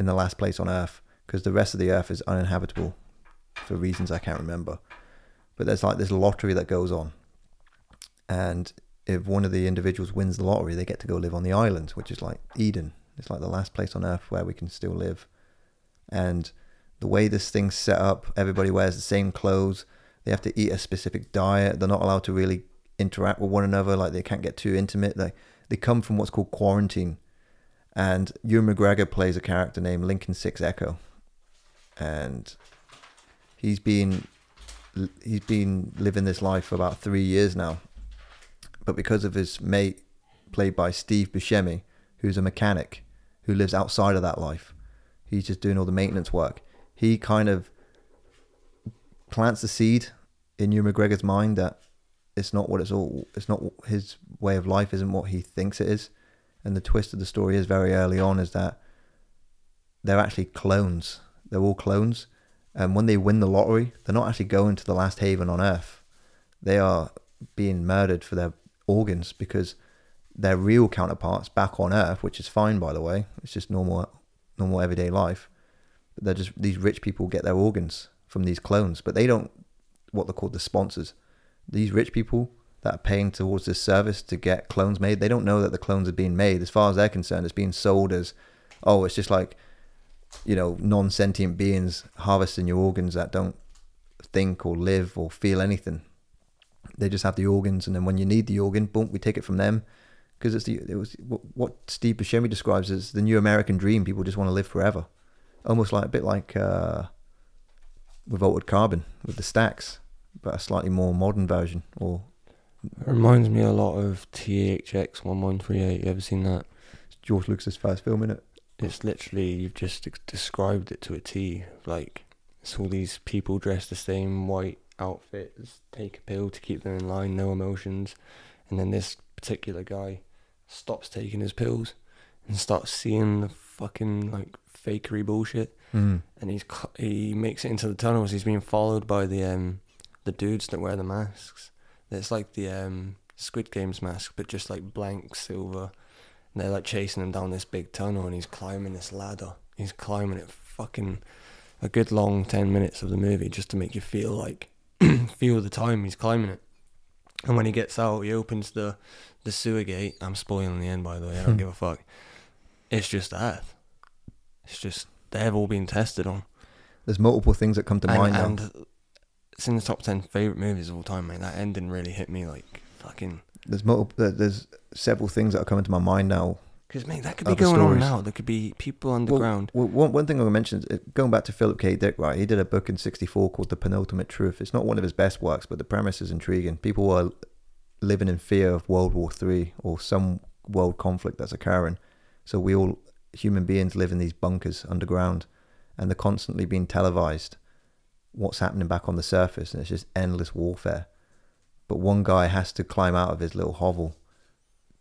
in the last place on Earth because the rest of the Earth is uninhabitable for reasons I can't remember. But there's like this lottery that goes on, and if one of the individuals wins the lottery, they get to go live on the island, which is like Eden. It's like the last place on earth where we can still live. And the way this thing's set up, everybody wears the same clothes. They have to eat a specific diet. They're not allowed to really interact with one another. Like they can't get too intimate. They they come from what's called quarantine. And Ewan McGregor plays a character named Lincoln Six Echo, and he's been he's been living this life for about three years now but because of his mate, played by Steve Buscemi, who's a mechanic who lives outside of that life, he's just doing all the maintenance work. He kind of plants the seed in Ewan McGregor's mind that it's not what it's all. It's not his way of life. Isn't what he thinks it is. And the twist of the story is very early on is that they're actually clones. They're all clones. And when they win the lottery, they're not actually going to the last haven on Earth. They are being murdered for their organs because their real counterparts back on Earth, which is fine by the way, it's just normal, normal everyday life. But they're just these rich people get their organs from these clones, but they don't what they're called the sponsors. These rich people that are paying towards this service to get clones made, they don't know that the clones are being made. As far as they're concerned, it's being sold as, oh, it's just like, you know, non-sentient beings harvesting your organs that don't think or live or feel anything they just have the organs, and then when you need the organ, boom, we take it from them. Because it's the it was what- Steve Buscemi describes as the new American dream. People just want to live forever, almost like a bit like uh, with altered carbon with the stacks, but a slightly more modern version. Or reminds me a lot of THX one one three eight. You ever seen that? George Lucas's first film in it. It's literally you've just described it to a T. Like it's all these people dressed the same white outfits, take a pill to keep them in line, no emotions, and then this particular guy stops taking his pills and starts seeing the fucking like fakery bullshit, Mm. and he's he makes it into the tunnels. He's being followed by the um the dudes that wear the masks. It's like the um Squid Games mask, but just like blank silver. And they're like chasing him down this big tunnel, and he's climbing this ladder. He's climbing it fucking a good long ten minutes of the movie just to make you feel like feel the time he's climbing it. And when he gets out, he opens the the sewer gate. I'm spoiling the end, by the way. I don't give a fuck. It's just Earth. It's just they've all been tested on. There's multiple things that come to and, mind now. It's in the top ten favorite movies of all time, mate. That ending really hit me like fucking. There's multiple. There's several things that are coming to my mind now. Because mate, that could be Other going on stories. now. There could be people underground. Well, one, one thing I'm going to mention is uh, going back to Philip K. Dick, right? He did a book in '64 called The Penultimate Truth. It's not one of his best works, but the premise is intriguing. People were living in fear of World War Three or some world conflict that's occurring. So we all, human beings, live in these bunkers underground, and they're constantly being televised. What's happening back on the surface, and it's just endless warfare. But one guy has to climb out of his little hovel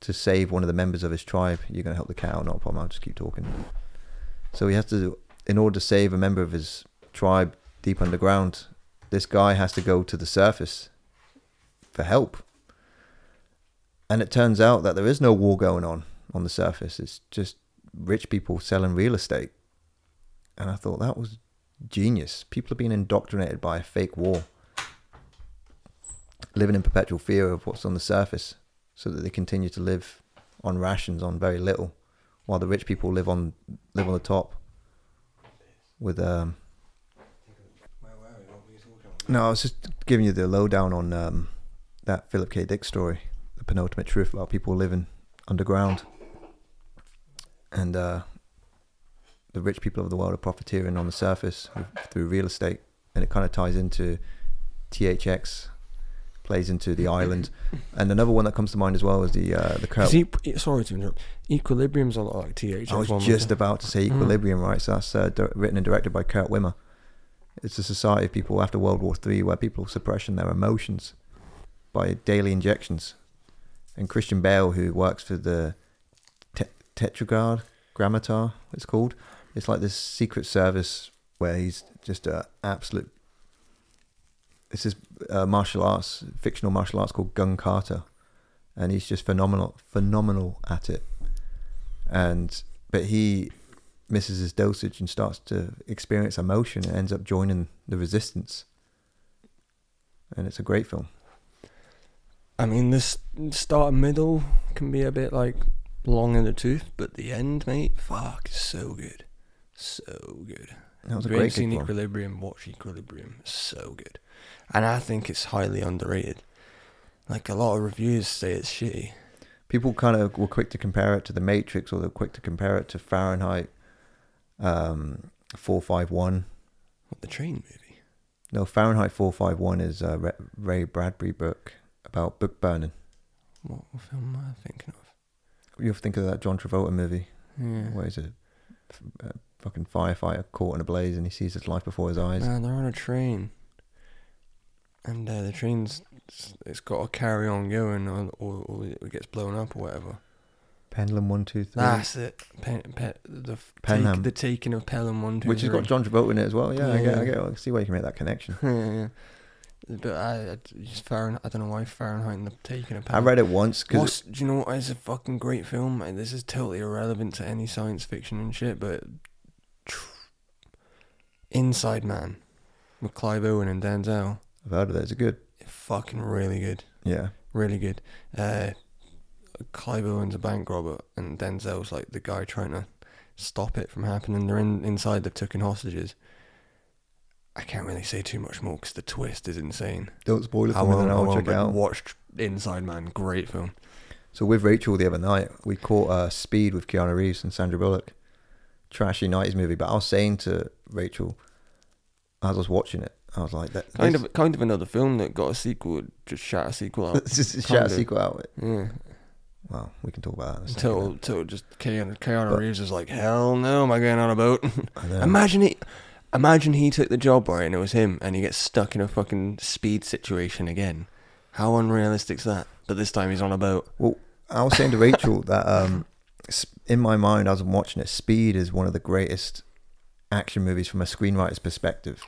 to save one of the members of his tribe. You're going to help the cow, not problem. I'll just keep talking. So he has to, in order to save a member of his tribe deep underground, this guy has to go to the surface for help. And it turns out that there is no war going on on the surface. It's just rich people selling real estate. And I thought that was genius. People are being indoctrinated by a fake war, living in perpetual fear of what's on the surface so that they continue to live on rations on very little, while the rich people live on live on the top. With um, no, I was just giving you the lowdown on um, that Philip K. Dick story, the penultimate truth about people living underground, and uh, the rich people of the world are profiteering on the surface through real estate, and it kind of ties into THX, plays into the island, and another one that comes to mind as well is the uh, the Kurt. Is he, sorry to interrupt. Equilibrium's a lot like TH. I was just about to say Mm. Equilibrium, right? So that's uh, di- written and directed by Kurt Wimmer. It's a society of people after World War Three where people suppression their emotions by daily injections. And Christian Bale, who works for the te- Tetragard Grammatar, it's called. It's like this secret service where he's just a absolute. This is uh, martial arts, fictional martial arts called Gun Kata, and he's just phenomenal, phenomenal at it. And but he misses his dosage and starts to experience emotion and ends up joining the resistance. And it's a great film. I mean, this start and middle can be a bit like long in the tooth, but the end, mate, fuck, is so good, so good. That was a great good. Equilibrium, watch Equilibrium. So good, and I think it's highly underrated. Like a lot of reviews say it's shitty. People kind of were quick to compare it to The Matrix, or they're quick to compare it to Fahrenheit um, 451. What the train movie? No, Fahrenheit 451 is a Ray Bradbury book about book burning. What film am I thinking of? You think of that John Travolta movie. Yeah. What is it? Fucking firefighter caught in a blaze and he sees his life before his eyes. Man, they're on a train, and uh, the train's it's got to carry on going, or, or, or it gets blown up or whatever. Pendulum 123. That's it. Pen, pe, the Penham. take, the taking of Pelham one two which has got three. John Travolta in it as well. Yeah, I Yeah, get, I yeah. get. I see where you can make that connection. yeah, yeah. But I, I just Fahrenheit. I don't know why Fahrenheit and the taking of I read it once because What's, do you know what? It's a fucking great film? And this is totally irrelevant to any science fiction and shit, but Inside Man with Clive Owen and Denzel, I've heard of it. It's good. fucking really good, Yeah, really good. Uh, Clive Owen's a bank robber, and Denzel's like the guy trying to stop it from happening. They're in inside. They've taken hostages. I can't really say too much more because the twist is insane. don't spoil it for me. Then I I'll check it out. watch Inside Man, great film. So with Rachel the other night, we caught uh, Speed with Keanu Reeves and Sandra Bullock. Trashy '90s movie. But I was saying to Rachel, as I was watching it, I was like, that Kind this- of, kind of another film that got a sequel, just shot a sequel out. just kind a sequel out. yeah, Well, we can talk about that. In a second. until, until just Keanu, Keanu But- Reeves is like, hell no, am I going on a boat? Imagine he, imagine he took the job right and it was him, and he gets stuck in a fucking speed situation again. How unrealistic is that? But this time he's on a boat. Well, I was saying to Rachel that um, in my mind, as I'm watching it, Speed is one of the greatest action movies from a screenwriter's perspective.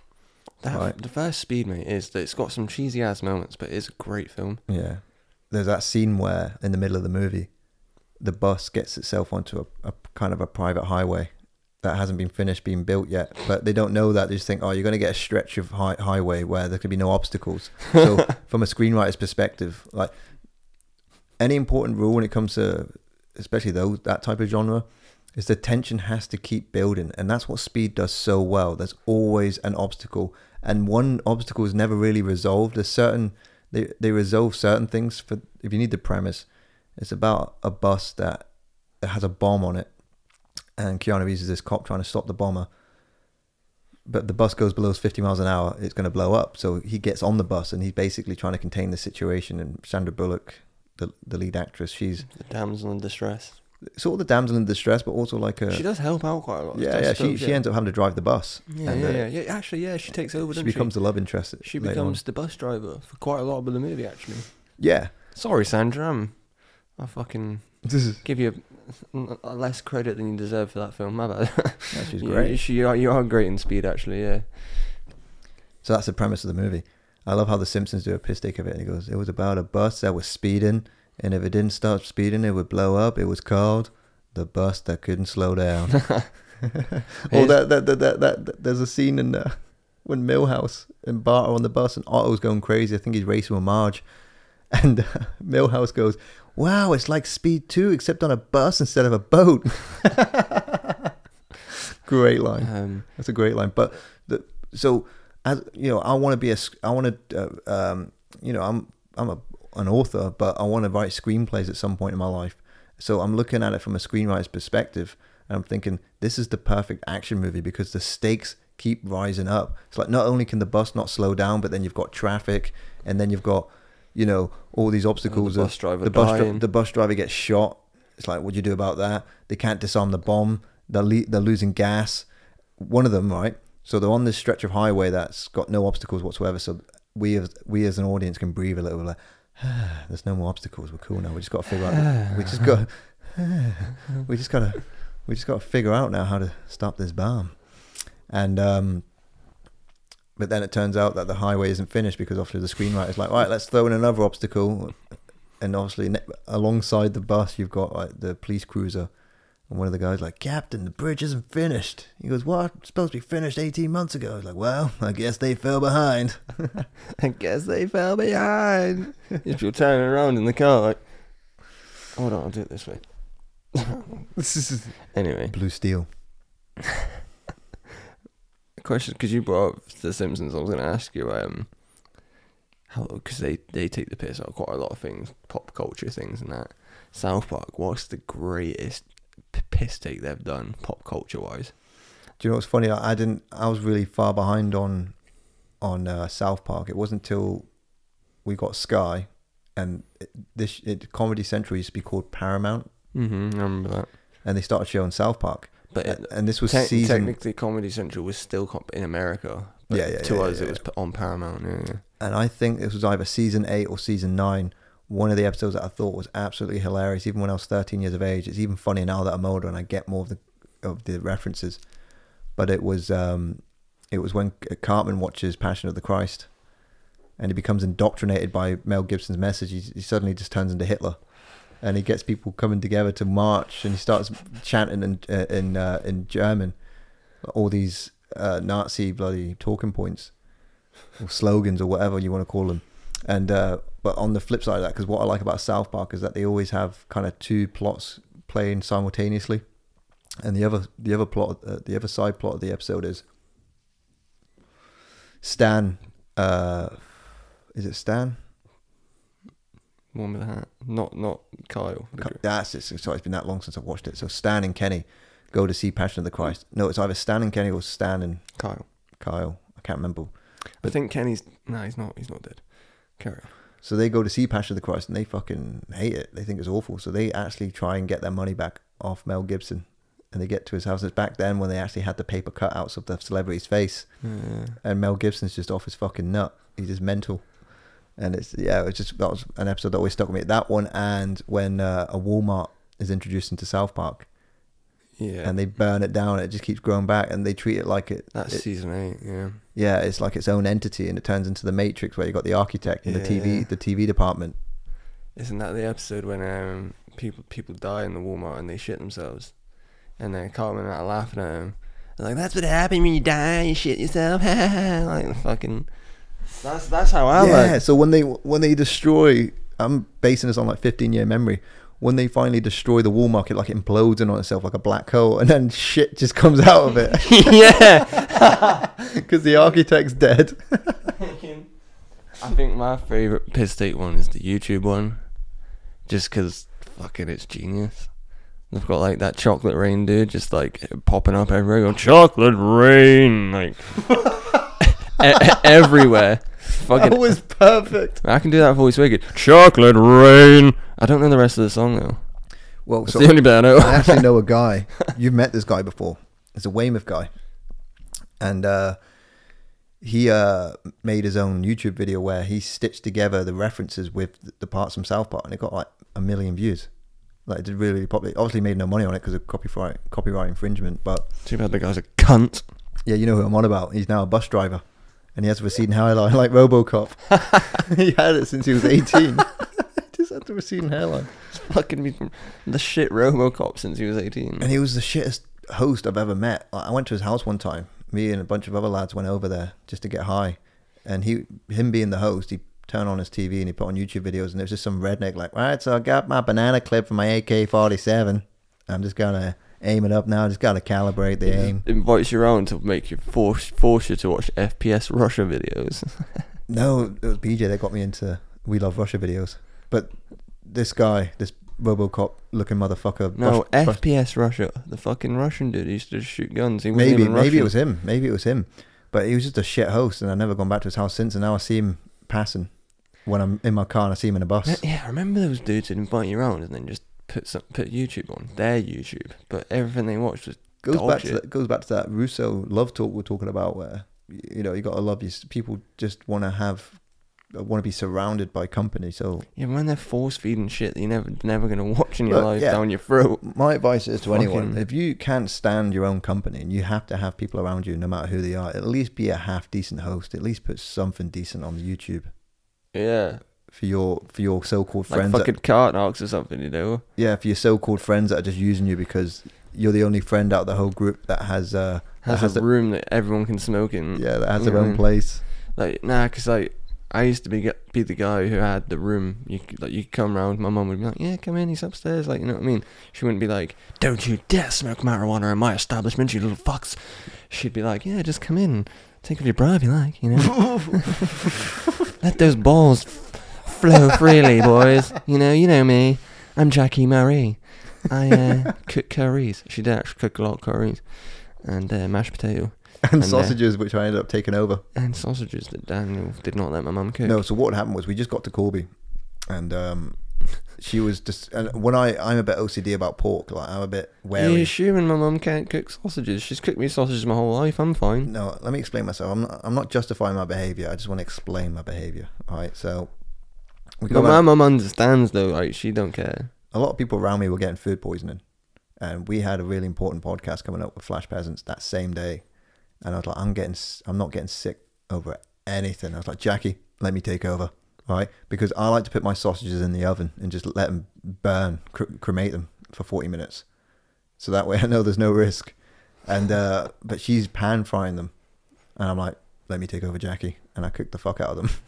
That, Right. The first Speed, mate, is that it's got some cheesy ass moments, but it's a great film. Yeah. There's that scene where, in the middle of the movie, the bus gets itself onto a, a kind of a private highway that hasn't been finished being built yet. But they don't know that. They just think, oh, you're going to get a stretch of hi- highway where there could be no obstacles. So, from a screenwriter's perspective, like any important rule when it comes to, especially though that type of genre, is the tension has to keep building, and that's what Speed does so well. There's always an obstacle, and one obstacle is never really resolved. There's certain they they resolve certain things for if you need the premise. It's about a bus that, has a bomb on it, and Keanu Reeves is this cop trying to stop the bomber. But the bus goes below 50 miles an hour, it's going to blow up. So he gets on the bus and he's basically trying to contain the situation. And Sandra Bullock, the the lead actress, she's The damsel in distress. Sort of the damsel in distress, but also like a she does help out quite a lot. yeah, yeah. She she ends up having to drive the bus. Yeah, and, yeah, uh, yeah, yeah. Actually, yeah, she takes over. She becomes the love interest. She later on. becomes the bus driver for quite a lot of the movie. Actually, yeah. sorry, Sandra. I'm, I fucking give you a, a less credit than you deserve for that film. My bad. yeah, she's You- great. She, you are, you are great in Speed. Actually, yeah. So that's the premise of the movie. I love how the Simpsons do a piss take of it. And he goes, "It was about a bus that was speeding, and if it didn't stop speeding, it would blow up. It was called the bus that couldn't slow down." oh, that that, that that that there's a scene in uh, when Milhouse and Bart are on the bus, and Otto's going crazy. I think he's racing with Marge, and uh, Milhouse goes, "Wow, it's like Speed Two, except on a bus instead of a boat." great line. Um, That's a great line. But the so as you know, I want to be a I want to uh, um, you know I'm I'm a an author, but I want to write screenplays at some point in my life. So I'm looking at it from a screenwriter's perspective, and I'm thinking this is the perfect action movie because the stakes keep rising up. It's like not only can the bus not slow down, but then you've got traffic, and then you've got you know all these obstacles. the bus driver the bus dri- the bus driver gets shot. It's like, what do you do about that? They can't disarm the bomb. They're le- they're losing gas. One of them, right? So they're on this stretch of highway that's got no obstacles whatsoever. So we as we as an audience can breathe a little. Like, there's no more obstacles. We're cool now. We just got to figure out. we just got. we just gotta. We just got to figure out now how to stop this bomb. And um, but then it turns out that the highway isn't finished because obviously the screenwriter's like, right, let's throw in another obstacle. And obviously, ne- alongside the bus, you've got like the police cruiser, and one of the guys like, Captain, the bridge isn't finished. He goes, what? It's supposed to be finished 18 months ago. He's like, well, I guess they fell behind. I guess they fell behind. if you're turning around in the car, like, hold on, I'll do it this way. anyway, Blue steel. question because you brought up The Simpsons. I was going to ask you, um, how because they they take the piss out of quite a lot of things, pop culture things, and that. South Park, what's the greatest piss take they've done, pop culture wise? Do you know what's funny? I, I didn't. I was really far behind on on uh, South Park. It wasn't until we got Sky, and it, this it, Comedy Central used to be called Paramount, Mm-hmm, I remember that. and they started showing South Park. But and, it, and this was te- season. technically, Comedy Central was still comp- in America. But Yeah, yeah, To yeah, us, yeah, it was on Paramount. Yeah, yeah. and I think this was either season eight or season nine. One of the episodes that I thought was absolutely hilarious, even when I was 13 years of age. It's even funny now that I'm older and I get more of the of the references. But it was um, it was when Cartman watches Passion of the Christ, and he becomes indoctrinated by Mel Gibson's message. He, he suddenly just turns into Hitler, and he gets people coming together to march, and he starts chanting in uh, in uh, in German all these uh, Nazi bloody talking points or slogans or whatever you want to call them. And uh, but on the flip side of that, because what I like about South Park is that they always have kind of two plots playing simultaneously, and the other the other plot uh, the other side plot of the episode is Stan. Uh, is it Stan? One with a hat. Not not Kyle. That's it. Sorry, it's been that long since I've watched it. So Stan and Kenny go to see Passion of the Christ. No, it's either Stan and Kenny or Stan and Kyle. Kyle. I can't remember. I think Kenny's. No, he's not. He's not dead. Carry on. So they go to see Passion of the Christ and they fucking hate it. They think it's awful. So they actually try and get their money back off Mel Gibson. And they get to his house. It's back then when they actually had the paper cutouts of the celebrity's face. Yeah. And Mel Gibson's just off his fucking nut. He's just mental. And it's, yeah, it's just, that was an episode that always stuck with me. That one and when uh, a Walmart is introduced into South Park, Yeah. and they burn it down. It just keeps growing back, and they treat it like it. That's it- season eight. Yeah. yeah, it's like its own entity, and it turns into the Matrix, where you got the architect and the Yeah. TV, the TV department. Isn't that the episode when um people people die in the Walmart and they shit themselves, and then Cartman are laughing at him, They're like that's what happens when you die, you shit yourself, like fucking. That's that's how I yeah. like. So when they when they destroy, I'm basing this on like 15 year memory. When they finally destroy the wall market, like it implodes in on itself like a black hole, and then shit just comes out of it yeah. because the architect's dead. I think my favorite piss take one is the YouTube one, just because fucking it's genius. They've got like that chocolate rain dude just like popping up everywhere, going chocolate rain like everywhere. Fucking, that was perfect. I can do that voice wicked. Chocolate rain. I don't know the rest of the song though. Well, so the only bit I know. I actually know a guy. You've met this guy before. It's a Weymouth guy, and uh, he uh, made his own YouTube video where he stitched together the references with the parts from South Park, and it got like a million views. Like it did really, really popular. Obviously, made no money on it because of copyright copyright infringement. But Too bad the guy's a cunt. yeah, you know who I'm on about. He's now a bus driver, and he has a receding hairline like RoboCop. he had it since he was 18. Just had the receding hairline. Fucking me from the shit RoboCop since he was eighteen. And he was the shittest host I've ever met. Like, I went to his house one time. Me and a bunch of other lads went over there just to get high. And he, him being the host, he turned on his TV and he put on YouTube videos. And there was just some redneck like, right, so I got my banana clip from my AK-47. I'm just gonna aim it up now. Just gotta calibrate the aim. invites you around to make you force force you to watch FPS Russia videos. No, it was BJ that got me into We Love Russia videos. But this guy, this RoboCop looking motherfucker. no, Rush- FPS Russia. The fucking Russian dude He used to just shoot guns. He maybe maybe it was him. Maybe it was him. But he was just a shit host, and I've never gone back to his house since. And now I see him passing when I'm in my car and I see him in a bus. Yeah, I remember those dudes who'd invite you around and then just put some, put YouTube on their YouTube, but everything they watched was goes dog back to that, goes back to that Russo love talk we're talking about, where you know you got to love your people. Just want to have uh, want to be surrounded by company. So yeah. When they're force feeding shit that you're never never gonna watch in your Look, life yeah. down your throat. my advice is to anyone: if you can't stand your own company and you have to have people around you, no matter who they are, at least be a half decent host. At least put something decent on YouTube Yeah, for your for your so-called like friends. that- fucking cart knocks or something, you know. Yeah, for your so-called friends that are just using you because you're the only friend out of the whole group that has uh that Has, has a room that everyone can smoke in. yeah that has their know what I own mean? place. Like nah, 'cause like I used to be be the guy who had the room. You like you come round. My mum would be like, "Yeah, come in. He's upstairs." Like you know what I mean. She wouldn't be like, "Don't you dare smoke marijuana in my establishment, you little fucks." She'd be like, "Yeah, just come in. Take off your bra if you like. You know, let those balls flow freely, boys. You know, you know me. I'm Jackie Marie. I uh, cook curries. She did actually cook a lot of curries and uh, mashed potato and uh, sausages, which I ended up taking over. and sausages that Daniel did not let my mum cook. No, so what happened was we just got to Corby, and um, she was just. And when I I'm a bit OCD about pork, like I'm a bit wary. You're assuming my mum can't cook sausages? She's cooked me sausages my whole life. I'm fine. No, let me explain myself. I'm not, I'm not justifying my behavior. I just want to explain my behavior. All right, so But my back- mum understands though. Like she don't care. a lot of people around me were getting food poisoning, and we had a really important podcast coming up with Flash Peasants that same day, and I was like, I'm getting, I'm not getting sick over anything. I was like, Jackie, let me take over, all right? Because I like to put my sausages in the oven and just let them burn, cr- cremate them for 40 minutes, so that way I know there's no risk. And uh, but she's pan frying them, and I'm like, let me take over, Jackie, and I cooked the fuck out of them.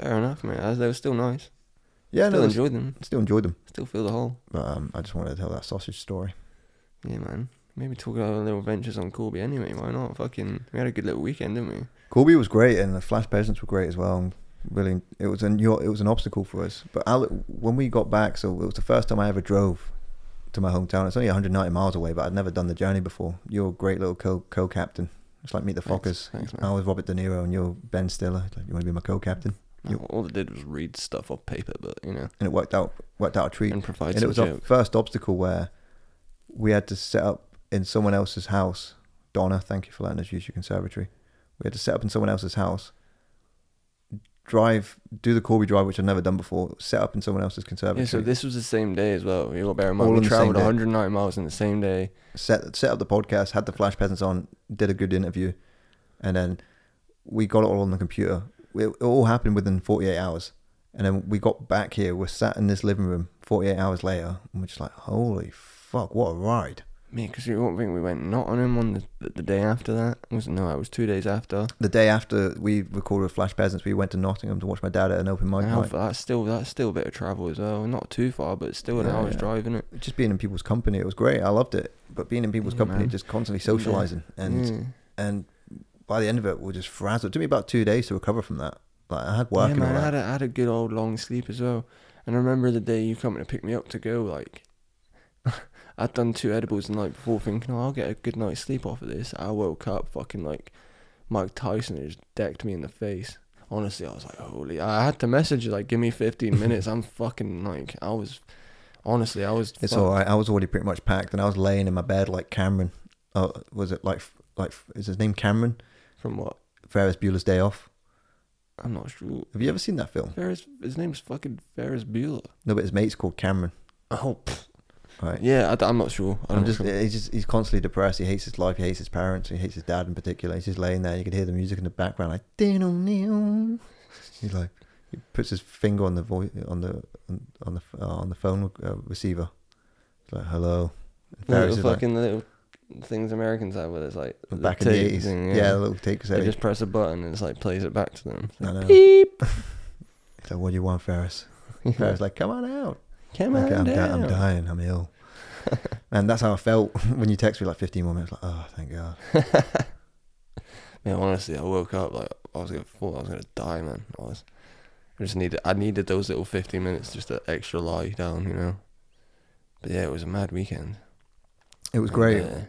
Fair enough, mate. They were still nice. yeah, still no, enjoyed them. still enjoyed them, Still feel the hole. but um, I just wanted to tell that sausage story. Yeah, man. Maybe talk about our little ventures on Corby anyway. Why not? Fucking, we had a good little weekend, didn't we? Corby was great, and the Flash Peasants were great as well. and Really, it was an it was an obstacle for us. But Ale when we got back, so it was the first time I ever drove to my hometown. It's only 190 miles away, but I'd never done the journey before. You're a great little co co captain. It's like meet the Fockers. thanks, man. I was Robert De Niro, and you're Ben Stiller. Like, you want to be my co captain? You- All I did was read stuff off paper, but you know, And it worked out worked out a treat. and provide and it was our first obstacle where we had to set up in someone else's house. Donna, thank you for letting us use your conservatory. We had to set up in someone else's house, drive, do the Corby drive, which I've never done before. Set up in someone else's conservatory. Yeah, so this was the same day as well. You got to bear in mind, on we traveled day. 190 miles in the same day. set set up the podcast, had the Flash Peasants on, did a good interview, and then we got it all on the computer. It, it all happened within 48 hours, and then we got back here. We're sat in this living room 48 hours later, and we're just like, "Holy fuck, what a ride!" Me, because you won't think we went not on the, the, the day after that. It was no, it was two days after. The day after we recorded Flash Peasants, we went to Nottingham to watch my dad at an open mic night. that's still that's still a bit of travel as well. Not too far, but still an Yeah, hour's yeah. driving it. Just being in people's company, it was great. I loved it, but being in people's Yeah, company, man. just constantly socializing, and yeah. and by the end of it, we are just frazzled. It took me about two days to recover from that. Like I had work yeah, man, I had a, I had a good old long sleep as well. And I remember the day you coming to pick me up to go, like, I'd done two edibles the night before thinking, oh, I'll get a good night's sleep off of this. I woke up fucking like Mike Tyson had just decked me in the face. Honestly, I was like, holy. I had to message you like, give me 15 minutes. I'm fucking, like, I was, honestly, I was. It's fucked. all right. I was already pretty much packed, and I was laying in my bed like Cameron. Oh, was it like like is his name Cameron? From what? Ferris Bueller's Day Off. I'm not sure. Have you ever seen that film? Ferris, his name's fucking Ferris Bueller. No, but his mate's called Cameron. Oh. Right. yeah, I, am not sure. I'm, I'm not just, sure. he's just, he's constantly depressed. He hates his life. He hates his parents. He hates his dad in particular. He's just laying there. You could hear the music in the background, like "Ding-dong-ding." He's like, he puts his finger on the voice on the on, the uh, on the phone uh, receiver. He's like, hello. And The Ferris little is like, fucking little things Americans have where it's like the back in the tape eighties, thing, yeah. the little tape They cassette. just press a button and it's like plays it back to them. I know. Beep. Like, what do you want, Ferris? Ferris like, come on out. Come Like, on I'm, down. I'm dying. I'm ill. and that's how I felt when you text me like 15 more minutes. Like, oh, thank God. Man, honestly, I woke up like I was gonna thought I was gonna die, man. I was. I just needed. I needed those little 15 minutes just to extra lie down, you know. But yeah, it was a mad weekend. It was great. And, uh,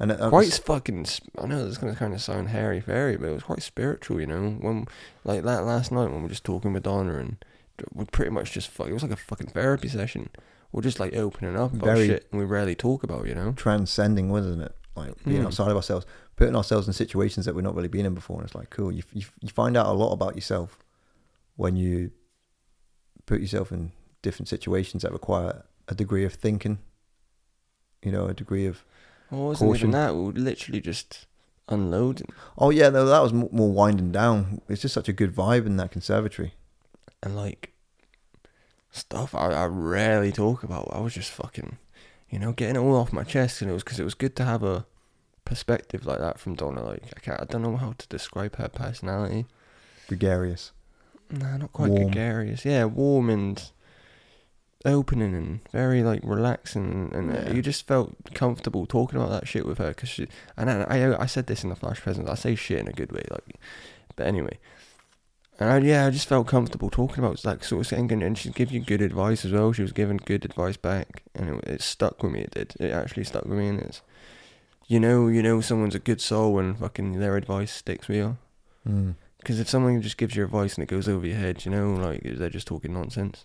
And it, I quite was- fucking. I know this is gonna kind of sound hairy fairy, but it was quite spiritual, you know. When like that last night when we were just talking with Donna and we pretty much just fuck. It was like a fucking therapy session. We're just like opening up about shit we rarely talk about, you know. transcending, wasn't it? Like being Mm. outside of ourselves, putting ourselves in situations that we're not really been in before. And it's like, cool. You, you, you find out a lot about yourself when you put yourself in different situations that require a degree of thinking, you know, a degree of Well, it wasn't Caution. even that. We were literally just unloading. Oh yeah, no, that was m- more winding down. It's just such a good vibe in that conservatory. and like stuff I, I rarely talk about. I was just fucking, you know, getting it all off my chest, and it was because it was good to have a perspective like that from Donna. Like I can't, I don't know how to describe her personality. Gregarious. Nah, not quite Warm. gregarious. Yeah, warm and opening and very like relaxing, and uh, Yeah. you just felt comfortable talking about that shit with her. Cause she, and I, I, I said this in the flash present. I say shit in a good way, like, but anyway. And I, yeah, I just felt comfortable talking about like sort of saying, and, and she'd give you good advice as well. She was giving good advice back, and it, it stuck with me. It did. It actually stuck with me, and it's, you know, you know, someone's a good soul when fucking their advice sticks with you. Mm. Because if someone just gives you advice and it goes over your head, you know, like they're just talking nonsense.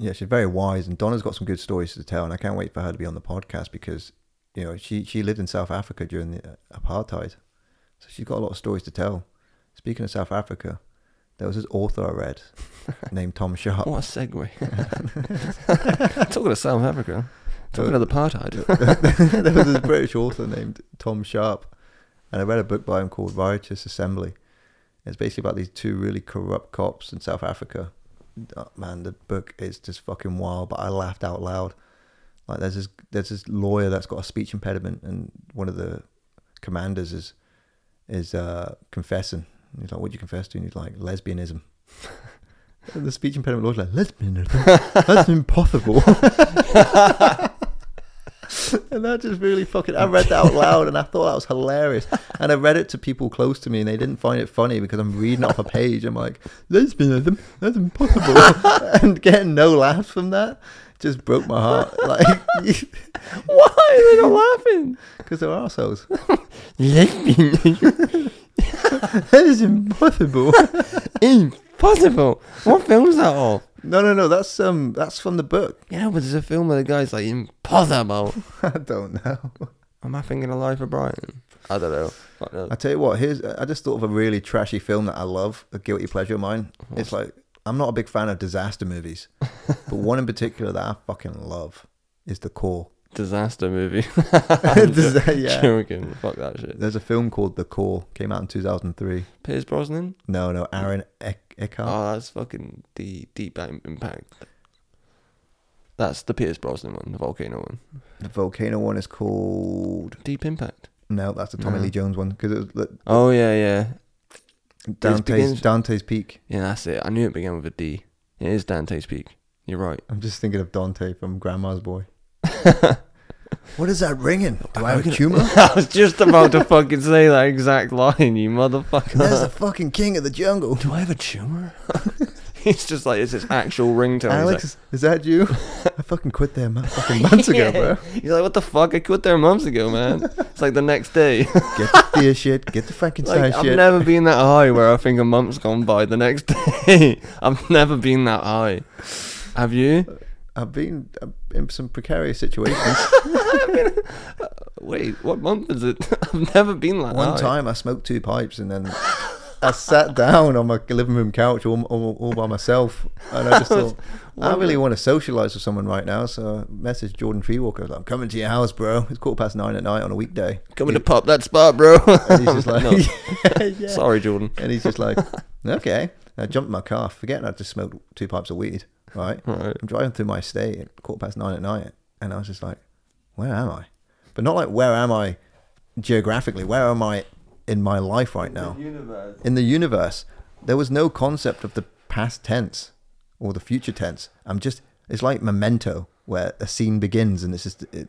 Yeah, she's very wise, and Donna's got some good stories to tell, and I can't wait for her to be on the podcast because, you know, she she lived in South Africa during the uh, apartheid, so she's got a lot of stories to tell. Speaking of South Africa, there was this author I read named Tom Sharpe. What a segue. talking of South Africa, talking of the apartheid. there was this British author named Tom Sharpe, and I read a book by him called Riotous Assembly. It's basically about these two really corrupt cops in South Africa. Oh, man, the book is just fucking wild, but I laughed out loud. Like there's this there's this lawyer that's got a speech impediment, and one of the commanders is is uh, confessing. And he's like, "What do you confess to?" And he's like, "Lesbianism." The speech impediment lawyer's like, "Lesbianism? That's impossible." and that just really fucking. I read that out loud, and I thought that was hilarious. And I read it to people close to me, and they didn't find it funny because I'm reading off a page. I'm like, lesbianism? That's impossible. and getting no laughs from that just broke my heart. Like, Why are they not laughing? because they're assholes. Lesbian. that is impossible. Impossible. What film's that of? No, no, no. That's um, that's from the book. Yeah, but there's a film where the guy's like, impossible. I don't know. Am I thinking of Life of Brian? I don't know. Fuck knows. I tell you what, here's I just thought of a really trashy film that I love, a guilty pleasure of mine. It's like I'm not a big fan of disaster movies, but one in particular that I fucking love is The Core. Disaster movie. Disa- yeah. Joking. Fuck that shit. There's a film called The Core, came out in 2003. Pierce Brosnan. No, no, Aaron Eck- Eckhart. Oh, that's fucking the Deep Impact. That's the Pierce Brosnan one, the volcano one. The volcano one is called. Deep Impact. No, that's the Tommy No. Lee Jones one because it was the, Oh yeah, yeah, Dante's, begins- Dante's Peak. yeah. That's it. I knew it began with a D. It is Dante's Peak. You're right. I'm just thinking of Dante from Grandma's Boy. what is that ringing? Do I have a tumor? I was just about to fucking say that exact line, you motherfucker. There's the fucking king of the jungle. Do I have a tumor? He's just like, it's his actual ringtone. He's Alex, is that you? I fucking quit there mo- fucking months ago, bro. like, He's like, what the fuck? I quit there months ago, man. It's like the next day. Get the fear shit. Get the Frankenstein like, I've shit. never been that high where I think a month's gone by the next day. I've never been that high. Have you? I've been in some precarious situations. Wait, what month is it? I've never been like that One time I smoked two pipes and then I sat down on my living room couch all, all, all by myself. And I just thought, I really want to socialize with someone right now. So I messaged Jordan Treewalker. I was like, I'm coming to your house, bro. It's quarter past nine at night on a weekday. Coming to pop that spot, bro. And he's just like, yeah, yeah. Sorry, Jordan. And he's just like, okay. And I jumped in my car, forgetting I just smoked two pipes of weed, right? Right. I'm driving through my estate at quarter past nine at night, and I was just like, where am I? But not like, where am I geographically? Where am I in my life right now? In the universe, there was no concept of the past tense or the future tense. I'm just, it's like memento, where a scene begins, and it's just, it,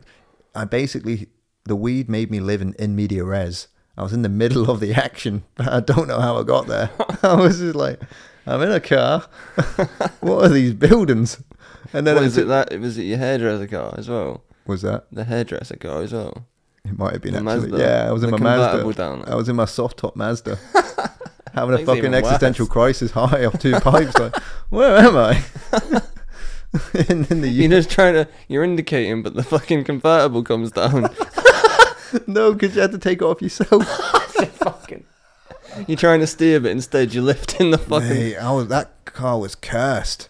I basically, the weed made me live in, in media res. I was in the middle of the action, but I don't know how I got there. I was just like, I'm in a car. what are these buildings? And then What it is it that was it your hairdresser car as well? was that? The hairdresser car as well. It might have been The actually. Mazda. Yeah, I was in The my Mazda. down. I was in my soft top Mazda, having a fucking existential worse. crisis high off two pipes. Like, where am I? in, in the You're just trying to. You're indicating, but the fucking convertible comes down. no, because you had to take it off yourself. fucking. You're trying to steer, but instead you're lifting the fucking. Mate, I was that car was cursed.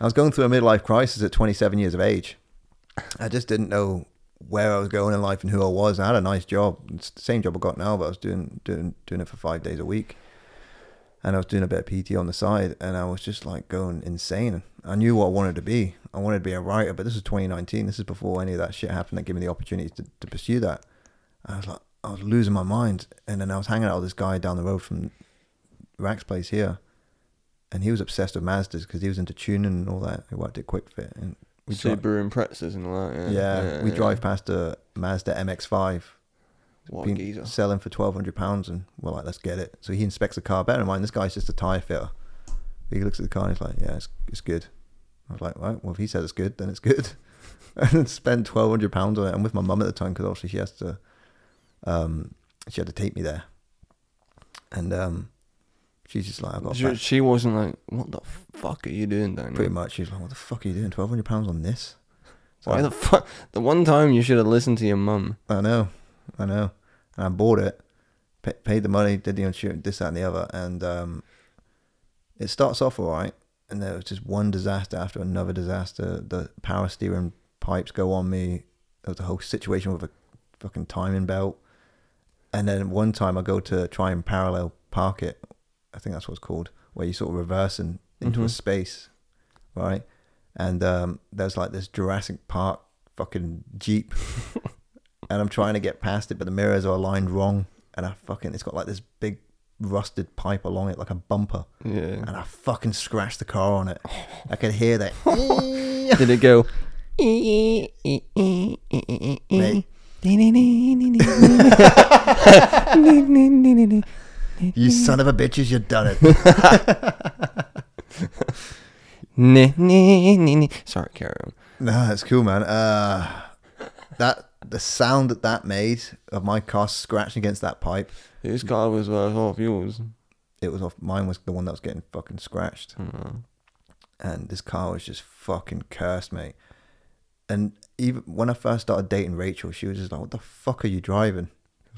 I was going through a midlife crisis at 27 years of age. I just didn't know where I was going in life and who I was. I had a nice job, same job I got now, but I was doing doing doing it for five days a week, and I was doing a bit of PT on the side, and I was just like going insane. I knew what I wanted to be. I wanted to be a writer, but this is 2019. This is before any of that shit happened that gave me the opportunity to, to pursue that. I was like, I was losing my mind, and then I was hanging out with this guy down the road from Rack's place here, and he was obsessed with Mazdas because he was into tuning and all that. He worked at Kwik Fit, and we dri- Subaru Imprezas and all that. Yeah, yeah, we drive past a Mazda MX-5, What been geezer. selling for twelve hundred pounds, and we're like, let's get it. So he inspects the car. Bear in mind, this guy's just a tire fitter. He looks at the car and he's like, yeah, it's, it's good. I was like, right, well, if he says it's good, then it's good. and then spent twelve hundred pounds on it. I'm with my mum at the time because obviously she has to, um, she had to take me there, and um, she's just like, I got She, she wasn't like, what the fuck are you doing down pretty much. She's like, what the fuck are you doing? Twelve hundred pounds on this? Why the fuck? The one time you should have listened to your mum. I know, I know. And I bought it, pa paid the money, did the insurance, this, that, and the other, and um, it starts off all right, and there was just one disaster after another disaster. The power steering pipes go on me. There was a whole situation with a fucking timing belt, and then one time I go to try and parallel park it. I think that's what it's called, where you sort of reversing into a Mhm. space, right? And um, there's like this Jurassic Park fucking jeep and I'm trying to get past it, but the mirrors are aligned wrong, and I fucking it's got like this big rusted pipe along it, like a bumper, Yeah. and I fucking scratched the car on it. I could hear that. Did it go? Mate, you son of a bitches, you've done it. Sorry, carry on. No, it's cool, man. Uh, that the sound that that made of my car scratching against that pipe, Whose car was worth off yours? it was off. Mine was the one that was getting fucking scratched. Oh. and this car was just fucking cursed, mate. And even when I first started dating Rachel, she was just like, "What the fuck are you driving?"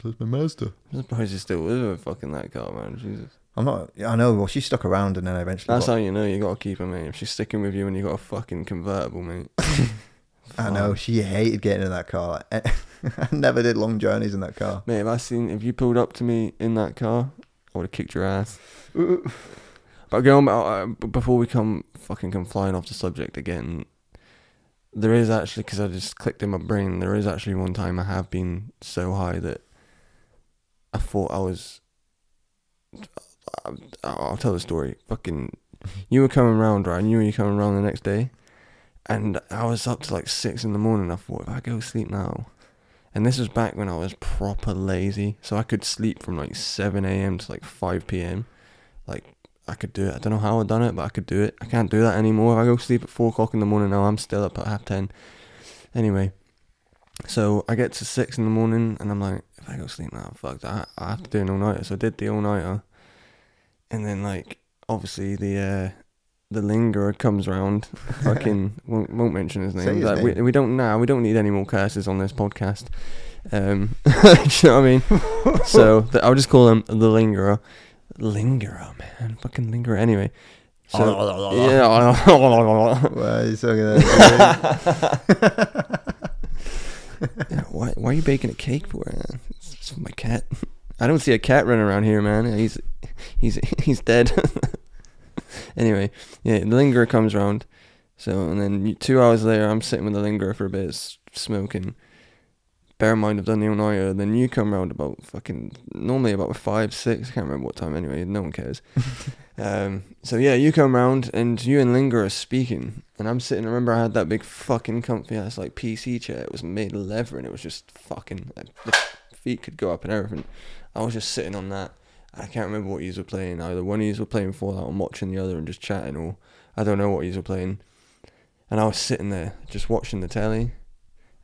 That's my Mazda. I'm surprised you still with her fucking that car, man. Jesus. I'm not. I know. Well, she stuck around, and then I eventually. That's got- how you know you gotta keep her, mate. If she's sticking with you and you got a fucking convertible, mate. I know she hated getting in that car. I never did long journeys in that car. Mate, if I seen if you pulled up to me in that car, I would have kicked your ass. But going back, uh, before we come fucking come flying off the subject again, there is actually because I just clicked in my brain. There is actually one time I have been so high that I thought I was. I'll, tell the story. Fucking, you were coming round, right? And you were coming round the next day, and I was up to like six in the morning. I thought if I go sleep now, and this was back when I was proper lazy, so I could sleep from like seven a.m. to like five p.m. Like I could do it. I don't know how I done it, but I could do it. I can't do that anymore. If I go sleep at four o'clock in the morning now, I'm still up at half ten. Anyway, so I get to six in the morning, and I'm like, if I go sleep now, fuck that. I have to do an all nighter. So I did the all nighter, and then like obviously the uh, the lingerer comes round. Fucking won't, won't mention his name. his Like, We, name. we don't now. we don't need any more curses on this podcast. Um, do you know what I mean? so the, I'll just call him the lingerer. Lingerer, oh, man, fucking lingerer. Anyway, so yeah. Oh, well, he's so good. Yeah, why, why are you baking a cake for? Man? It's just for my cat. I don't see a cat running around here, man. He's he's he's dead. anyway, yeah, the lingerer comes round. So and then two hours later, I'm sitting with the lingerer for a bit, smoking. Bear in mind, I've done the all nighter. Then you come round about fucking normally about five, six. I can't remember what time anyway. No one cares. um, so yeah, you come round and you and Linger are speaking, and I'm sitting. I remember I had that big fucking comfy ass like PC chair. It was made of leather, and it was just fucking. The feet could go up and everything. I was just sitting on that. I can't remember what yous were playing. Either one of yous were playing Fallout and watching the other and just chatting, or I don't know what yous were playing. And I was sitting there just watching the telly,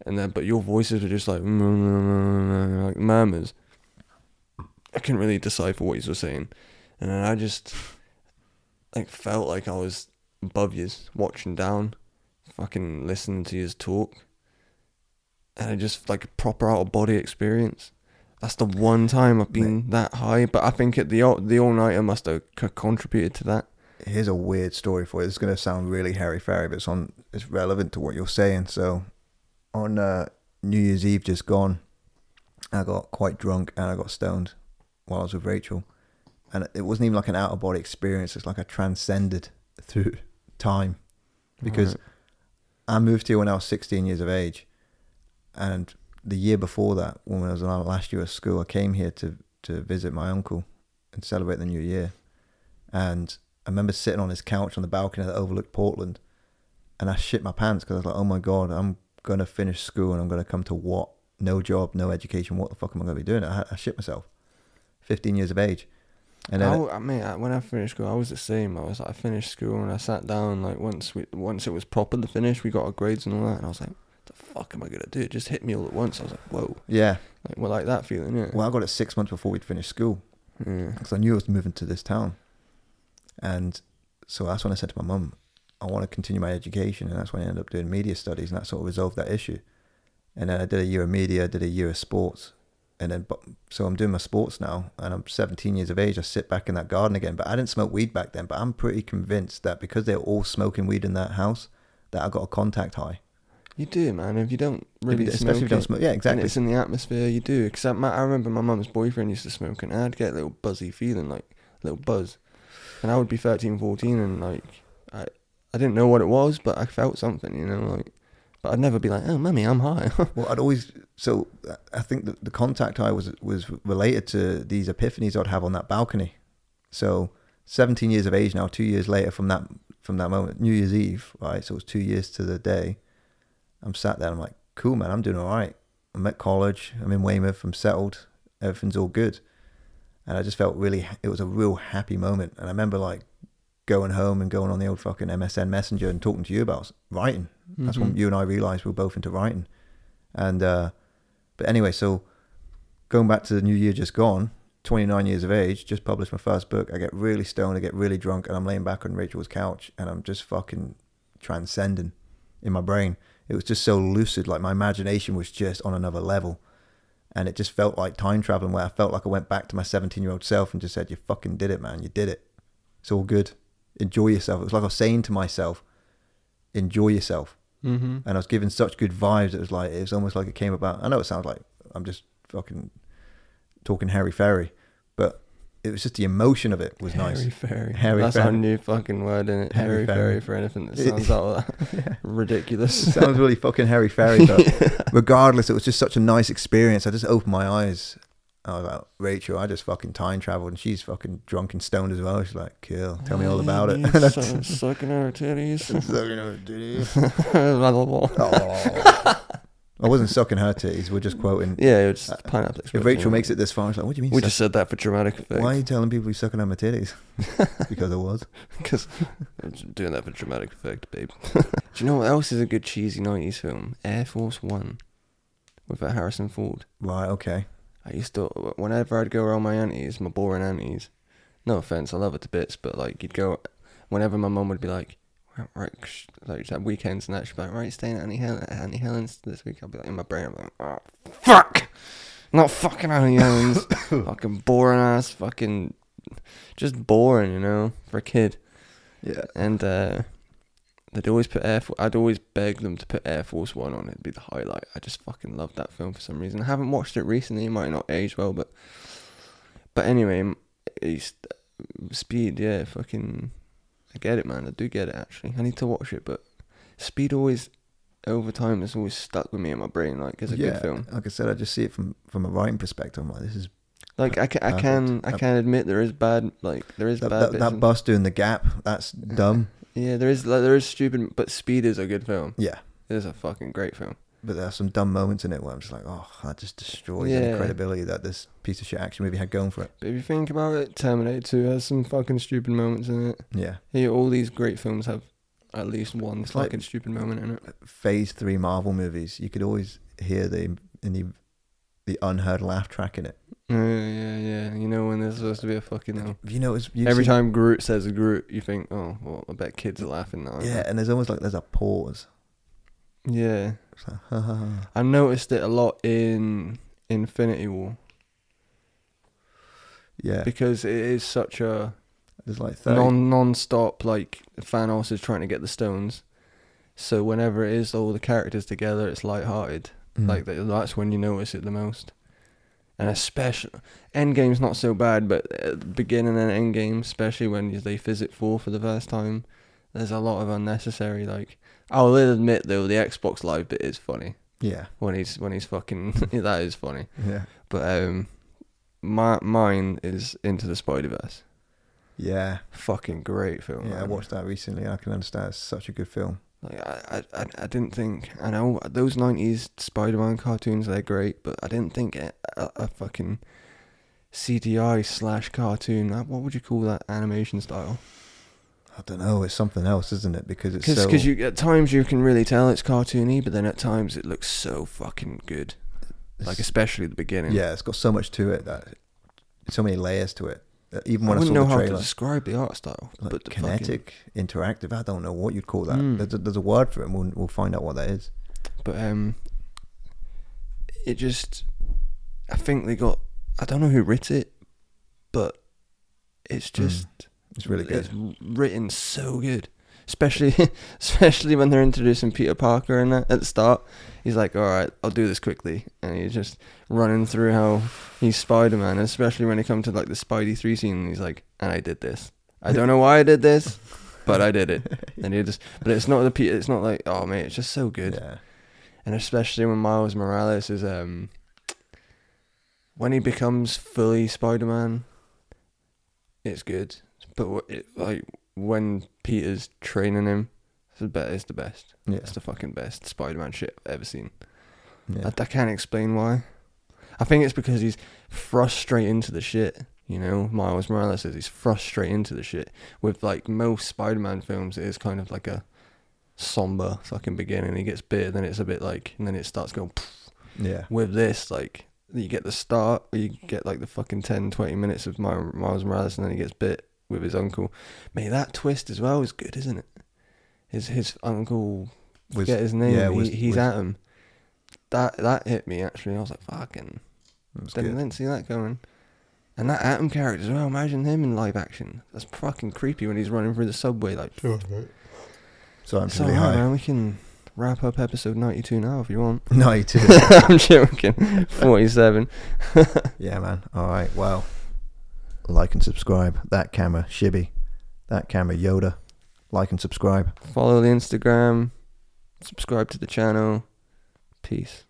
and then but your voices were just like mm, mm, mm, like murmurs. I couldn't really decipher what you were saying, and then I just like felt like I was above yous, watching down, fucking listening to yous talk, and I just like a proper out of body experience. That's the one time I've been that high, but I think it, the all- the all nighter must have c- contributed to that. Here's a weird story for you. It's going to sound really hairy fairy, but it's on. It's relevant to what you're saying. So, on uh, New Year's Eve just gone, I got quite drunk and I got stoned while I was with Rachel, and it wasn't even like an out of body experience. It's like I transcended through time because Alright. I moved here when I was 16 years of age, and the year before that, when I was in my last year of school, I came here to to visit my uncle and celebrate the new year. And I remember sitting on his couch on the balcony that overlooked Portland, and I shit my pants because I was like, "Oh my god, I'm gonna finish school and I'm gonna come to what? No job, no education. What the fuck am I gonna be doing?" I, I shit myself. 15 years of age, and then I, I mean, when I finished school, I was the same. I was like, I finished school and I sat down. Like once we, once it was proper to finish, we got our grades and all that, and I was like, "The fuck am I gonna do?" It just hit me all at once. I was like, "Whoa!" yeah, Like, well, like that feeling, yeah. well, I got it six months before we'd finished school. yeah. because I knew I was moving to this town. And so that's when I said to my mum, I want to continue my education. And that's when I ended up doing media studies. And that sort of resolved that issue. And then I did a year of media, did a year of sports. And then, but, so I'm doing my sports now and I'm 17 years of age. I sit back in that garden again. But I didn't smoke weed back then. But I'm pretty convinced that because they're all smoking weed in that house, that I got a contact high. You do, man. If you don't If really smoke especially if you don't smoke. Yeah, exactly. it's in the atmosphere, you do. Because I, I remember my mum's boyfriend used to smoke, and I'd get a little buzzy feeling, like a little buzz. And I would be 13, 14, and like I, I didn't know what it was, but I felt something, you know, like. But I'd never be like, "Oh, mummy, I'm high." Well, I'd always so I think that the contact high was was related to these epiphanies I'd have on that balcony. So, 17 years of age now, two years later from that from that moment, New Year's Eve, right? So it was two years to the day. I'm sat there. I'm like, cool, man. I'm doing all right. I'm at college. I'm in Weymouth. I'm settled. Everything's all good. And I just felt really. It was a real happy moment. And I remember like going home and going on the old fucking MSN Messenger and talking to you about writing. That's when Mhm. you and I realized we were both into writing. And uh, but anyway, so going back to the new year just gone, 29 years of age, just published my first book. I get really stoned, I get really drunk, and I'm laying back on Rachel's couch, and I'm just fucking transcending in my brain. It was just so lucid. Like my imagination was just on another level. And it just felt like time traveling where I felt like I went back to my 17 year old self and just said, You fucking did it, man. You did it. It's all good. Enjoy yourself. It was like I was saying to myself, Enjoy yourself. Mm-hmm. And I was given such good vibes. It was like, it was almost like it came about. I know it sounds like I'm just fucking talking Harry Ferry, but it was just the emotion of it was Harry nice. Fairy. Harry That's our new fucking word in it. Harry Harry, Fairy. Fairy for anything that sounds all that Yeah. ridiculous. It sounds really fucking Harry Ferry, but regardless, it was just such a nice experience. I just opened my eyes. I was like, Rachel, I just fucking time traveled, and she's fucking drunk and stoned as well. She's like, cool, tell me all about it. Su- sucking our titties. Oh. I wasn't sucking her titties. We're just quoting. yeah, it's just pineapple. If Rachel makes it this far, she's like, what do you mean? we suck- just said that for dramatic effect. Why are you telling people you're sucking on my titties? because I was. Because I'm just doing that for dramatic effect, babe. Do you know what else is a good cheesy '90s film? Air Force One, with uh, Harrison Ford. Right, okay. I used to, whenever I'd go around my aunties, my boring aunties. No offense, I love it to bits, but like you'd go, whenever my mum would be like, right, like at weekends and that, she'd be like, right, staying at Annie, Helen, Auntie Helen's this week. I'll be like in my brain, I'm like, oh fuck, not fucking Annie Helen's, fucking boring ass, fucking, just boring, you know, for a kid. Yeah. And uh, they'd always put Air. Fo- I'd always beg them to put Air Force One on. It'd be the highlight. I just fucking loved that film for some reason. I haven't watched it recently. It might not age well, but but anyway, it's Speed. Yeah, fucking. I get it, man. I do get it. Actually, I need to watch it, but Speed always. Over time, has always stuck with me in my brain. Like it's a yeah, good film. Like I said, I just see it from from a writing perspective. I'm like, this is Like I can, I can, I Uh, can admit there is bad. Like there is that, bad that, that bus doing the gap. That's dumb. Yeah, there is. Like, there is stupid, but Speed is a good film. Yeah, It is a fucking great film. but there are some dumb moments in it where I'm just like, oh, that just destroys any credibility that this piece of shit action movie had going for it. But if you think about it, Terminator 2 has some fucking stupid moments in it. Yeah, Here, all these great films have at least one It's like- fucking stupid moment in it. Phase three Marvel movies, you could always hear the in the the unheard laugh track in it. Yeah, yeah, yeah. You know when there's supposed to be a fucking. Uh, Have you noticed? you've every seen- time Groot says Groot, you think, oh, well, I bet kids are laughing now. Yeah, and there's almost like there's a pause. Yeah. Like, ha, ha, ha. I noticed it a lot in Infinity War Yeah, because it is such a there's like 30, non non-stop like Thanos is trying to get the stones. So whenever it is all the characters together, it's light-hearted. Mm. Like that's when you notice it the most. And especially Endgame's not so bad, but at the beginning and Endgame, especially when they visit four for the first time, there's a lot of unnecessary. Like I'll admit though, the Xbox Live bit is funny yeah, when he's when he's fucking that is funny. yeah, But um, my mine is Into the Spider Verse. yeah, Fucking great film. yeah. I watched that recently. I can understand. It's such a good film. Like I, I, I, didn't think. I know those '90s Spider-Man cartoons they're great, but I didn't think a, a, a fucking CGI slash cartoon. What would you call that animation style? I don't know. It's something else, isn't it? Because it's Because so. you at times you can really tell it's cartoony, but then at times it looks so fucking good. Like especially the beginning. yeah, it's got so much to it that so many layers to it. That Even when I, wouldn't saw know the how to trailer, describe the art style, like but the fucking- kinetic, interactive. I don't know what you'd call that. Mm. There's, a, there's a word for it. And we'll we'll find out what that is. but um, it just, I think they got. I don't know who writ it, but it's Hmm. just. It's really good. It's written so good, especially especially when they're introducing Peter Parker and that at the start. He's like, "All right, I'll do this quickly," and he's just running through how he's Spider Man. Especially when it comes to like the Spidey three scene, he's like, "And I did this. I don't know why I did this, but I did it." And he just, but it's not the Peter. It's not like, oh mate, it's just so good. Yeah, And especially when Miles Morales is um when he becomes fully Spider Man, it's good. But it, like when Peter's training him, it's the best. It's the best. yeah, It's the fucking best Spider Man shit I've ever seen. yeah. I, I can't explain why. I think it's because he's frustrated into the shit. You know, Miles Morales is he's frustrated into the shit. With like most Spider-Man films, it is kind of like a somber fucking beginning. He gets bit, then it's a bit like, and then it starts going. yeah. With this, like, you get the start, or you get like the fucking 10, 20 minutes of Mi- Miles Morales, and then he gets bit with his uncle. Mate, that twist as well is good, isn't it? His his uncle was Forget his name. yeah, he, he's was- Aaron. That that hit me actually. I was like, fucking. was Didn't, good. didn't see that coming. And that Aaron character as well. Imagine him in live action. That's fucking creepy when he's running through the subway like. So I'm So pretty high. man, we can wrap up episode ninety two now if you want. No, you too. I'm joking. Forty seven. yeah, man. All right. Well, like and subscribe. That camera, Shibby. That camera, Yoda. Like and subscribe. Follow the Instagram. Subscribe to the channel. Peace.